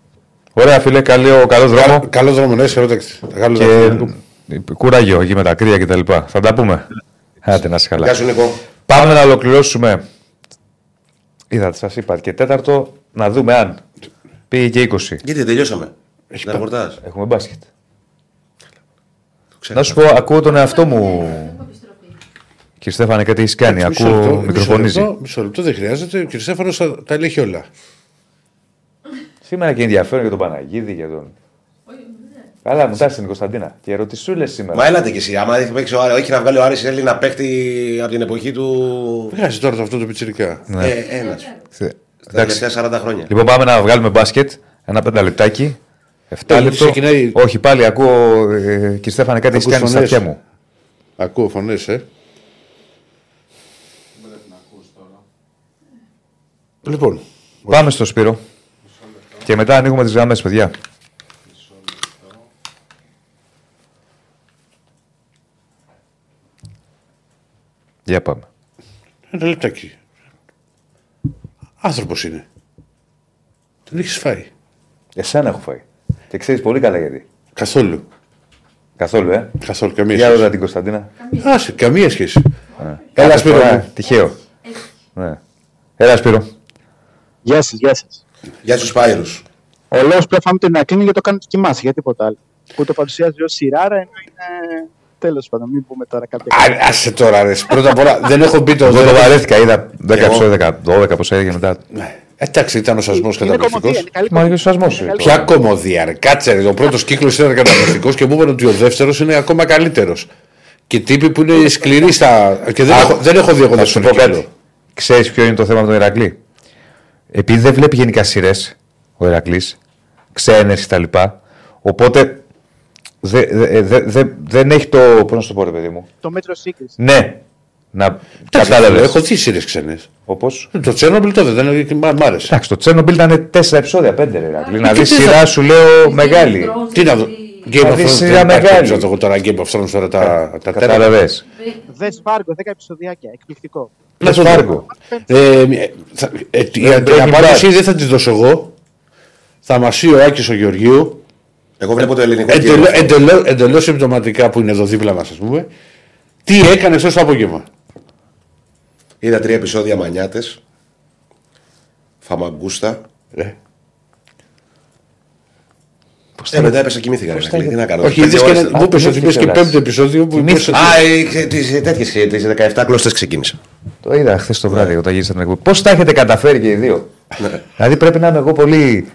Ωραία, φίλε, καλός, καλό δρόμο. Καλός δρόμο, ναι, σε ρωτάξτε. Καλό δρόμος. Και κουράγιο εκεί με τα κρύα και τα λοιπά. Θα τα πούμε. Άντε να είσαι καλά. Γεια σου Νίκο. Πάμε να ολοκληρώσουμε. Είδατε, σας είπα και τέταρτο να δούμε αν πήγε και 20. Γιατί δεν τελειώσαμε; Έχει ρεπορτάζ. Έχουμε μπάσκετ. ξέρω. Να σου πω, ακούω τον εαυτό μου. Έχουμε επιστροφή. Κύριε Στέφανε, κάτι έχεις κάνει. Μισό λεπτό, Ακούω, μισό μικροφωνίζει. λεπτό, Μισό λεπτό, δεν χρειάζεται. Ο κ. Στέφανος τα ελέγχει όλα. Σήμερα και ενδιαφέρον για τον Παναγίδη, για τον. Όχι, δεν. Καλά, μου τάσει την Κωνσταντίνα. Και ερωτησούλες σήμερα. Μα έλατε κι εσύ. Άμα έχει παίξει ο Άρης, έχει να βγάλει ο Άρης Έλληνα παίκτη από την εποχή του. Βγάζει τώρα αυτό το πιτσυρικά. Ναι. Ε, ένας. Θε- Στα Εντάξει. τελευταία 40 χρόνια. Λοιπόν, πάμε να βγάλουμε μπάσκετ. Ένα πενταλεπτάκι. Εφτά Ε, λεπτό. ξεκινάει- Όχι, πάλι ακούω. Ε, κύριε Στέφανε, κάτι έχεις Ακούς κάνει στα φωνές. αυτιά μου. Ακούω φωνές, ε. Λοιπόν, Πάμε στο Σπύρο. Και μετά ανοίγουμε τις γραμμές, παιδιά. Για πάμε. ένα λεπτάκι. Άνθρωπος είναι. Τον έχεις φάει. Εσένα έχω φάει. Και ξέρεις πολύ καλά γιατί. Καθόλου. Καθόλου, ε. Καθόλου. Καμία Για ρώτα σχέση. την Κωνσταντίνα. Άσε, καμία σχέση. Έλα, Έλα, Σπύρο Σπύρο. μου. Τυχαίο. Ναι. Έλα, Σπύρο. Γεια σας, γεια σας. Γεια στους Πάιρους. Ο λόγο που έφαμε τον Ιακλίνη για το κάνει το κοιμάσαι, για τίποτα άλλο. Που το παρουσιάζει ως σειράρα ενώ είναι. Τέλος πάντων, μην πούμε τώρα κάποια. Α, άσε τώρα, ρε. Πρώτα απ' όλα δεν έχω μπει το. Εγώ το δεν- βαρέθηκα, είδα 10 εγώ. επεισόδια, 12 πώς έγινε μετά. Ναι. Εντάξει, ήταν ο σασμός είναι κομμωδία, καταπληκτικός. είναι καλή Μα ο σασμός. Είναι καλή Ποια κομμωδία, ρε. Κάτσε, ρε. Ο πρώτος κύκλος ήταν καταπληκτικός και μου είπαν ότι ο δεύτερος είναι ακόμα καλύτερος. Και τύποι που είναι σκληροί στα. Και δεν, έχω, δεν έχω δει εγώ Θα σου πω δεύτερο κάτι. κύκλο. Ξέρεις ποιο είναι το θέμα με τον Ηρακλή; Επειδή δεν βλέπει γενικά σειρές ο Ηρακλή, ξένες κτλ. Οπότε δε, δε- δε- δε- δεν έχει το. Πώς να σου το πω, ρε παιδί μου. Το μέτρο σύγκριση. Ναι, να Εντάξει, κατάλαβες. Έχω δει σειρές ξένες. Όπως. Το Τσέρνομπιλ τότε δεν είναι. Μ' μ' άρεσε. Εντάξει, το Τσέρνομπιλ ήταν 4 επεισόδια, 5 ρε Ηρακλή. Να και δεις τι θα- σειρά σου λέω μεγάλη. Τι να δω. Game Θα of δεις Thrones σειρά δεν υπάρχει μεγάλη. περίπτωση εγώ τώρα Game of Thrones τώρα τα, τα τέρα. Κατάλαβες. Δε Φάργκο, 10 επεισοδιάκια. Εκπληκτικό. Πλες Φάργκο. Ε, ε, θα- ε, η- Ναι, την Breaking απάντηση Bad. δεν θα τη δώσω εγώ. Θα μα ο Άκης ο Γεωργίου. Εγώ βλέπω το ελληνικό Εντελώ, κύριο. εντελώ, εντελώς συμπτωματικά που είναι εδώ δίπλα μας, ας πούμε. Τι έκανε στο απόγευμα; Είδα τρία επεισόδια μανιάτες. Φαμαγκούστα. Ε. Ε, μετά έπεσα κοιμήθηκα. ρε, Ρακλή, Τι να κάνω. Όχι, πέντε είδες και ώρες- ένα- μου είπες ότι θυμήθηκες είπες και κιόλας. πέμπτο επεισόδιο που είπες ότι- Α, ε, τι τέτοιες, τις 17 γλώσσε ξεκίνησα. Το είδα χθες το βράδυ όταν γύρισα την εκπομπή. Πώς τα έχετε καταφέρει και οι δύο; δηλαδή πρέπει να είμαι εγώ πολύ.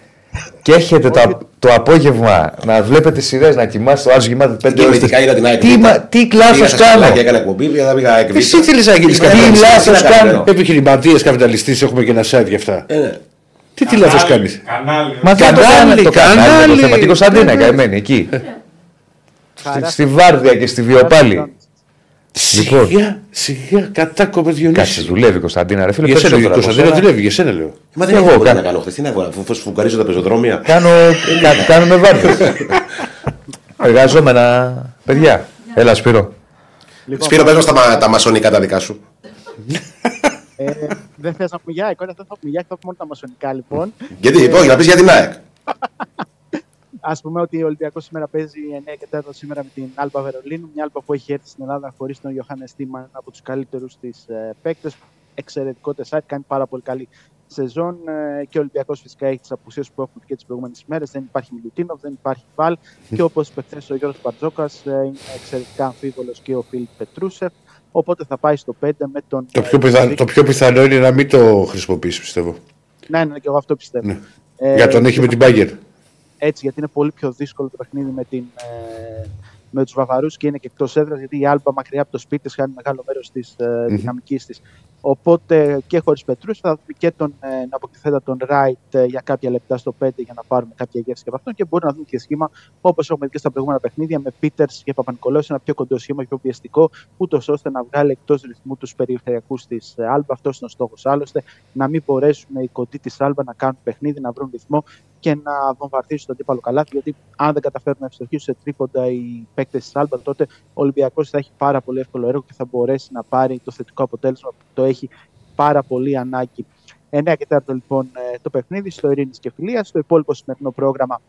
Και έχετε το, το απόγευμα να βλέπετε σειρές, να κοιμάστε, ο άλλο κοιμάται πέντε ώρες. Κυριολεκτικά είδα την ΑΕΚ. Τι, μα- τι λάθο κάνω; Και έκανα εκπομπή, πήγα πήγα ΑΕΚ. Εσύ θέλεις να γίνεις Τι κάποιο λάθος κάνω. Επιχειρηματίε, καπιταλιστής, έχουμε και ένα site γι' αυτά. Ε, ναι. Τι τι λάθος κάνεις; Κανάλι. Μα δεν το Κανάλι, κάνω. Το κανάλι. κανάλι. Το θεματικό Κωνσταντίνα, καημένη εκεί. Στη, στη Βάρδια και στη Βιοπάλη. Λοιπόν. Σιγά, σιγά, κατάκοπες Κάτσε, Διονύση. δουλεύει η Κωνσταντίνα. Ρε φίλε, Για σένα, η περισσότερο από Κωνσταντίνα σένα. δουλεύει, για σένα λέω. Μα δεν Εγώ έχω μπορεί κάνω. να κάνω χθες. Τι να κάνω, αφού φουγκαρίζω τα πεζοδρόμια. Κάνω, κα, κάνουμε βάρδιες. Εργαζόμενα παιδιά. Έλα Σπύρο. Λοιπόν, Σπύρο, πες μας τα, μα- τα μασονικά τα δικά σου. ε, δεν θες να πούμε για εικόνα, δεν θα πούμε για θα πούμε μόνο τα μασονικά λοιπόν. Γιατί, όχι, να πεις για την ΑΕΚ. Α πούμε ότι ο Ολυμπιακός σήμερα παίζει 9 και 4 σήμερα με την Άλμπα Βερολίνου. Μια Άλμπα που έχει έρθει στην Ελλάδα χωρίς τον Ιωάννη Στίμα, ένα από τους καλύτερους της ε, παίκτες. Εξαιρετικό τεσάρι, κάνει πάρα πολύ καλή σεζόν. Ε, και ο Ολυμπιακός φυσικά έχει τις απουσίες που έχουμε και τις προηγούμενες ημέρε. Δεν υπάρχει Μιλουτίνοφ, δεν υπάρχει Παλ. Και όπως είπε χθες ο Γιώργος Μπαρτζόκας, ε, είναι εξαιρετικά αμφίβολος και ο Φίλιπ Πετρούσεφ. Οπότε θα πάει στο 5 με τον. Το πιο, ε, πιθανό, το πιο πιθανό είναι να μην το χρησιμοποιήσει, πιστεύω. Ναι, ναι, και εγώ αυτό πιστεύω. Ναι. Ε, Για τον έχει με την Μπάγκερ. έτσι, γιατί είναι πολύ πιο δύσκολο το παιχνίδι με, την, ε, με τους Βαβαρούς και είναι και εκτός έδρας, γιατί η Άλμπα μακριά από το σπίτι της χάνει μεγάλο μέρος της ε, δυναμικής της. Οπότε και χωρίς Πετρούς θα δούμε και τον ε, αποκτηθέντα τον Ράιτ ε, για κάποια λεπτά στο 5 για να πάρουμε κάποια γεύση και από αυτόν και μπορεί να δούμε και σχήμα όπως έχουμε δει και στα προηγούμενα παιχνίδια με Πίτερ και Παπα-Νικολάου, ένα πιο κοντό σχήμα, πιο πιεστικό, ούτως ώστε να βγάλει εκτός ρυθμού τους περιφερειακούς της Άλμπα. Αυτός είναι ο στόχος άλλωστε, να μην μπορέσουν οι κοντοί της Άλμπα να κάνουν παιχνίδι, να βρουν ρυθμό και να βομβαρδίσουν τον αντίπαλο καλάθι. Γιατί αν δεν καταφέρουν να ευστοχήσουν σε τρίποντα οι παίκτες της Άλμπα, τότε ο Ολυμπιακός θα έχει πάρα πολύ εύκολο έργο και θα μπορέσει να πάρει το θετικό αποτέλεσμα που το έχει πάρα πολύ ανάγκη. 9 και 4 λοιπόν ε, το παιχνίδι στο Ειρήνης και Φιλίας. Στο υπόλοιπο σημερινό πρόγραμμα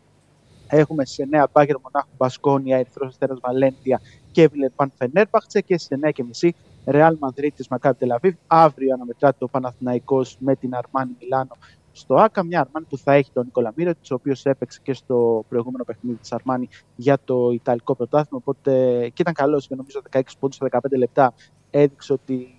έχουμε σε 9 Μπάγκερ Μονάχου Μπασκόνια, Ερυθρό Αστέρας Βαλέντια και Βιλερπάν Φενέρμπαχτσε και σε 9 και μισή Ρεάλ Μαδρίτη Μακάβι Τελαβίβ. Αύριο αναμετράται ο Παναθηναϊκός με την Αρμάνι Μιλάνο στο ΑΚΑ. Μια Αρμάνι που θα έχει τον Νικόλα Μύρο, ο οποίος έπαιξε και στο προηγούμενο παιχνίδι της Αρμάνι για το Ιταλικό πρωτάθλημα. Οπότε και ήταν καλός και νομίζω 16 πόντους σε 15 λεπτά έδειξε ότι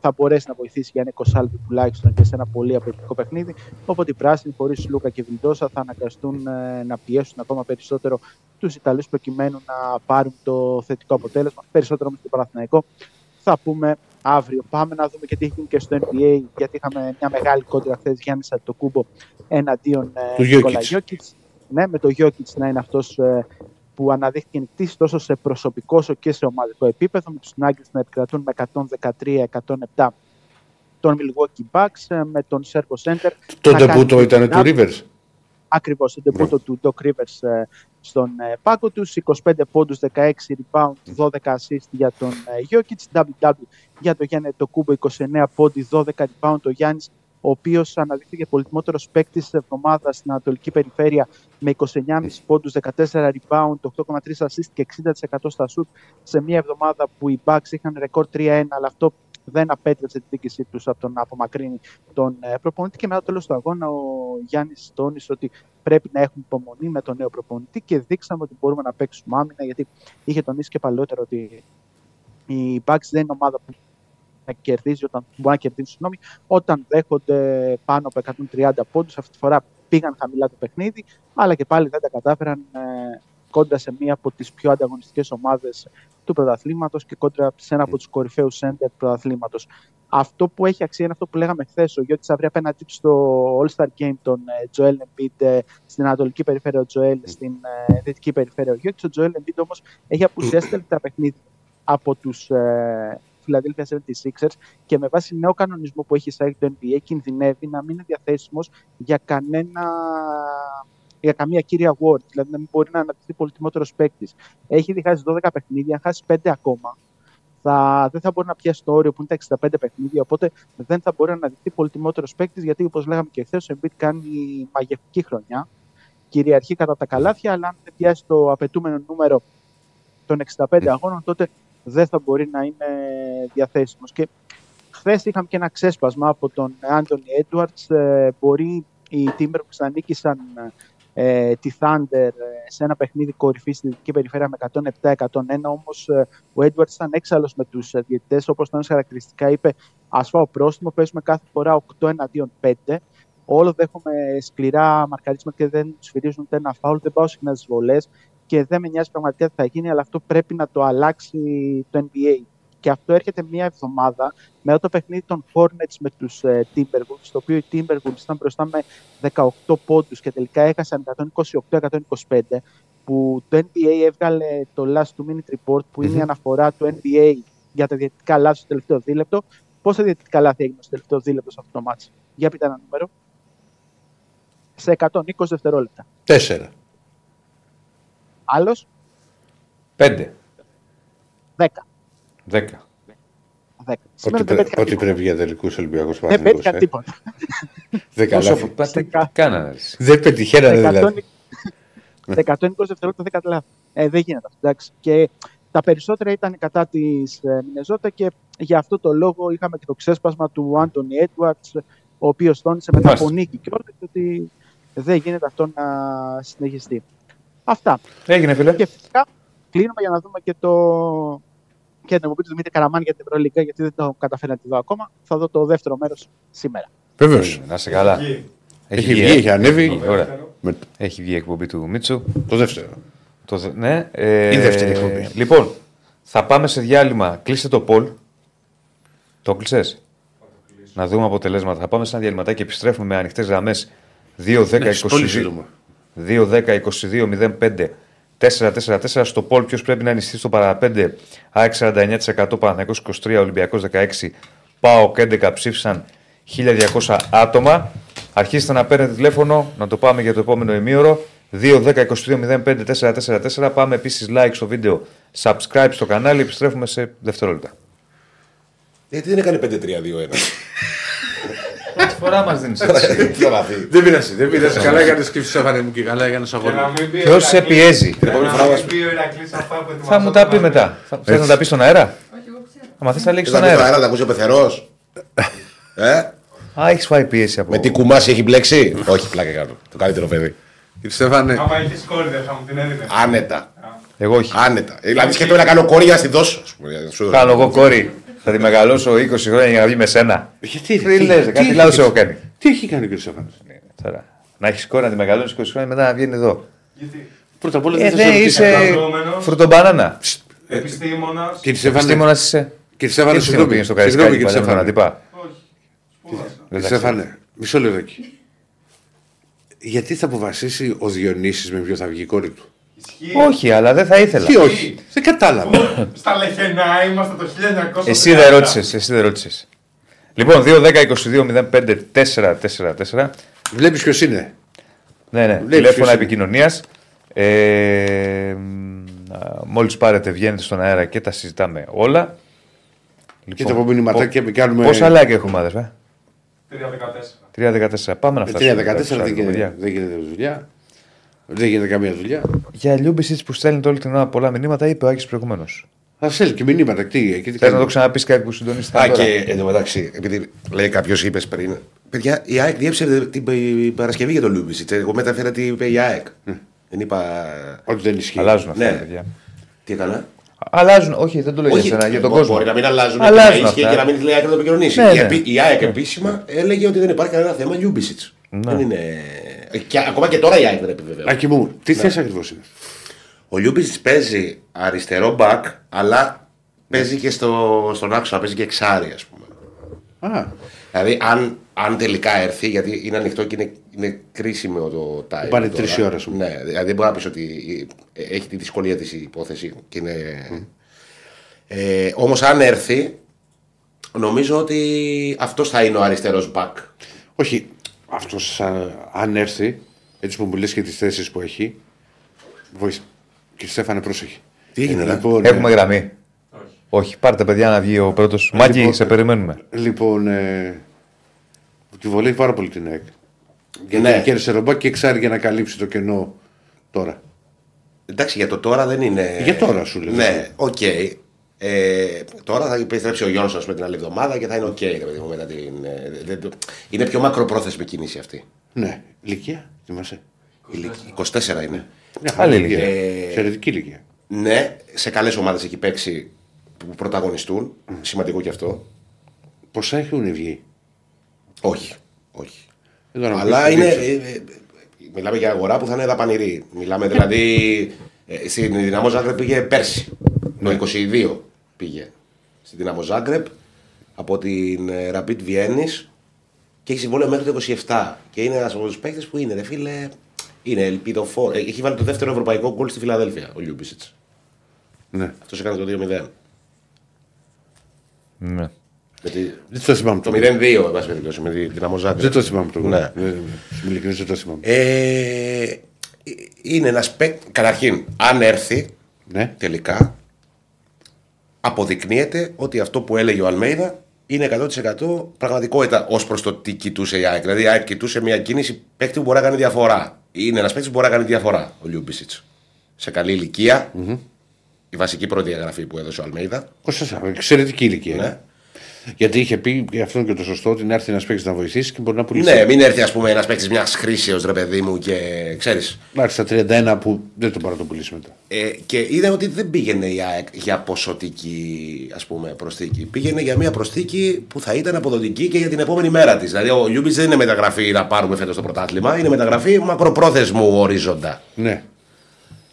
θα μπορέσει να βοηθήσει για ένα 20 λεπτό τουλάχιστον και σε ένα πολύ απαιτητικό παιχνίδι. Οπότε οι πράσινοι χωρίς Λούκα και Βιλντόσα θα αναγκαστούν ε, να πιέσουν ακόμα περισσότερο τους Ιταλούς προκειμένου να πάρουν το θετικό αποτέλεσμα. Περισσότερο όμως το Παναθηναϊκό. Θα πούμε αύριο. Πάμε να δούμε και τι έχει γίνει και στο NBA, γιατί είχαμε μια μεγάλη κόντρα χθες Γιάννης Αντοκούμπο εναντίον Του ε, Νικόλα Jokic. Γιώκητς. Ναι, με το Γιώκητς να είναι αυτός που αναδείχθηκε νικτής τόσο σε προσωπικό όσο και σε ομαδικό επίπεδο, με τους Nuggets να επικρατούν με 113-107 τον Milwaukee Bucks, ε, με τον Σέρβο Σέντερ. Το να κάνει ντεμπούτο ήταν του την Rivers. Ακριβώς, το ντεμπούτο του Doc Rivers ε, στον ε, πάγκο τους, 25 πόντους, 16 rebound, 12 assist για τον ε, Jokic, double-double για τον Γιάννη το Κούμπο, 29 πόντι, 12 rebound, ο Γιάννης ο οποίος αναδείχθηκε πολυτιμότερος παίκτης της εβδομάδας στην Ανατολική Περιφέρεια με 29,5 πόντους, 14 rebound, 8,3 assist και 60% στα shoot σε μια εβδομάδα που οι Bucks είχαν ρεκόρ 3-1, αλλά αυτό δεν απέτρεψε τη δίκησή τους από τον να απομακρύνει τον ε, προπονητή. Και μετά το τέλος του αγώνα, ο Γιάννης τόνισε ότι πρέπει να έχουμε υπομονή με τον νέο προπονητή και δείξαμε ότι μπορούμε να παίξουμε άμυνα, γιατί είχε τονίσει και παλαιότερο ότι οι Bucks δεν είναι ομάδα που να κερδίζει όταν μπορεί να κερδίσει, συγγνώμη, όταν δέχονται πάνω από 130 πόντους. Αυτή τη φορά πήγαν χαμηλά το παιχνίδι, αλλά και πάλι δεν τα κατάφεραν ε, κόντρα σε μία από τις πιο ανταγωνιστικές ομάδες του πρωταθλήματος και κόντρα σε ένα από τους κορυφαίους σέντερ του πρωταθλήματος. Αυτό που έχει αξία είναι αυτό που λέγαμε χθες. Ο Γιώργη Αυρία απέναντί του στο All-Star Game τον ε, Joel Embiid ε, στην Ανατολική Περιφέρεια, ο Joel στην ε, Δυτική Περιφέρεια. Ο Γιώργη, ο Joel Embiid όμως έχει απουσιάσει τα παιχνίδια από τους ε, Philadelphia 76ers και με βάση νέο κανονισμό που έχει εισάγει το NBA κινδυνεύει να μην είναι διαθέσιμος για κανένα για καμία κύρια award. Δηλαδή να μην μπορεί να αναπτυχθεί πολύτιμότερο παίκτης. Έχει ήδη χάσει 12 παιχνίδια, αν χάσει 5 ακόμα. Θα, δεν θα μπορεί να πιάσει το όριο που είναι τα 65 παιχνίδια, οπότε δεν θα μπορεί να αναδειχθεί πολύτιμότερο παίκτης, γιατί όπως λέγαμε και χθες, ο Embiid κάνει μαγευτική χρονιά. Κυριαρχεί κατά τα καλάθια, αλλά αν δεν πιάσει το απαιτούμενο νούμερο των 65 αγώνων, τότε δεν θα μπορεί να είναι διαθέσιμος. Και χθες είχαμε και ένα ξέσπασμα από τον Άντωνι Έντουαρτς. Ε, μπορεί οι Timberwolves να νίκησαν ε, τη Thunder ε, σε ένα παιχνίδι κορυφή στη δυτική περιφέρεια με 107-101. Όμως ε, ο Έντουαρτ ήταν έξαλλος με τους διαιτητές. Όπως τον χαρακτηριστικά είπε, ασφάω πρόστιμο. Παίζουμε κάθε φορά 8 εναντίον 5. Όλο δέχομαι σκληρά μαρκαρίσματα και δεν σφυρίζουν ούτε ένα φάουλ. Δεν πάω συχνά στι βολές και δεν με νοιάζει πραγματικά τι θα γίνει, αλλά αυτό πρέπει να το αλλάξει το NBA. Και αυτό έρχεται μια εβδομάδα με το παιχνίδι των Hornets με τους ε, Timberwolves, στο οποίο οι Timberwolves ήταν μπροστά με 18 πόντους και τελικά έχασαν 128-125, που το NBA έβγαλε το Last Two Minute Report, που είναι η αναφορά του NBA για τα διαιτητικά λάθη στο τελευταίο δίλεπτο. Πόσα διαιτητικά λάθη έγιναν στο τελευταίο δίλεπτο σε αυτό το μάτσο. Για πείτε ένα νούμερο. Σε 120 δευτερόλεπτα. Τέσσερα. Άλλος, 5, 10. 10. 10. Σήμερα Ό,τι, δεν πρέ- πέτυχα ό,τι τίποτα. πρέπει για τελικούς Ολυμπιακούς Δεν πέτυχα τίποτα. Δέκα Πόσο λάθη. πάτε, κάνανε. εσύ. Δεν πετυχαίνανε δηλαδή. 120 120 δευτερόλεπτα 10 λάθη. Ε, δεν γίνεται αυτό. Εντάξει. Και τα περισσότερα ήταν κατά της ε, Μινεζότα και για αυτό το λόγο είχαμε και το ξέσπασμα του Άντωνι Έντουαρτς, ο οποίος τόνισε μετά Μάλιστα. από νίκη και ότι δεν γίνεται αυτό να συνεχιστεί. Αυτά. Έγινε, φίλε. Και φυσικά κλείνουμε για να δούμε και το. Και την εκπομπή του Δημήτρη Καραμάνη για την Ευρωλίγκα, γιατί δεν το καταφέρει να τη δω ακόμα. Θα δω το δεύτερο μέρος σήμερα. Βεβαίως. Να είσαι καλά. Εκεί. Έχει βγει, ε. έχει ανέβει. Ωραία. Με Έχει βγει η εκπομπή του Μίτσου. το δεύτερο. Το, δε- ναι, ε, Η δεύτερη εκπομπή. Λοιπόν, θα πάμε σε διάλειμμα. Κλείστε το poll. Το κλείσες; Να δούμε αποτελέσματα. Θα πάμε σε ένα διαλυματάκι και επιστρέφουμε με ανοιχτές γραμμές 2-10-22. Ναι, πολύ σύντομα. 2-10-22-05 4-4-4 στο poll ποιος πρέπει να ενισχυθεί στο παραπέντε. ΑΕΚ 49%, Παναθηναϊκός 23, Ολυμπιακός 16, ΠΑΟΚ 11 ψήφισαν 1200 άτομα. Αρχίστε να παίρνετε τηλέφωνο, να το πάμε για το επόμενο ημίωρο. 2-10-22-05-4-4-4. Πάμε επίσης like στο βίντεο, subscribe στο κανάλι. Επιστρέφουμε σε δευτερόλεπτα. Γιατί δεν έκανε 5-3-2-1. Πρώτη φορά μας δίνεις. Τι θα μάθει. Δεν πειράζει, δεν πειράζει. Καλά έκανε και Στέφανε μου και καλά έκανε Και να αγώνα. μην πει ο Ποιο σε Ηρακλής- πιέζει. Την επόμενη να φορά μην μας- πει ο Ηρακλής αυτά που Θα μου τα πει ετοιμαζόταν να μετά. Θες να τα πεις στον αέρα; Όχι, εγώ ξέρω. Αν θες να λήξεις Δεν στον θα πει το αέρα. αέρα, θα ακούσει ο πεθερός. Ε, Α, έχεις φάει πίεση από. με τι κουμάσι έχει μπλέξει; Όχι, πλάκα κάνω. Το καλύτερο παιδί. Κύριε Στέφανε, Άμα είχε κόρη δεν θα μου την έδινες. Άνετα. Εγώ όχι. Άνετα. Δηλαδή σκέφτομαι να κάνω κόρη για να στη δώσω. ας πούμε, για να σου- Κάνω εγώ κόρη. Θα τη μεγαλώσω 20 χρόνια για να βγει με σένα. γιατί Τι λες, κάτι έχει λάθος έχω κάνει. κάνει. Τι έχει κάνει ο κύριε Στέφανε. Τώρα. Να έχεις κόρη να τη μεγαλώσεις 20 χρόνια μετά να βγαίνει εδώ. Γιατί; Πρώτα απ' όλα Ε, δεν θα ναι, σε ρωτήσω. είσαι Εργαζόμενος. φρουτομπανάνα. επιστήμονας. Κύριε Στέφανε, Επιστήμονας είσαι. κύριε Στέφανε, Τι συγγνώμη. πήγε στο Συγγνώμη, Καρισκάκι κύριε παλιά με τον Στέφανε. αντίπα. Όχι. Σπούδασα. Κύριε Στέφανε, μισό λεπτάκι. Γιατί θα αποφασίσει ο Διονύσης με ποιο θα βγει η κόρη του; Ισχύει. Όχι, αλλά δεν θα ήθελα. Τι όχι, δεν κατάλαβα. Στα Λεχενά είμαστε το 1930. Εσύ δεν ρώτησες. Εσύ δεν ρώτησες. Λοιπόν, 2-10-22-05-4-4-4. Βλέπεις ποιος είναι. Ναι, ναι. Βλέπεις Τηλέφωνα ποιος είναι. επικοινωνίας. Ε, Μόλις πάρετε, βγαίνετε στον αέρα και τα συζητάμε όλα. Και τα από μηνυματάκια που κάνουμε. Πόσα like έχουμε, αδερφέ; 3-14. 3-14. Πάμε να Με φτάσουμε. 3-14 στα δεν γίνεται, παιδιά. δεν γίνεται δουλειά. Δεν γίνεται καμία δουλειά. Για Λιούμπισιτς που στέλνει όλη την ώρα πολλά μηνύματα, είπε ο Άκης προηγουμένως. Θα στέλνει και μηνύματα. Τι, εκεί τι Θες να κάνουμε. το ξαναπείς κάτι που συντονίστηκε. Α, τώρα; και εντωμεταξύ, επειδή λέει κάποιος, είπες πριν. Παιδιά, η ΑΕΚ διέψευσε την την Παρασκευή για τον Λιούμπισιτς. Εγώ μεταφέρα τι είπε η ΑΕΚ. Δεν είπα. Ότι δεν ισχύει. Αλλάζουν αυτά, Ναι. παιδιά. Τι έκανα; Αλλάζουν, όχι, δεν το λέω για σένα, για τον μπο- κόσμο. Μπορεί να μην αλλάζουν, Αλλάζουν και να ισχύει αυτά. και να μην λέει η ΑΕΚ να το επικοινωνήσει. Ναι, Η ναι. επί- Η ΑΕΚ επίσημα έλεγε ότι δεν υπάρχει κανένα θέμα Λιούμπισιτς. Ναι. Δεν είναι. Και, ακόμα και τώρα η ΑΕΚ δεν επιβεβαιώνει. Άκη μου, τι θες ακριβώς είναι; Ο Λιούμπισιτς παίζει αριστερό μπακ, αλλά παίζει και στο, στον άξονα, παίζει και εξάρι, ας πούμε. Α, Δηλαδή, αν, αν τελικά έρθει, γιατί είναι ανοιχτό και είναι, είναι κρίσιμο το time. Πάνε τώρα. τρεις η ώρα, ας πούμε. Ναι, δηλαδή δεν μπορεί να πεις ότι ε, έχει τη δυσκολία της υπόθεση. Και είναι... ε, Όμως, αν έρθει, νομίζω ότι αυτός θα είναι ο αριστερός back. όχι, αυτός α, αν έρθει, έτσι που μου λες και τις θέσεις που έχει. Βοήθησε. Κύριε Στέφανε, πρόσεχε. Τι έγινε, ρε; λοιπόν, Έχουμε ε, γραμμή. Όχι, πάρτε παιδιά να βγει ο πρώτος. Μάκη, λοιπόν, σε περιμένουμε. Λοιπόν, ε, τη βολεύει πάρα πολύ την ΑΕΚ. Γιατί Ναι. κέρδισε ρομπά και εξάρει για να καλύψει το κενό τώρα. Εντάξει, για το τώρα δεν είναι. Για τώρα σου λέω. Ναι, οκ. Ε, τώρα θα επιστρέψει ο Γιόνσον με την άλλη εβδομάδα και θα είναι οκ. ρε παιδί μου, μετά την, ε, δεν το- είναι πιο μακροπρόθεσμη κίνηση αυτή. Ναι. Ηλικία, θυμάσαι; Ηλικία- 24 είναι. Μια Άλλη χαρά ηλικία. ηλικία. Εξαιρετική ηλικία. Ναι, σε καλές ομάδες έχει παίξει που πρωταγωνιστούν. Σημαντικό και αυτό. Πόσα έχουν βγει; Όχι. Όχι. Δεν το Αλλά αναπτύξω, είναι. δείξω. ε, ε, μιλάμε για αγορά που θα είναι δαπανηρή. Μιλάμε δηλαδή. ε, στην Δυναμό Ζάγκρεπ πήγε πέρσι. Το 22 πήγε στην Δυναμό Ζάγκρεπ από την ε, Rapid Βιέννη και έχει συμβόλαιο μέχρι το 27. Και είναι ένας από τους παίκτες που είναι, ρε φίλε. Είναι ελπιδοφόρο. Ε, Έχει βάλει το δεύτερο ευρωπαϊκό γκολ στη Φιλαδέλφια ο Λιούμπισιτς. Ναι. Αυτός έκανε το 2-0. Ναι. Γιατί Δεν το θυμάμαι το το 0-2, εν πάση περιπτώσει, με τη Δυναμό Ζάγκρεπ. Δεν το θυμάμαι το Ναι. Ναι. Στην ειλικρίνεια δεν το θυμάμαι. Ε, είναι ένας παίκτη. Καταρχήν, αν έρθει Ναι. τελικά, αποδεικνύεται ότι αυτό που έλεγε ο Αλμέιδα είναι 100% πραγματικότητα ως προς το τι κοιτούσε η ΑΕΚ. Δηλαδή, η ΑΕΚ κοιτούσε μια κίνηση παίκτη που μπορεί να κάνει διαφορά. Είναι ένας παίκτης που μπορεί να κάνει διαφορά ο Λιούμπισιτς. Σε καλή ηλικία, η βασική πρώτη εγγραφή που έδωσε ο Αλμέιδα. 24, εξαιρετική ηλικία. Ναι. Γιατί είχε πει και αυτό είναι και το σωστό ότι να έρθει ένας παίκτης να βοηθήσει και μπορεί να πουλήσει. Ναι, μην έρθει, ας πούμε, ένας παίκτης μιας χρήσεως ρε παιδί μου και ξέρεις. Εντάξει, στα 31 που δεν τον μπορεί να το πουλήσει μετά. Ε, και είδα ότι δεν πήγαινε η ΑΕΚ για ποσοτική ας πούμε, προσθήκη. Πήγαινε για μια προσθήκη που θα ήταν αποδοτική και για την επόμενη μέρα της. Δηλαδή, ο Λιούμπισιτς δεν είναι μεταγραφή να πάρουμε φέτος το πρωτάθλημα, είναι μεταγραφή μακροπρόθεσμου ορίζοντα. Ναι.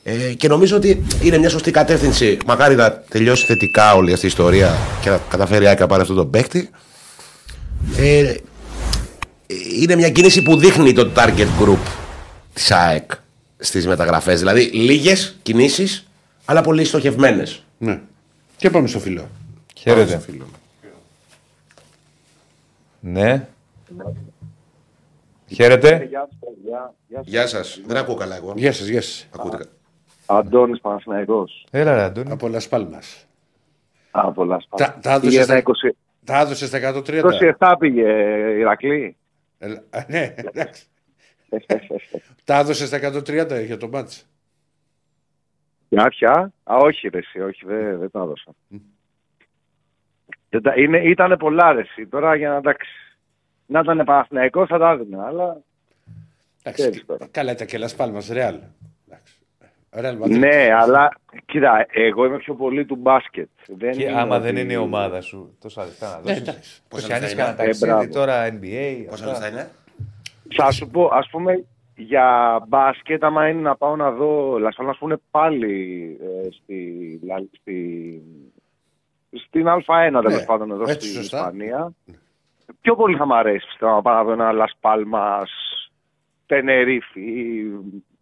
Ε, και νομίζω ότι είναι μια σωστή κατεύθυνση. Μακάρι να τελειώσει θετικά όλη αυτή η ιστορία και να καταφέρει η ΑΕΚ να πάρει αυτόν τον παίκτη. Ε, είναι μια κίνηση που δείχνει το target group της ΑΕΚ στις μεταγραφές. Δηλαδή λίγες κινήσεις, αλλά πολύ στοχευμένες. ναι. Και πάμε στο φιλό. Χαίρετε. Ναι. Χαίρετε. Γεια σας, παιδιά. Γεια σας. Γεια σας. Δεν ακούω καλά εγώ. Γεια σας, γεια σας. Ακούτε. κα- Αντώνης Παναθηναϊκός. Έλα, ρε, Αντώνη. Από Λα Πάλμα. Α, πολλά σπάτα. Τα, τα Πήγε έδωσε ένα στα, 20 τα έδωσες στα 130. 27 πήγε Ηρακλή. Ελα- α, ναι, εντάξει. τα έδωσε στα 130 για το μάτς. Για άρχια. Α, όχι ρε εσύ, όχι, δεν, δεν τα έδωσα. Δεν τα- Είναι, ήτανε πολλά ρε εσύ. Τώρα για να εντάξει. Να ήταν Παναθηναϊκός θα τα έδινα, αλλά Εντάξει, Ξέρεις τώρα. καλά ήταν και Λα Πάλμα, Ρεάλ. Εντάξει. Real Madrid. ναι, αλλά κοίτα, εγώ είμαι πιο πολύ του μπάσκετ. Δεν Και είναι άμα ότι- δεν είναι η ομάδα σου, τόσα λεφτά να Ναι, δώσεις. εντάξει. Πόσα Κάνεις λεφτά κανένα είναι; Ε, ταξίδι μπράβο. τώρα NBA. Πόσα αυτά. λεφτά είναι; Θα σου πω, ας πούμε, για μπάσκετ, άμα είναι να πάω να δω, λασπάλ να πούμε πάλι ε, στη, λα- στη, στην Α1 τέλος Ναι, πάντων εδώ έτσι, στην σωστά. Ισπανία. Πιο πολύ θα μου αρέσει πιστεύω να πάω να δω ένα Λας Πάλμας, Τενερίφη ή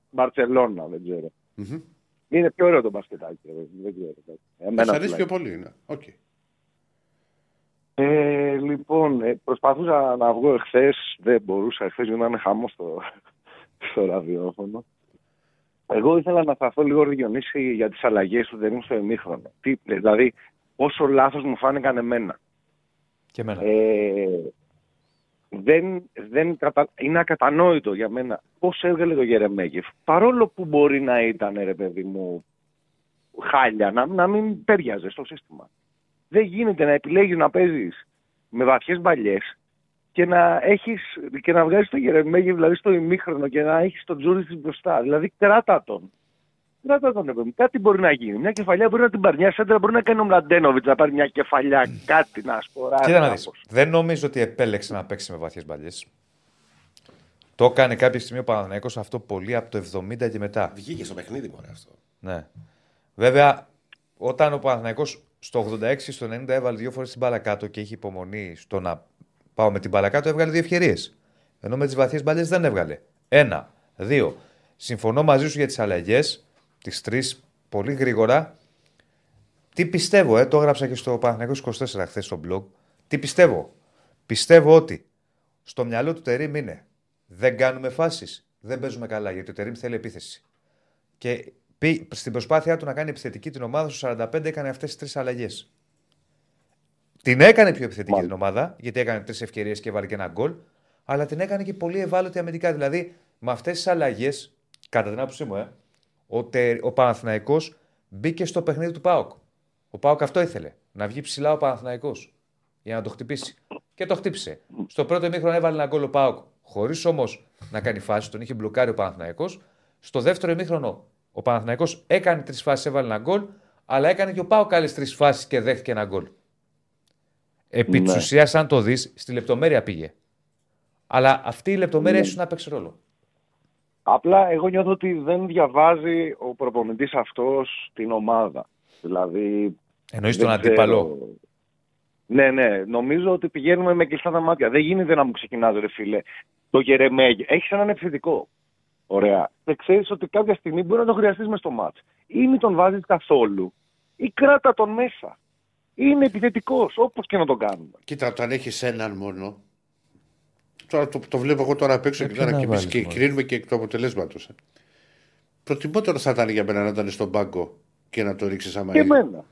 Μπαρτσελώνα, δεν ξέρω. Μμμ. Είναι πιο ωραίο το μπασκετάκι, ρε, δεν ξέρω. Μας Εμένα αρέσει πιο τουλάχιστον. πολύ. Ναι. Οκ. Ε, λοιπόν, ε, προσπαθούσα να βγω εχθές, δεν μπορούσα. Εχθές γινόταν χαμό στο, στο ραδιόφωνο. Εγώ ήθελα να σταθώ λίγο ρε Διονύση για τις αλλαγές του δεν στο ημίχρονο. Τι, δηλαδή, πόσο λάθος μου φάνηκαν εμένα. Και εμένα. Ε, δεν, δεν κατα... Είναι ακατανόητο για μένα πώς έβγαλε το Γερεμέγεφ. Παρόλο που μπορεί να ήταν, ρε παιδί μου, χάλια, να, να μην τέριαζε στο σύστημα. Δεν γίνεται να επιλέγεις να παίζεις με βαθιές μπαλιές και να, έχεις, και να βγάζεις το Γερεμέγεφ δηλαδή στο ημίχρονο και να έχεις τον Τζούρι της μπροστά. Δηλαδή κράτα τον. Κράτα τον, ρε παιδί μου. Κάτι μπορεί να γίνει. Μια κεφαλιά μπορεί να την πάρει. Μια σέντρα μπορεί να κάνει ο Μλαντένοβιτς να πάρει μια κεφαλιά, κάτι να σκοράρει. Κοίτα να δεις. κάπως. Δεν νομίζω ότι επέλεξε να παίξει με βαθιές μπαλιές. Το έκανε κάποια στιγμή ο Παναθηναϊκός αυτό πολύ από το 70 και μετά. Βγήκε στο παιχνίδι μου αυτό. Ναι. Βέβαια, όταν ο Παναθηναϊκός στο 86 στο 90 έβαλε δύο φορές την μπάλα κάτω και είχε υπομονή στο να πάω με την μπάλα κάτω, έβγαλε δύο ευκαιρίες. Ενώ με τις βαθιές μπαλιές δεν έβγαλε. Ένα. Δύο. Συμφωνώ μαζί σου για τις αλλαγές, τις τρεις πολύ γρήγορα. Τι πιστεύω, ε, το έγραψα και στο Παναθηναϊκός 24 χθες στο blog. Τι πιστεύω. Πιστεύω ότι στο μυαλό του Τερήμ είναι δεν κάνουμε φάσεις. δεν παίζουμε καλά γιατί ο Τερήμ θέλει επίθεση. Και πει- στην προσπάθειά του να κάνει επιθετική την ομάδα στο 45 έκανε αυτές τις τρεις αλλαγές. Την έκανε πιο επιθετική την ομάδα, γιατί έκανε τρεις ευκαιρίες και έβαλε και ένα γκολ, αλλά την έκανε και πολύ ευάλωτη αμυντικά. Δηλαδή, με αυτές τις αλλαγές, κατά την άποψή μου, ε, ο, Τε, ο Παναθηναϊκός μπήκε στο παιχνίδι του Πάοκ. Ο Πάοκ αυτό ήθελε. Να βγει ψηλά ο Παναθηναϊκός για να το χτυπήσει. Και το χτύπησε. Στο πρώτο ημίχρονο έβαλε ένα γκολ ο Πάοκ, χωρίς όμως να κάνει φάση, τον είχε μπλοκάρει ο Παναθηναϊκός. Στο δεύτερο ημίχρονο ο Παναθηναϊκός έκανε τρεις φάσεις, έβαλε ένα γκολ, αλλά έκανε και ο Πάοκ άλλες τρεις φάσεις και δέχτηκε ένα γκολ. Επί Ναι. τη ουσίας, αν το δεις, στη λεπτομέρεια πήγε. Αλλά αυτή η λεπτομέρεια ίσως να παίξει ρόλο. Απλά εγώ νιώθω ότι δεν διαβάζει ο προπονητής αυτός την ομάδα. Δηλαδή. Εννοείς δεν τον ξέρω. αντίπαλο; Ναι, ναι. Νομίζω ότι πηγαίνουμε με κλειστά τα μάτια. Δεν γίνεται να μου ξεκινάς, ρε φίλε, το Γερεμέγε. Έχεις έναν επιθετικό. Ωραία. Και ξέρεις ότι κάποια στιγμή μπορεί να το χρειαστείς μες στο μάτς. Ή μην τον βάζεις καθόλου, ή κράτα τον μέσα. Είναι επιθετικός, όπως και να τον κάνουμε. Κοίτα, όταν έχεις έναν μόνο. Τώρα το, το βλέπω εγώ τώρα απ' έξω Ε, και ποιο τώρα να και εμείς βάλεις και μόνο. κρίνουμε και εκ του αποτελέσματος. Προτιμότερο θα ήταν για μένα να ήταν στον πάγκο και να το ρίξεις άμα Και είναι. εμένα.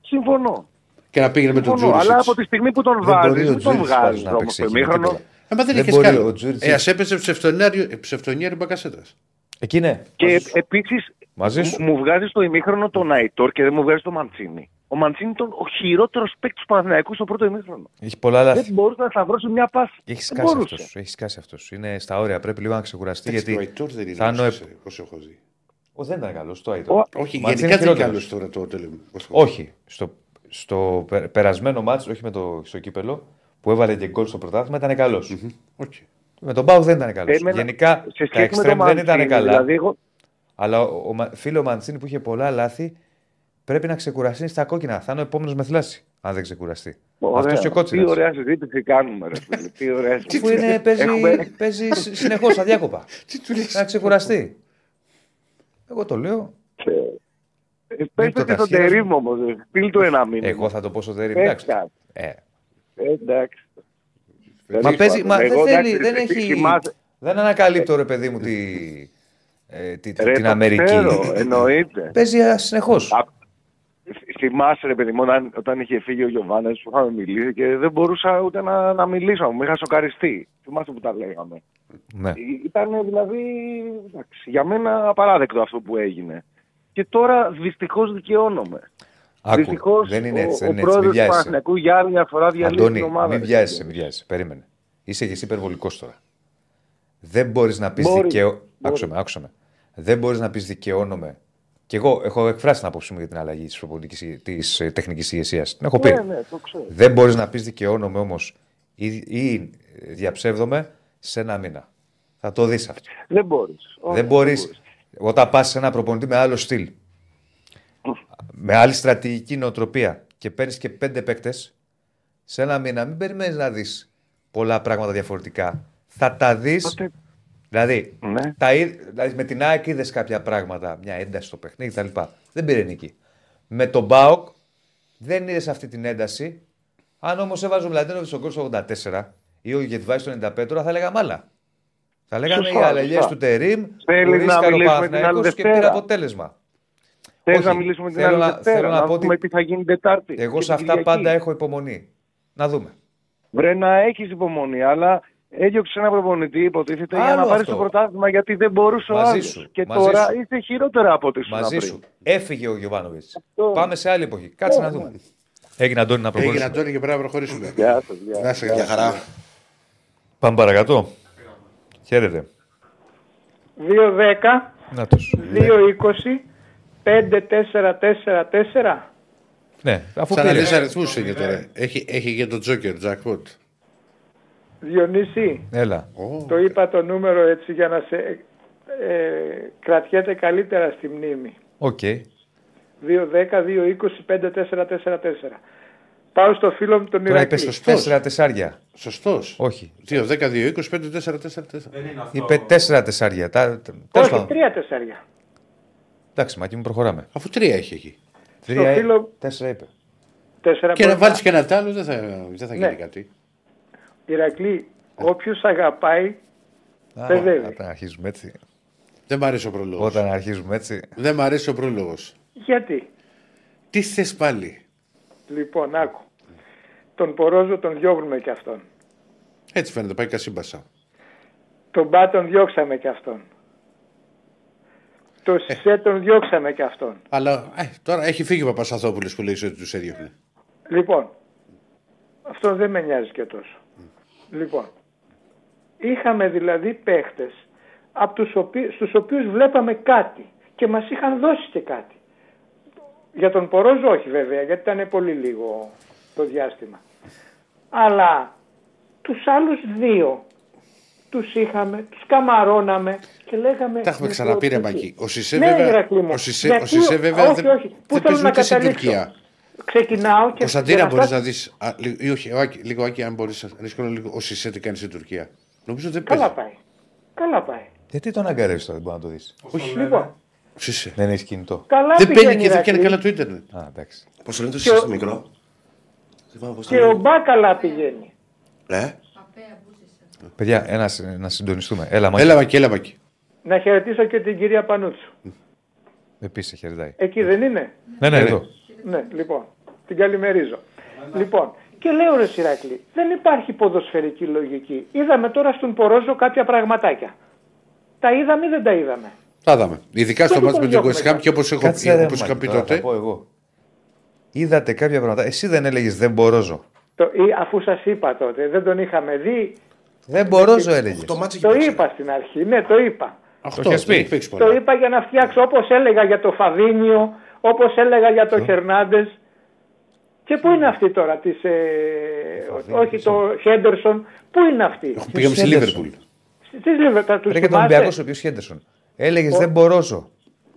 Συμφωνώ. Και να πήγαινε με τον Συμφωνώ. Τζούρισιτς. Αλλά από τη στιγμή που τον Δεν μπορεί βάζεις, ο δεν τον Τζούρις βγάζεις να όμως παίξει το εκεί με ημίχρονο. τίποτα. Άμα δεν, Δεν έχει μπορεί καλό. ο Τζούριτς- Ε, ας έπαιζε ψευτονιάρι, ψευτονιάρι μπακασέτας. Εκεί ναι. Και επίσης Μαζί σου. μου βγάζει στο ημίχρονο τον Αϊτόρ και δεν μου βγάζει τον Μαντσίνη. Ο Μαντσίνη ήταν ο χειρότερος παίκτης του Παναθηναϊκού στο πρώτο ημίχρονο. Έχει πολλά λάθη. Δεν μπορούσε να σταυρώσει μια πάση. Έχει Δεν σκάσει μπορούσε. αυτός. Έχει σκάσει αυτός. Είναι στα όρια. Πρέπει λίγο να ξεκουραστεί. Γιατί ο Γιατί Αϊτόρ δεν είναι θα είναι ο όσο, επ- όσο έχω δει. Ο, δεν ήταν καλός. Το Ο- Αϊτόρ. Όχι, Ο Μαντσίνη γενικά δεν είναι χειρότερος. καλός τώρα το τέλειο. Όχι. Στο, στο πε- περασμένο μάτσο, όχι με το στο κύπελο, που έβαλε και γκολ στο πρωτάθλημα, ήταν καλός. Όχι. Με τον Πάου δεν ήταν καλός. Εμένα, Γενικά σε τα σχέση με εξτρέμ τον δεν ήταν Μαντσίνη, καλά. Δηλαδή, εγώ, Αλλά ο, ο, Μα- φίλο Μαντσίνη που είχε πολλά λάθη πρέπει να ξεκουραστείς στα κόκκινα. Θα είναι ο επόμενος με θλάση, αν δεν ξεκουραστεί. ωραία. Αυτός και ο Τι κότσιρα. ωραία συζήτηση κάνουμε, ρε φίλε. Τι ωραία Που συζήτηση. είναι, παίζει, Έχουμε- παίζει συνεχώς αδιάκοπα. Τι του λες; να ξεκουραστεί. Εγώ το λέω. Ε, Πες το το και στον ταχύρα σου. Τερίμ όμως. Στείλ του ένα μήνυμα. Εγώ θα το πω στο Τερίμ. Πες Εντάξει. κάτι. Ε, Ε, Εντάξει. Μα Τέλος παίζει, πάντων. μα δεν Εγώ, θέλει, εντάξει, δεν θυ- έχει. θυμάσαι- Δεν ανακαλύπτω ρε παιδί μου τη, ε, τη- Ρε, την το Αμερική. ξέρω, εννοείται. Παίζει συνεχώς. Α, Θυμάσαι, ρε παιδί μου, όταν, όταν είχε φύγει ο Γιωβάνες που είχαμε μιλήσει και δεν μπορούσα ούτε να, να μιλήσω. Μου είχα σοκαριστεί. Θυμάσαι που τα λέγαμε. Ναι. Ήταν δηλαδή εντάξει, για μένα απαράδεκτο αυτό που έγινε. Και τώρα δυστυχώς δικαιώνομαι. Άκου, Δυστυχώς, δεν είναι έτσι. Ο, Δεν είναι έτσι. ο Μην πρόεδρο του βιάζεσαι. Παναθηναϊκού για άλλη μια φορά διαλύει την Αντώνη, ομάδα. μην ρε βιάζεσαι, φίλε. μην βιάζεσαι. Περίμενε. Είσαι και εσύ υπερβολικός τώρα. Δεν μπορείς να πεις Μπορεί, δικαιώ... μπορεί. Άκουσα με, άκουσα με. Δεν μπορείς να πεις δικαιώνομαι. Και εγώ έχω εκφράσει την άποψή μου για την αλλαγή της τεχνικής ηγεσίας. Την έχω πει. Ναι, ναι, το ξέρω. Δεν μπορείς να πεις δικαιώνομαι όμως ή, ή διαψεύδομαι σε ένα μήνα. Θα το δεις αυτό. Δεν μπορείς. δεν μπορείς. Όταν πας σε ένα προπονητή με άλλο στυλ, με άλλη στρατηγική νοοτροπία και παίρνεις και πέντε παίκτες, σε ένα μήνα μην περιμένεις να δεις πολλά πράγματα διαφορετικά. Θα τα δεις. Τότε- Δηλαδή, Ναι. τα, είδ- δηλαδή, με την ΑΕΚ είδες κάποια πράγματα, μια ένταση στο παιχνίδι κτλ. Δεν πήρε νίκη. Με τον Μπάοκ δεν είδες αυτή την ένταση. Αν όμως έβαζε ο Μλαντένοβιτ στον κόρσο 84 ή ο Γετβάης στο 95, τώρα θα λέγαμε άλλα. Θα λέγαμε Σωστά, οι αλλαγές σωστά. του Τερήμ, Θέλεις που να ρίσκαρε ο μιλήσουμε την άλλη Παναθηναϊκός και Δευτέρα; πήρε αποτέλεσμα. Θε Όχι, να μιλήσουμε την θέλω άλλη να- Δευτέρα, θέλω να να, πω δούμε ότι- τι θα γίνει Τετάρτη. Εγώ και σε την αυτά Κυριακή. πάντα έχω υπομονή. Να δούμε. Βρε να έχεις υπομονή, αλλά έδιωξε ένα προπονητή, υποτίθεται, για Άλλο να πάρεις αυτό. το πρωτάθλημα γιατί δεν μπορούσε ο Μαζί άλλος. σου, Και μαζί τώρα σου. είσαι χειρότερα από ό,τι ήσουν Μαζί πριν. σου. Έφυγε ο Γιωβάνοβιτς. Αυτό. Πάμε σε άλλη εποχή. Κάτσε να δούμε. Έγινε Αντώνη να Έγινε προχωρήσουμε. Αντώνη και πρέπει να προχωρήσουμε. Γεια σας, γεια. Να είσαι Για καλά. χαρά. Πάμε παρακάτω. Χαίρετε. 2-10, Να τους. 2-20, 5-4-4-4. Ναι, αφού Σαν να πήρε. λες αριθμούς είναι τώρα. Έχει, έχει και το Τζόκερ, jackpot. Διονύση, Έλα. Ω, το είπα το νούμερο έτσι για να σε ε, κρατιέται καλύτερα στη μνήμη. Οκ. 2-10, 2-20, 5-4-4-4. Πάω στο φίλο μου τον Τώρα είπες Ηρακλή. τέσσερα τεσσάρια. Σωστός. Όχι. 2, 10, 2, 20, 5, 4, 4, 4. Δεν είναι αυτό. Είπε τέσσερα τεσσάρια. Τα... Τέλος Όχι, πάντων. τρία τεσσάρια. Εντάξει, Μάκη μου προχωράμε. Αφού τρία έχει εκεί. Τρία, φίλο- τέσσερα είπε. Τέσσερα Και να μπροστά. βάλεις και ένα τ' άλλο δεν θα, δεν θα γίνει Ναι. κάτι. Ηρακλή, όποιος αγαπάει Α, Παιδεύει. Όταν αρχίζουμε έτσι. Δεν μ' αρέσει ο πρόλογο. Όταν αρχίζουμε έτσι. Δεν μ' αρέσει ο πρόλογο. Γιατί; Τι θες πάλι; Λοιπόν, άκου. Τον Πορόζο τον διώγνουμε κι αυτόν. Έτσι φαίνεται, πάει κασίμπασα. Τον Μπά τον διώξαμε κι αυτόν. Το Σισε τον διώξαμε κι αυτόν. Αλλά ε, τώρα έχει φύγει ο Παπασαθόπουλος που λέει ότι τους έδιωχνε. Λοιπόν, αυτό δεν με νοιάζει και τόσο. Λοιπόν, είχαμε δηλαδή παίχτες από τους οποίου, στους οποίους βλέπαμε κάτι και μας είχαν δώσει και κάτι. Για τον Πορόζο όχι βέβαια, γιατί ήταν πολύ λίγο το διάστημα. Αλλά τους άλλους δύο τους είχαμε, τους καμαρώναμε και λέγαμε... Τα έχουμε με ξαναπεί ρε προοπτική. Μάκη. Ο Σισε Ναι, βέβαια, Ηρακλή μου. ο Σισε, Γιατί ο Σισε, βέβαια όχι, δεν, όχι. Πού δεν θέλω παίζει να ούτε στην καταλήξω. Τουρκία. Ξεκινάω και... Κωνσταντίνα, για να μπορείς φτάσω- να δεις. Ή όχι, ο Άκη, λίγο Άκη, αν μπορείς να ρίσκω λίγο. Ο Σισε τι κάνεις στην Τουρκία. Νομίζω δεν παίζει. Καλά πάει. Καλά πάει. Γιατί τον αγκαρεύεις τώρα, δεν μπορεί να το δεις. Όχι, Λοιπόν, Σισε. Δεν έχεις κινητό. καλά Δεν πηγαίνει παίρνει και δεν Ηρακλή. κάνει καλά το ίντερνετ. Α, εντάξει. Πώς το λένε το Και ο- στο μικρό; Δεν θυμάμαι πώς το Και ο λένε. Μπά καλά πηγαίνει. Ε, Απέα μπούζησε. Παιδιά, ένα, να συντονιστούμε. Έλα, Μάκη. Έλα Μάκη, έλα Μάκη. Να χαιρετήσω και την κυρία Πανούτσου. Επίσης, χαιρετάει. Εκεί δεν είναι; Ναι, ναι, εδώ. Ναι, λοιπόν. Την καλημερίζω. Λοιπόν, και λέω ρε Σιράκλη, δεν υπάρχει ποδοσφαιρική λογική. Είδαμε τώρα στον Πορόζο κάποια πραγματάκια. Τα είδαμε ή δεν τα είδαμε; Τα είδαμε. Ειδικά στο Γιατί μάτι τον με τον διώχνουμε Κοστιχάμ και όπως έχω, Κάτσε ρε, όπως είχα Μάκη, πει τώρα θα τότε. πω εγώ. Είδατε κάποια πράγματα. Εσύ δεν έλεγες δεν μπορώ. Το, ή, αφού σας είπα τότε, δεν τον είχαμε δει. Δεν μπορώ, έλεγες. Το μάτσο έχει Το παίξει. είπα στην αρχή. Ναι, το είπα. Αυτό Το είχες δεν πει. έχει παίξει Το πολλά. είπα για να φτιάξω όπως έλεγα για το Φαβίνιο, όπως έλεγα για το Χερνάντες. Και πού είναι αυτή τώρα, της, ε, όχι το Χέντερσον, πού είναι αυτή; Έχω πήγαμε στη Χέντερσον. Λίβερπουλ. Τι Λίβερπουλ, τους Ρε και τον Ολυμπιακό ο οποίος Χέντερσον. Έλεγες δεν μπορώ.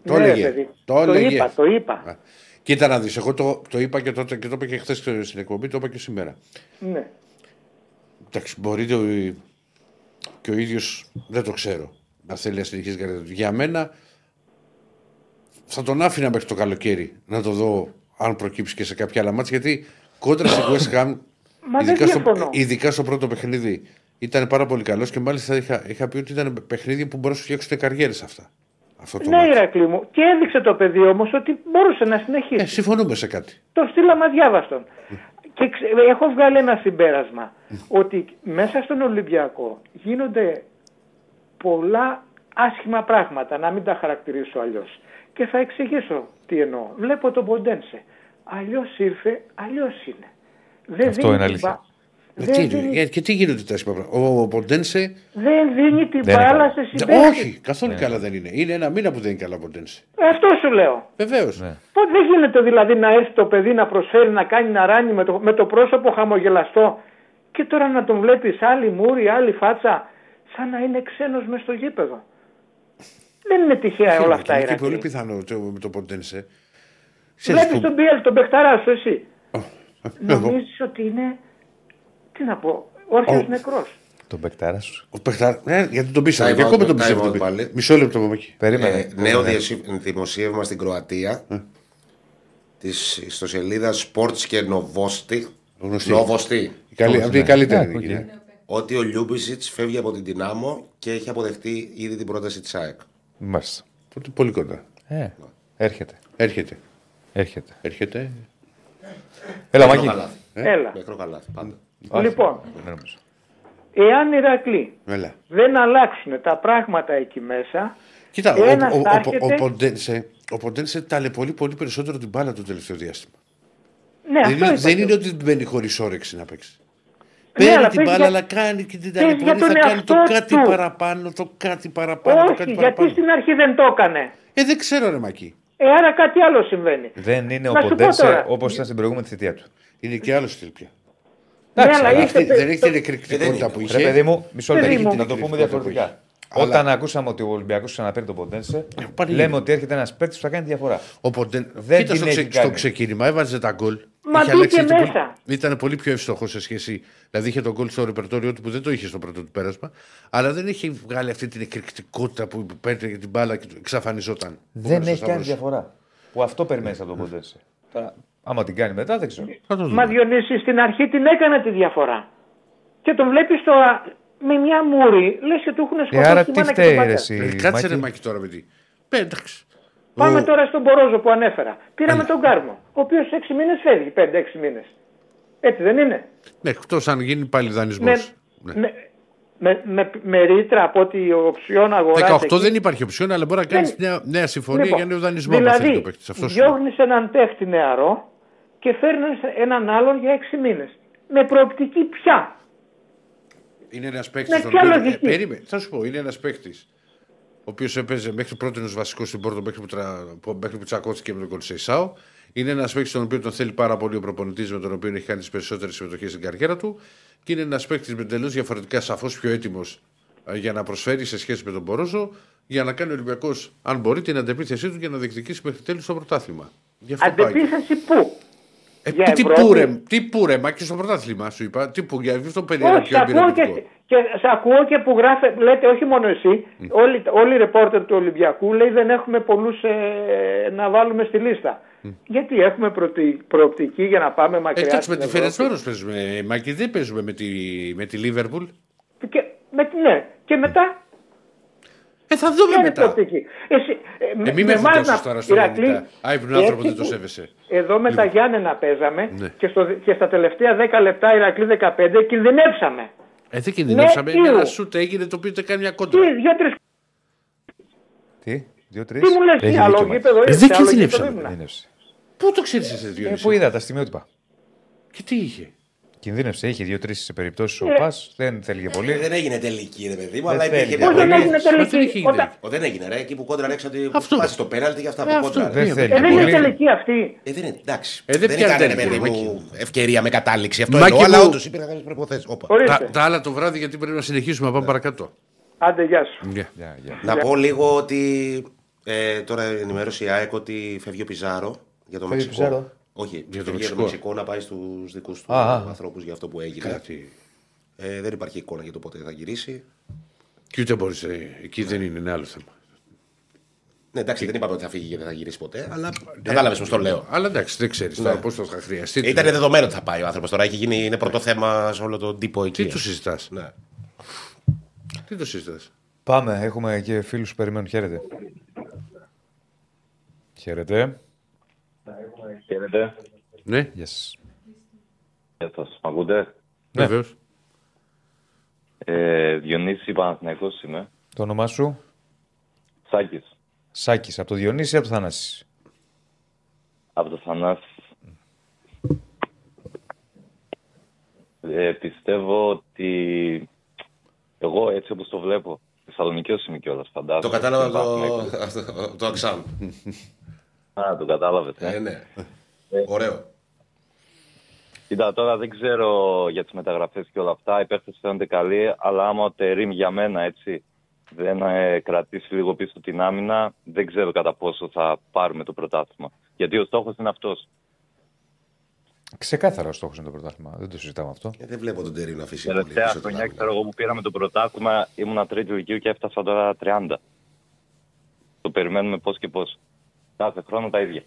Το Ναι, έλεγε. παιδί. Το Το έλεγε. είπα, το είπα. Α. Κοίτα να δεις, εγώ το, το είπα και τότε και το είπα και χθες στην εκπομπή, το είπα και σήμερα. Ναι. Εντάξει, μπορεί το, και ο ίδιος δεν το ξέρω να θέλει να συνεχίσει κάτι τέτοιο. Για μένα θα τον άφηνα μέχρι το καλοκαίρι να το δω αν προκύψει και σε κάποια άλλα μάτια γιατί κόντρα στη West Ham, Μα δεν ειδικά, στο, διαφωνώ. ειδικά στο πρώτο παιχνίδι, ήταν πάρα πολύ καλός και μάλιστα είχα, είχα πει ότι ήταν παιχνίδι που μπορεί να σου φτιάξουν καριέρες αυτά. Αυτό το Ναι, μάτι. Ηρακλή μου. Και έδειξε το παιδί όμως ότι μπορούσε να συνεχίσει. Ε, συμφωνούμε σε κάτι. Το στείλαμε αδιάβαστον. Και ξε- έχω βγάλει ένα συμπέρασμα ότι μέσα στον Ολυμπιακό γίνονται πολλά άσχημα πράγματα, να μην τα χαρακτηρίσω αλλιώς. Και θα εξηγήσω τι εννοώ. Βλέπω τον Ποντένσε. Αλλιώς ήρθε, αλλιώς είναι. Δεν Αυτό δίνει είναι την αλήθεια. μπα- Ε, Δεν τι, δίνει, ε, και τι γίνονται τα άσχημα πράγματα. Ο, ο Ποντένσε. δεν δίνει την Δεν είναι μπάλα καλά. σε Ναι, συμπαίκτες. όχι, καθόλου καλά δεν είναι. Είναι ένα μήνα που δεν είναι καλά ο Ποντένσε. Αυτό σου λέω. Βεβαίως. Ναι. Πώς δεν γίνεται δηλαδή να έρθει το παιδί να προσφέρει, να κάνει να ράνει με το, με το πρόσωπο χαμογελαστό και τώρα να τον βλέπεις άλλη μούρη, άλλη φάτσα, σαν να είναι ξένος μες στο γήπεδο. Δεν είναι τυχαία όλα αυτά, Είναι και Ηρακλή. πολύ πιθανό το, με το Ποντένσε. Ξέρεις Βλέπεις που- τον Μπιέλ, τον παιχταράς σου εσύ. εγώ. Νομίζεις ότι είναι, τι να πω, όρθιος Ο- νεκρός. Τον παικτάρα σου. Ο παιχτά... ε, γιατί τον πείσαμε. Time Και ακόμα out, τον time πιστεύω. out τον πεί- πάλι. Μισό λεπτό από εκεί. Περίμενε. Ε, νέο Ναι. διασύ- δημοσίευμα στην Κροατία της ιστοσελίδας Sports και Novosti. Γνωστή. Novosti. Η καλή- Αυτή η ναι. καλύτερη Ναι, είναι. οκ. εκεί, ναι. Ότι ο Λιούμπισιτς φεύγει από την Δυναμό και έχει αποδεχτεί ήδη την πρόταση της ΑΕΚ. Μάλιστα. Τότε πολύ κοντά. Ε, έρχεται. Έρχεται. Έρχεται. Έρχεται. Έλα, Μικρό Μάκη. καλάθι. Έλα. Μικρό καλάθι πάντα. Όχι, Λοιπόν. δεν νομίζω. Εάν οι Ηρακλή Έλα. δεν αλλάξουν τα πράγματα εκεί μέσα, Κοίτα, ο, Ένας ο, ο, θα ο, έρχεται- ο, Ποντένσε, ο Ποντένσε ταλαιπωρεί πολύ περισσότερο την μπάλα το τελευταίο διάστημα. ναι, δεν αυτό είναι, είπα δεν και είναι εγώ. ότι μπαίνει χωρίς όρεξη να παίξει. Ναι, Παίρνει αλλά την παίζει μπάλα, για- αλλά κάνει και την παίζει για ταλαιπωρεί. Θα τον κάνει το εαυτό κάτι του. παραπάνω, το κάτι παραπάνω, το Όχι, κάτι γιατί παραπάνω. στην αρχή δεν το έκανε. Ε, δεν ξέρω, ρε Μακί. Ε, άρα κάτι άλλο συμβαίνει. Δεν είναι ο Να σου πω Ποντένσε τώρα. όπως ήταν στην προηγούμενη θητεία του. Είναι και άλλος στυλ πια. Ναι, αλλά Αλλά είχε- αυτή, δεν έχει την το- εκρηκτικότητα που είχε. Ρε παιδί μου, μισό Παιδί λεπτό. μου. Να το πούμε διαφορετικά. Αλλά- Όταν ακούσαμε ότι ο Ολυμπιακός ξαναπαίρνει τον Ποντένσε, πάλι λέμε είναι. ότι έρχεται ένας παίκτης που θα κάνει διαφορά. Ο Ποντεν... Δεν Κοίτας την στο, έχει ξε... στο κάνει. ξεκίνημα, έβαζε τα γκολ. Μα Είχε μπήκε αλλάξει το πολύ- μέσα. Ήταν πολύ πιο εύστοχο σε σχέση. Δηλαδή είχε τον γκολ στο ρεπερτόριο του που δεν το είχε στο πρώτο του πέρασμα. Αλλά δεν είχε βγάλει αυτή την εκρηκτικότητα που παίρνει την μπάλα και του εξαφανιζόταν. Δεν Ο έχει κάνει Σταύρος. διαφορά. Που αυτό περιμένει από τον Ποντένσε. Τώρα, άμα την κάνει μετά, δεν ξέρω. Θα το δούμε. Μα Διονύση στην αρχή την έκανε τη διαφορά. Και τον βλέπεις τώρα με μια μούρη λες και του έχουν Ε, σκοτώσει άρα τη τι μάνα και φταίει, τον ρε, πατέρα. εσύ, Ε, Κάτσε Μάκη. ρε Μάκη τώρα με τι. Ε, εντάξει. Πάμε Ο- τώρα στον Μπορόζο που ανέφερα. Πήραμε τον Κάρμο, ο οποίος 6 μήνες φεύγει, 5-6 μήνες. Έτσι δεν είναι; Ναι, εκτός αν γίνει πάλι δανεισμός. Με, με, με, με, με ρήτρα από ότι ο οψιόν αγοράζει. 18 εκεί. δεν υπάρχει οψιόν, αλλά μπορεί να κάνεις Δεν- μια νέα συμφωνία Λοιπόν, για νέο δανεισμό. αν θέλει Δηλαδή, το παίκτης. Αυτός σου λέω. διώχνεις έναν παίχτη νεαρό και φέρνεις έναν άλλον για 6 μήνες. Με προοπτική πια. Είναι ένας παίκτης. Με ποια λογική; περίμενε, θα σου πω, είναι ένας παίκτης. Ο οποίος έπαιζε μέχρι πρώτη ω βασικό στην Πόρτο μέχρι που, τρα... που- μέχρι που τσακώθηκε με τον Κολσεϊσάο. Είναι ένας παίκτης τον οποίο τον θέλει πάρα πολύ ο προπονητής με τον οποίο έχει κάνει τις περισσότερες συμμετοχές στην καριέρα του. Και είναι ένας παίκτης με τελείω διαφορετικά, σαφώς πιο έτοιμος για να προσφέρει σε σχέση με τον Πορόζο για να κάνει ο Ολυμπιακός, αν μπορεί, την αντεπίθεσή του για να διεκδικήσει μέχρι τέλους το πρωτάθλημα. Γι' αυτό πάει. Αντεπίθεση πού; Ε, για τι Ευρώπη. πούρε, τι πούρε, μα και στο πρωτάθλημα σου είπα. Τι που, για αυτό περιέγραψε Όχι, πιο σε ακούω, εμπειρευτικό. και, και, σε ακούω και που γράφε, λέτε όχι μόνο εσύ, όλοι, όλοι οι ρεπόρτερ του Ολυμπιακού λέει δεν έχουμε πολλούς ε, να βάλουμε στη λίστα. Γιατί έχουμε προτι- προοπτική για να πάμε μακριά. Εντάξει, με στην τη Ευρώπη; Φερετσβάρο παίζουμε, Μάκη, δεν παίζουμε με τη, με τη Λίβερπουλ. Και, με, ναι, και μετά; Ε, θα δούμε ποια είναι η μετά. προοπτική; Εσύ, ε, Ε, μην με εμάς φωτώσεις να- τώρα στο Ηρακλή, Λεωνίδα. Άϊπνο άνθρωπο έτσι δεν το που- σέβεσαι. Εδώ με τα Λοιπόν. Γιάννενα παίζαμε Ναι. και, στο, και στα τελευταία 10 λεπτά Ηρακλή 15 κινδυνεύσαμε. Ε, δεν κινδυνεύσαμε. Ναι, Ναι, ένα ήου. σούτ έγινε το οποίο ήταν κάνει μια Τι, κόντρα. δύο-τρει. Τι, δύο-τρει. Τι μου λες, Έχει τι άλλο δίκιο, γήπεδο Ε, είσαι, δεν άλλο κινδυνεύσαμε. γήπεδο ήμουνα. Κινδύνευσε. Πού το ξέρεις εσύ, Ε, Διονύση; που είδα τα στιγμιότυπα. Και τι είχε; Κινδύνευσε, είχε δύο-τρεις περιπτώσεις ο Ε. Πας, δεν θέλει και πολύ. Δεν έγινε τελική, ρε παιδί μου, Δεν αλλά θέλει. υπήρχε Πώς μια Πώς δεν αγωνία. έγινε Μα δεν είχε τελική. γίνει Όταν... Ο, δεν έγινε, ρε. Εκεί που κόντρα ρέξατε. Αυτό. Πάσει το πέναλτι για αυτά Ε, που αυτό. κόντρα. Δεν ρε. θέλει Ε, δεν είναι πολύ. τελική αυτή. Ε, δεν είναι, εντάξει. Ε, δεν δεν πιάνει ήταν, ρε τέτοιο, παιδί Μάκη. μου, ευκαιρία με κατάληξη. Αυτό Μάκη εννοώ, αλλά μου- όντως υπήρχαν κάποιε προποθέσει. Ορίστε. Τα, τα άλλα το βράδυ γιατί πρέπει να συνεχίσουμε να πάμε παρακάτω. Άντε, γεια σου. Yeah. Γεια, γεια. Να πω λίγο ότι ε, τώρα ενημέρωσε η ΑΕΚ ότι φεύγει ο Πιζάρο για το Φεύγει ο Μεξικό. Πιζάρο; Όχι, Για το για το Μεξικό. Μεξικό να πάει στους δικούς του Α, α. ανθρώπους για αυτό που έγινε. Κάτι. Ε, δεν υπάρχει εικόνα για το πότε θα γυρίσει. Και ούτε μπορείς. Εκεί δεν είναι, είναι άλλο θέμα. Ναι, εντάξει, δεν είπαμε ότι θα φύγει και δεν θα γυρίσει ποτέ, αλλά κατάλαβες μου το λέω. Αλλά εντάξει, δεν ξέρεις τώρα πώς θα χρειαστεί. Ήταν δεδομένο ότι θα πάει ο άνθρωπος τώρα. Έχει γίνει, είναι πρώτο θέμα σε όλο τον τύπο εκεί. Τι του συζητάς; Ναι. Τι το συζητάς; Πάμε, έχουμε και φίλους που περιμένουν. Χαίρετε. Χαίρετε. Χαίρετε. Ναι, Γεια σας. Γεια σας. Μ' ακούτε; Ναι. βεβαίως. Ε, Διονύση Παναθηναϊκός είμαι. Το όνομά σου, Σάκης. Σάκης, από το Διονύση ή από το Θανάση; Από το Θανάση. Ε, πιστεύω ότι εγώ έτσι όπως το βλέπω, Θεσσαλονικιός είμαι κιόλας, φαντάζομαι. Το κατάλαβα Είμαι από Παναθηναϊκός. το, από το Αξάμ. Α, το κατάλαβες. ε. Ε, ναι. Ωραίο. Κοίτα, τώρα δεν ξέρω για τις μεταγραφές και όλα αυτά. Οι παίχτες φαίνονται καλοί, αλλά άμα ο Τερίμ για μένα έτσι δεν ε, κρατήσει λίγο πίσω την άμυνα, δεν ξέρω κατά πόσο θα πάρουμε το πρωτάθλημα. Γιατί ο στόχος είναι αυτός. Ξεκάθαρα ο στόχος είναι το πρωτάθλημα. Δεν το συζητάμε αυτό. Ε, δεν βλέπω τον Τερή να αφήσει πολύ Τελευταία πίσω την χρονιά, άμυνα. ξέρω εγώ που πήραμε το πρωτάθλημα, ήμουνα τρίτη ηλικίου και έφτασα τώρα 30. Το περιμένουμε πώς και πώς. Κάθε χρόνο τα ίδια.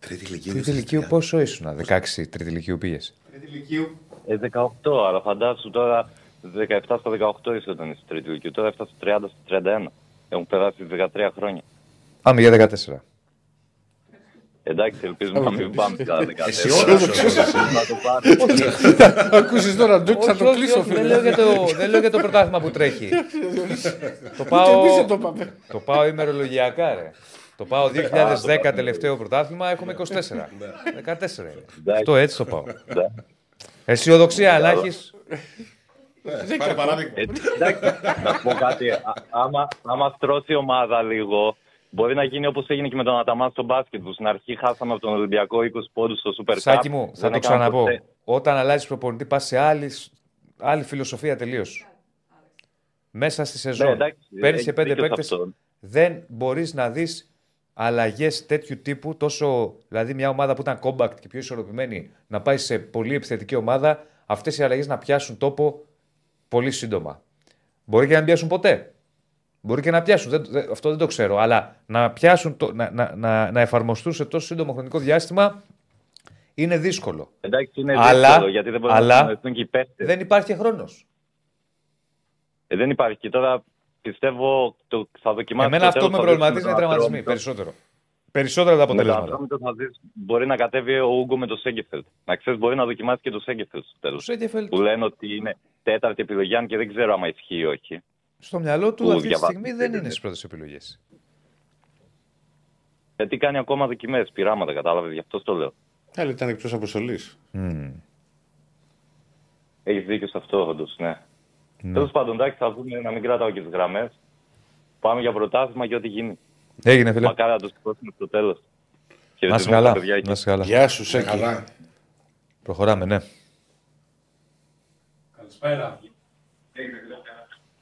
Τρίτη ηλικίου. Τρίτη ηλικίου πόσο ήσουν, 16 τρίτη ηλικίου πήγες; Ε, 18, αλλά φαντάσου τώρα 17 στα 18 είσαι όταν είσαι τρίτη ηλικίου. Τώρα έφτασα 30 στα 31. Έχουν περάσει 13 χρόνια. Πάμε για 14. Εντάξει, ελπίζουμε να μην πάμε στα 14. Αισιόδοξος. Να το πάρουμε. Ακούσεις τώρα, Ντούκ, θα το κλείσω, δεν, φίλε. λέω για το, δεν λέω για το πρωτάθλημα που τρέχει. το πάω, το πάω ημερολογιακά, ρε. Το πάω 2010 τελευταίο πρωτάθλημα, έχουμε 24. 14 είναι. Αυτό έτσι το πάω. Ναι. Αισιοδοξία να έχει. Πάρε παράδειγμα. Ε, εντάξει, να σου πω κάτι. Α- άμα, άμα στρώσει η ομάδα λίγο, μπορεί να γίνει όπως έγινε και με τον Αταμάν στο μπάσκετ. Που στην αρχή χάσαμε από τον Ολυμπιακό 20 πόντους στο Super Cup. Σάκη μου, θα Δεν το έκαναν ξαναπώ. ποτέ. Όταν αλλάζει προπονητή, πας σε άλλη, άλλη φιλοσοφία τελείως. Μέσα στη σεζόν. Ναι, εντάξει, Παίρνεις έχει και πέντε δίκιο σε παίκτες. αυτό. Δεν μπορείς να δεις αλλαγές τέτοιου τύπου. Τόσο, δηλαδή, μια ομάδα που ήταν compact και πιο ισορροπημένη να πάει σε πολύ επιθετική ομάδα, αυτές οι αλλαγές να πιάσουν τόπο πολύ σύντομα. Μπορεί και να μην πιάσουν ποτέ. Μπορεί και να πιάσουν, δεν, δεν- αυτό δεν το ξέρω. Αλλά να πιάσουν, το, να, να, να, να εφαρμοστούν σε τόσο σύντομο χρονικό διάστημα είναι δύσκολο. Εντάξει, είναι Αλλά- δύσκολο γιατί δεν μπορούν αλλά να συνεννοηθούν και οι παίχτες. Δεν υπάρχει χρόνος. Ε, δεν υπάρχει. Και τώρα πιστεύω το, θα δοκιμάσει. Εμένα το αυτό τέλος, με θα προβληματίζει δείξει είναι με οι τον τραυματισμοί Ατρόμητο. περισσότερο. Περισσότερα τα Με τον αποτελέσματα. Ατρόμητο θα δεις, μπορεί να κατέβει ο Ούγκο με το Σέγκεφελτ. Να ξέρεις, μπορεί να δοκιμάσει και το Σέγκεφελτ στο τέλος. Σέγκεφελτ. Που λένε ότι είναι τέταρτη επιλογή, αν και δεν ξέρω άμα ισχύει ή όχι. Στο μυαλό του Που αυτή τη διαβάζω. στιγμή δεν είναι στις πρώτες επιλογές. Γιατί κάνει ακόμα δοκιμές, πειράματα, κατάλαβες, γι' αυτό το λέω. Αλλά ήταν εκτός αποστολής. Έχεις δίκιο σε αυτό, όντως, ναι. Ναι. Τέλος πάντων, εντάξει, θα δούμε να μην κρατάω και τις γραμμές. Πάμε για πρωτάθλημα και ό,τι γίνει. Έγινε, φίλε. Μακάρι να το σηκώσουμε στο τέλος. Να είσαι καλά. Να είσαι καλά. Γεια σου, Σέκη. Καλά. Προχωράμε, ναι. Καλησπέρα.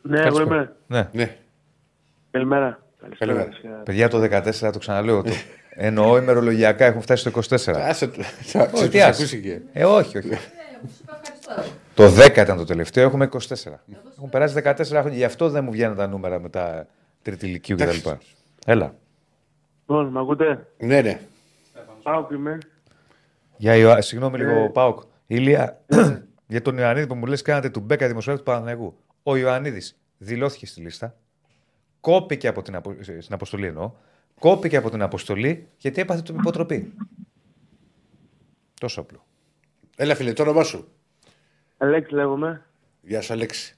Ναι, εγώ Καλησπέρα. είμαι. Ναι. Ναι. Καλημέρα. Καλημέρα. Παιδιά το 14, το ξαναλέω. Το... Εννοώ ημερολογιακά έχουν φτάσει στο 24. Άσε το. Όχι, τι τους άσε. ακούστηκε. Ε, όχι, όχι. Ευχαριστώ. Το 10 ήταν το τελευταίο, έχουμε 24. Έχουν περάσει 14 χρόνια, γι' αυτό δεν μου βγαίνουν τα νούμερα μετά τρίτη ηλικίου κτλ. Έλα. Λοιπόν, μ' ακούτε; Ναι, ναι. Πάω που είμαι. Για Ιωα... Συγγνώμη λίγο, Ε. Πάοκ. Ηλία, για τον Ιωαννίδη που μου λες, κάνατε του Μπέκα δημοσιογράφου του Παναθηναϊκού. Ο Ιωαννίδης δηλώθηκε στη λίστα. Κόπηκε από την, απο... ε, στην αποστολή εννοώ. Κόπηκε από την αποστολή γιατί έπαθε την υποτροπή. Τόσο απλό. Έλα, φίλε, το όνομά σου. Αλέξη λέγομαι. Γεια σου, Αλέξη.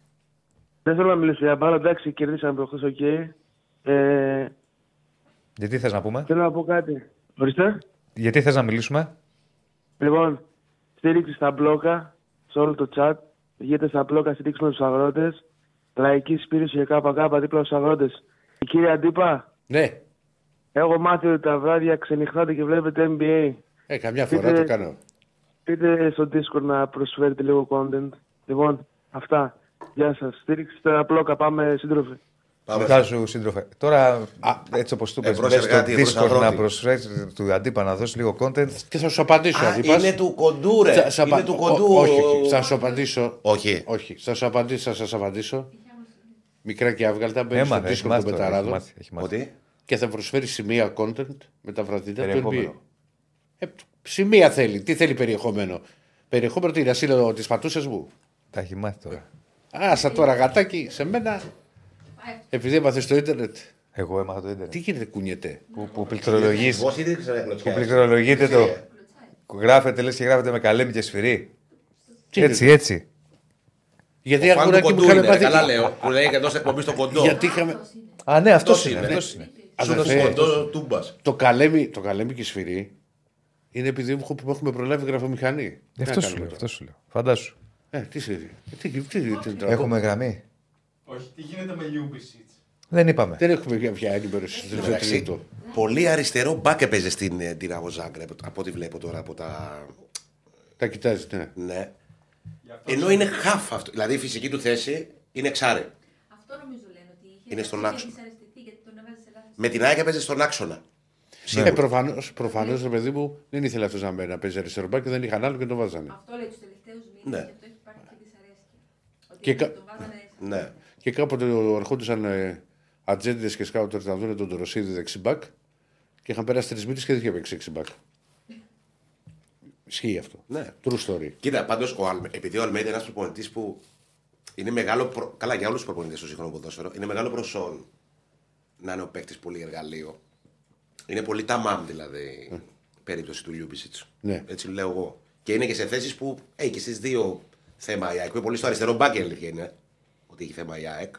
Δεν θέλω να μιλήσω για μπάλα. Εντάξει, κερδίσαμε προχθές, οκ. Ε, Γιατί θες να πούμε, θέλω να πω κάτι. Ορίστε. Γιατί θες να μιλήσουμε, Λοιπόν, στήριξη στα μπλόκα, σε όλο το chat. Βγείτε στα μπλόκα, στηρίξουμε τους αγρότες. Λαϊκή σπήρωση για ΚΚ δίπλα στους αγρότες. Κύριε Αντίπα, Ναι. έχω μάθει ότι τα βράδια ξενυχτάτε και βλέπετε NBA. Ε, καμιά φορά Πείτε- το κάνω. Πείτε στο Discord να προσφέρετε λίγο content. Λοιπόν, αυτά. Γεια σας. Στήριξη στα μπλόκα. Πάμε σύντροφοι. Γεια σου, σύντροφε. Τώρα, έτσι όπως του πες, Εμπρός μπες στο εργάτη, εμπρός Discord να αγρότη. προσφέρεις του αντίπα να δώσεις λίγο content. Και θα σου απαντήσω. Α, Αντίπας. είναι του κοντού, ρε. Θα- θα Είναι απα- του Ό- κοντού. Όχι, ο- όχι. Θα σου απαντήσω. Όχι. Όχι. Θα σου απαντήσω. Θα σας απαντήσω. Μικρά και άβγαλτα. Μπαίνεις στο Έμαθε, έχει Discord μάθει του τώρα, έχει Πεταράδο. μάθει, έχει μάθει. Ότι; Και θα προσφέρεις σημεία content με τα βραδινά του NBA. Περιεχόμενο. Ε, σημεία θέλει. Τι θέλει περιεχόμενο; Περιεχόμενο τι είναι, ασύλλογο τι πατούσε μου. Τα έχει μάθει τώρα. Άσα τώρα γατάκι σε μένα. Επειδή έμαθε στο ίντερνετ. Εγώ έμαθα το ίντερνετ. Τι γίνεται, κουνιέται. Που, που πληκτρολογείς- Εγώ ήδη ξέρω που κλωτσιά. πληκτρολογείτε το. Γράφετε, λε και γράφετε με καλέμι και σφυρί. Τι Έτσι, είναι? έτσι. Γιατί Ο φαν του αγοράκι μου κοντού είχαν είναι, πάθει. καλά λέω. Που λέει και εντό εκπομπή στο κοντό. Γιατί είχαμε. Α, ναι, αυτό Αυτός είναι. είναι. αυτός είναι. Αδερφέ, κοντό τούμπα. το καλέμι, το καλέμι και η σφυρί είναι επειδή μου που έχουμε προλάβει γραφομηχανή. Τι να Αυτό σου κάνουμε λέω. τώρα. Αυτό σου λέω. Φαντάσου. Ε, τι σφυρί. Τι, τι, τι, τι, τι, Έχουμε γραμμή. Όχι, τι γίνεται με Ljubicic. Δεν είπαμε. Δεν έχουμε πια- πια ενημέρωση στο τελευταίο Εντάξει, τρίτο. Πολύ αριστερό μπακ έπαιζε στην ε, Dinamo Zagreb, από ό,τι βλέπω τώρα από τα. Τα κοιτάζεις, ναι. Ναι. Ενώ είναι half αυτό. Δηλαδή η φυσική του θέση είναι εξάρι. Αυτό νομίζω λένε ότι είχε. Είναι στον είχε άξονα. δυσαρεστηθεί γιατί τον έβαζε σε λάθος. Με την ΑΕΚ έπαιζε στον άξονα. Ε, προφανώ, προφανώς, ρε παιδί μου, δεν ήθελε αυτός να, μπαίνει, να παίζει αριστερό μπακ και δεν είχαν άλλο και το βάζανε. Αυτό λέει τους τελευταίους Ναι. μήνε και αυτό έχει υπάρχει και δυσαρέσκεια. Ότι Και κα- τον βάζανε. Ναι. Και κάποτε ερχόντουσαν ε, ατζέντες και σκάουτερ να δουν τον Τωροσίδη δεξιμπάκ και είχαν περάσει τρεις μήνες και δεν είχε παίξει δεξιμπάκ. Ισχύει αυτό. Ναι. True story. Κοίτα, πάντως, επειδή ο Αλμέιδα είναι ένας προπονητής που είναι μεγάλο. Προ... Καλά, για όλους τους προπονητές του σύγχρονου ποδόσφαιρο, είναι μεγάλο προσόν να είναι ο παίκτης πολύ εργαλείο. Είναι πολύ ταμάμ δηλαδή η περίπτωση του Λιούμπισιτς. Ναι. Έτσι λέω εγώ. Και είναι και σε θέσεις που έχει και στις δύο θέμα η ΑΕΚ. Που είναι πολύ στο αριστερό μπάκι, η αλήθεια είναι. Ότι έχει θέμα η ΑΕΚ.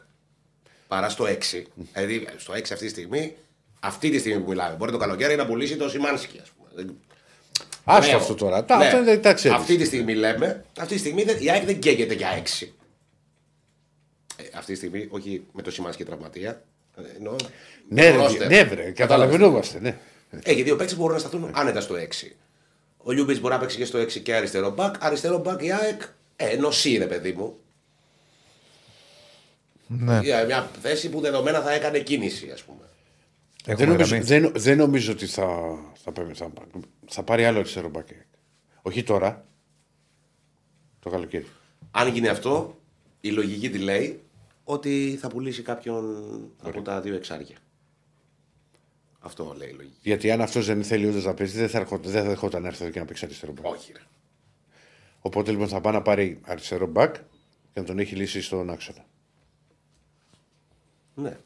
Παρά στο 6. δηλαδή στο 6 αυτή τη στιγμή, αυτή τη στιγμή που μιλάμε. Μπορεί το καλοκαίρι να πουλήσει το Σιμάνσκι, ας πούμε. Δεν- Άστο Ναι, αυτό τώρα. Τα, ναι. αυτά δεν τα ξέρεις. Αυτή τη στιγμή λέμε, αυτή τη στιγμή δεν- η ΑΕΚ δεν καίγεται για 6. Ε, αυτή τη στιγμή, όχι με το Σιμάνσκι και τραυματία. ε, Εννοώ, Ναι, το ρε, roster. ναι, βρε, καταλαβαίνόμαστε. Ναι. Έχει δύο παίκτες που μπορούν να σταθούν άνετα στο 6. Ο Λιούμπισιτς μπορεί να παίξει και στο 6 και αριστερό μπακ. Αριστερό μπακ η ΑΕΚ. Ε, εννοείς, ρε παιδί μου. Ναι. Για μια θέση που δεδομένα θα έκανε κίνηση, ας πούμε. Έχουμε Δεν νομίζω, γραμμή. δεν, δεν νομίζω ότι θα, θα, πάρει- θα, θα πάρει άλλο αριστερό μπακ. Όχι τώρα. Το καλοκαίρι. Αν γίνει αυτό, η λογική τη λέει ότι θα πουλήσει κάποιον από τα δύο εξάρια. Αυτό λέει η λογική. Γιατί αν αυτός δεν θέλει ούτε να παίζει, δεν θα, ερχόταν, δεν θα δεχόταν να έρθει εδώ και να παίξει αριστερό μπακ. Όχι, ρε. Οπότε λοιπόν θα πάει να πάρει αριστερό μπακ και να τον έχει λύσει στον άξονα. Ναι.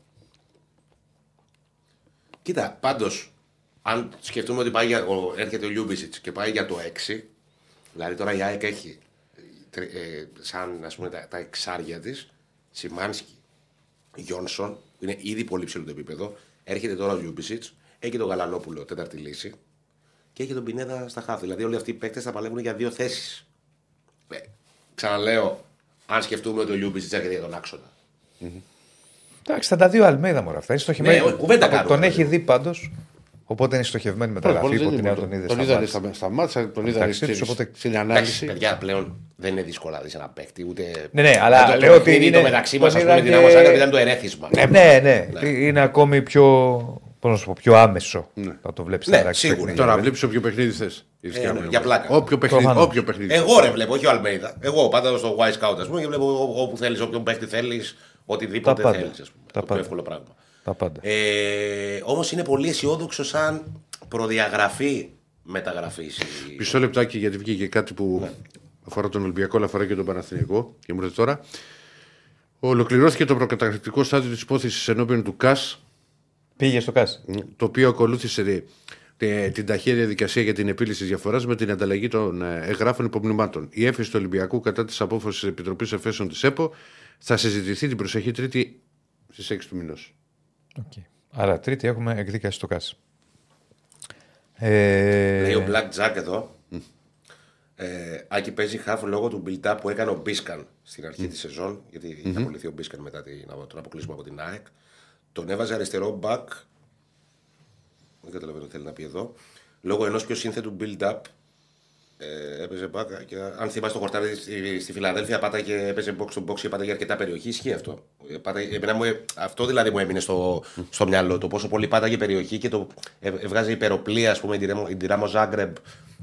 Κοίτα, πάντως, αν σκεφτούμε ότι πάει για, ο, έρχεται ο Λιούμπισιτς και πάει για το 6, δηλαδή τώρα η ΑΕΚ έχει τρι- ε, σαν ας πούμε, τα, τα εξάρια της, Σιμάνσκι, Γιόνσον, που είναι ήδη πολύ ψηλό το επίπεδο. Έρχεται τώρα ο Λιούμπισιτς, έχει τον Γαλανόπουλο, τέταρτη λύση, και έχει τον Πινέδα στα χάφη. Δηλαδή όλοι αυτοί οι παίκτες θα παλεύουν για δύο θέσεις. Ε, ξαναλέω, αν σκεφτούμε ότι ο Λιούμπισιτς έρχεται για τον άξονα. Εντάξει, θα τα δει ο Αλμέιδα μωρά αυτά. Είναι στοχευμένη. Ναι, όχι, κουβέντα Από- κάνουμε. Τον έχει δει πάντως. Οπότε είναι στοχευμένη μεταγραφή. Πολλοί δεν Υπό την είναι έννοια μόνο. τον είδε. Τον στα είδανε μάτς. στα, στα μάτσα, τον είδανε Μεταξύ τους, στην, οπότε- στην Εντάξει, ανάλυση. παιδιά, πλέον δεν είναι δύσκολο να δεις ένα παίκτη. Ούτε... Ναι, ναι, αλλά το, λέω το ότι παιχνίδι είναι- το μεταξύ μας, ας τον πούμε, είδα την και- Άμμο Ζάγκρεπ ήταν το ερέθισμα. Ναι, ναι, ναι. Είναι ακόμη πιο. Πώς να σου πω, πιο άμεσο. Θα το βλέπεις Ναι, σίγουρα. Τώρα βλέπει όποιο παιχνίδι θες. Ε, ναι, για πλάκα. Όποιο παιχνίδι. Προφανώς. Όποιο παιχνίδι. Εγώ ρε βλέπω, όχι ο Αλμέιδα. Εγώ πάντα στο Y Scout, ας πούμε, και βλέπω ό- όπου θέλεις, όποιον παίκτη θέλεις, οτιδήποτε Τα πάντα. θέλεις. Α πούμε. Τα Το πιο πάντα. εύκολο πράγμα. Τα πάντα. Ε, Όμως είναι πολύ αισιόδοξο σαν προδιαγραφή μεταγραφής. Μισό λεπτάκι γιατί βγήκε κάτι που Ναι. αφορά τον Ολυμπιακό, αλλά αφορά και τον Παναθηναϊκό. Και μου λέτε τώρα. Ολοκληρώθηκε το προκαταρκτικό στάδιο της υπόθεσης ενώπιον του ΚΑΣ, Πήγε στο ΚΑΣ. το οποίο ακολούθησε ε, την ταχεία διαδικασία για την επίλυση της διαφοράς με την ανταλλαγή των ε, εγγράφων υπομνημάτων. Η έφεση του Ολυμπιακού κατά της απόφασης της Επιτροπής Εφέσεων της ΕΠΟ θα συζητηθεί την προσεχή Τρίτη στις 6 του μηνός. Οκ. Άρα Τρίτη έχουμε εκδίκαση στο ΚΑΣ. Ε, Λέει ο Black Jack εδώ. Ε, Άκη παίζει half λόγω του build-up που έκανε ο Μπίσκαν στην αρχή της σεζόν. Γιατί είχε απολυθεί ο Μπίσκαν μετά την, τον αποκλεισμό από την ΑΕΚ. Τον έβαζε αριστερό back. Δεν καταλαβαίνω τι θέλει να πει εδώ. Λόγω ενός πιο σύνθετου build-up ε, έπαιζε back. Και, αν θυμάσαι το χορτάρι στη, στη Φιλαδέλφια, πάταγε, έπαιζε box to box και πάταγε αρκετά περιοχή. Ισχύει αυτό. Ε, Πάταγε, εμένα μου, ε, αυτό δηλαδή μου έμεινε στο, στο μυαλό. Το πόσο πολύ πάταγε περιοχή και το ε, έβγαζε υπεροπλία, ας πούμε, η Dinamo- η Dinamo Zagreb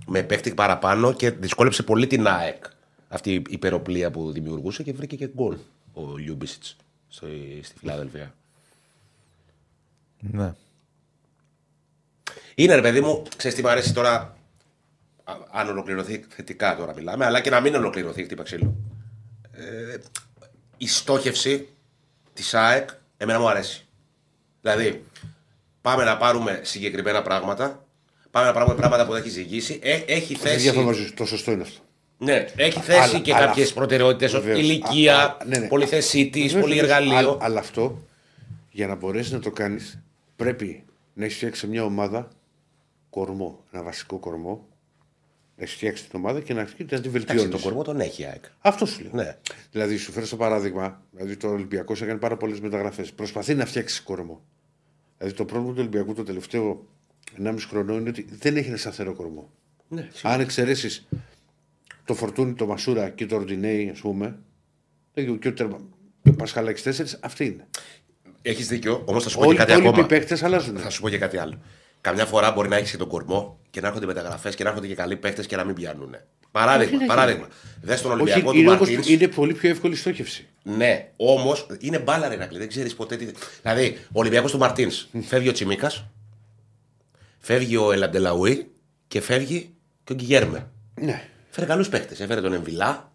με παίχτη παραπάνω και δυσκόλεψε πολύ την ΑΕΚ αυτή η υπεροπλία που δημιουργούσε και βρήκε και γκολ ο Λιούμπισιτς στη Φιλαδέλφια. ναι. Είναι ρε παιδί μου, ξέρεις τι μου αρέσει τώρα; Α- Αν ολοκληρωθεί θετικά τώρα μιλάμε, αλλά και να μην ολοκληρωθεί χτύπα ξύλο. Ε, η στόχευση της ΑΕΚ εμένα μου αρέσει. Δηλαδή, πάμε να πάρουμε συγκεκριμένα πράγματα. Πάμε να πάρουμε πράγματα που δεν έχει ζυγίσει. Ε, έχει Δεν θέση. διαφωνώ μαζί σου, το σωστό είναι αυτό. Ναι, έχει θέση Αλλά- και αλλά- κάποιες προτεραιότητες. Βεβαίως. Ηλικία, Α, α, ναι, ναι. πολυθέσή της, Βεβαίως, πολύ βεβαίως. εργαλείο. Αλλά, αλλά αυτό για να μπορέσεις να το κάνεις πρέπει να έχεις φτιάξει μια ομάδα κορμό, ένα βασικό κορμό. Να έχει φτιάξει την ομάδα και να αρχίσει να την Εντάξει, βελτιώνεις. τον κορμό τον έχει η ΑΕΚ. Αυτό σου λέω. Ναι. Δηλαδή, σου φέρω στο παράδειγμα, δηλαδή το Ολυμπιακός έκανε πάρα πολλές μεταγραφές. Προσπαθεί να φτιάξει κορμό. Δηλαδή, το πρόβλημα του Ολυμπιακού το τελευταίο 1,5 χρονών είναι ότι δεν έχει ένα σταθερό κορμό. Ναι, Αν εξαιρέσεις το Φορτούνι, το Μασούρα και το Ορντινέη, ας πούμε, και ο Τερμα- και ο Πασχαλάκη 4, αυτοί είναι. Έχεις δίκιο, όμως θα σου πω και Όλοι οι κάτι υπόλοιποι ακόμα. παίκτες αλλάζουν. Θα σου πω και κάτι άλλο. Καμιά φορά μπορεί να έχεις και τον κορμό και να έρχονται μεταγραφές και να έρχονται και καλοί παίχτε και να μην πιάνουν. Παράδειγμα, Όχι, παράδειγμα. Δες στον Όχι, Ολυμπιακό του είναι, όμως, Μαρτίνς. είναι πολύ πιο εύκολη στόχευση. Ναι, όμως είναι μπάλα ρε Νακλή, δεν ξέρεις ποτέ τι. Δηλαδή, ο Ολυμπιακός του Μαρτίνς φεύγει ο Τσιμίκας, φεύγει ο Ελαντελαούι και φεύγει και ο Γκυγέρμε. Ναι. Φέρε καλούς παίχτε. Έφερε τον Εμβιλά,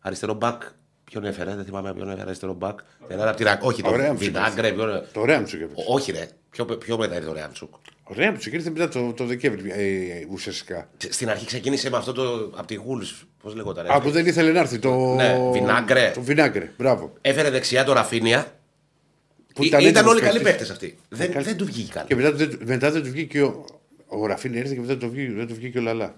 αριστερό μπακ. Ποιον έφερε, δεν θυμάμαι ποιον έφερε αριστερό μπακ. Ένα από τη Ρα- Όχι, Ωραία, τον μου σου Βινάγκρε. ποιον- Το Ρέαμτσουκ έπαιξε. Ο- Όχι, ρε. Ποιο, ποιο μετά ήρθε ο Ρέαμτσουκ. Ο Ρέαμτσουκ ήρθε μετά το, το Δεκέμβρη ε, ουσιαστικά. Στην αρχή ξεκίνησε με αυτό το. από τη Γούλ. Πώς λέγονταν. Α, που δεν ήθελε να έρθει. Το... Ναι, Βινάγκρε. Το Βινάγκρε, μπράβο. Έφερε δεξιά το Ραφίνια. Που Ή- ήταν ήταν έτοιμος όλοι καλοί παίκτης. παίχτε αυτοί. Δεν, Καλή. δεν του βγήκαν. Και μετά, δεν- μετά δεν του βγήκε ο, ο Ραφίνη ήρθε και μετά το βγήκε, δεν του βγήκε ο Λαλά.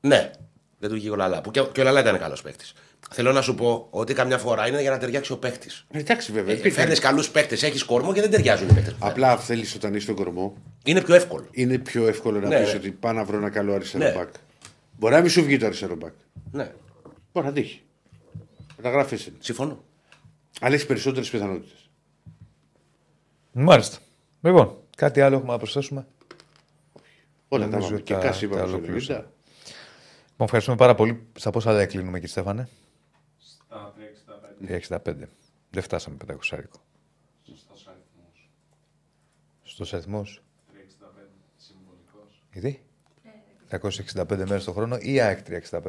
Ναι, δεν του βγήκε ο Λαλά. Που και, και ο Λαλά ήταν καλός παίχτη. Θέλω να σου πω ότι καμιά φορά είναι για να ταιριάξει ο παίχτη. Εντάξει βέβαια. Ε, υπήρχαν- Φέρνεις καλούς παίχτε, έχεις κορμό και δεν ταιριάζουν οι παίχτε. Απλά θέλεις όταν είσαι στον κορμό, Είναι πιο εύκολο. είναι πιο εύκολο να Ναι, πεις ναι. ότι πάω να βρω ένα καλό αριστερό Ναι. μπακ. Μπορεί να μην σου βγει το αριστερό μπακ. Ναι, Μπορεί να τύχει. Μεταγράφει είναι. συμφωνώ. Αλλά έχεις περισσότερες πιθανότητες. Μάλιστα. Λοιπόν, κάτι άλλο έχουμε να προσθέσουμε; Όλα τα Νομίζω πάμε. Και τα- κάση τα είπαμε στο ολοκλήρωσα. 90. Λοιπόν, ευχαριστούμε πάρα πολύ. Στα πόσα δεν κλείνουμε, κύριε Στέφανε; Στα 365. 365. Δεν φτάσαμε 500 άρικο. Σωστός αριθμός. Στους αριθμούς. Γιατί; 365 μέρες το χρόνο ή ΑΕΚ 365.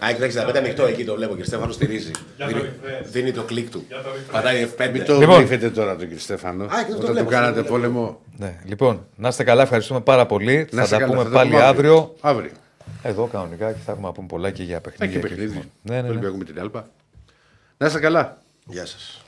ΑΕΚ 365 ανοιχτό εκεί το βλέπω και Στέφανο στηρίζει. Για το Δίνει, refresh. δίνει το κλικ του. Για το refresh. Πατάει F5. Μην το Λοιπόν. γλύφετε τώρα τον κύριο Στέφανο. Α, και αυτό το Όταν βλέπω, του κάνατε αυτό το βλέπω. πόλεμο. Ναι, λοιπόν, να είστε καλά, ευχαριστούμε πάρα πολύ. Να θα είστε τα καλά, πούμε θα τα πάλι πούμε αύριο. Αύριο. Εδώ κανονικά και θα έχουμε να πούμε πολλά και για Θα παιχνίδια. και και παιχνίδι. λοιπόν. Ναι, ναι, ναι. Ολυμπιακό με την Άλπα. Να είστε καλά. Γεια σας.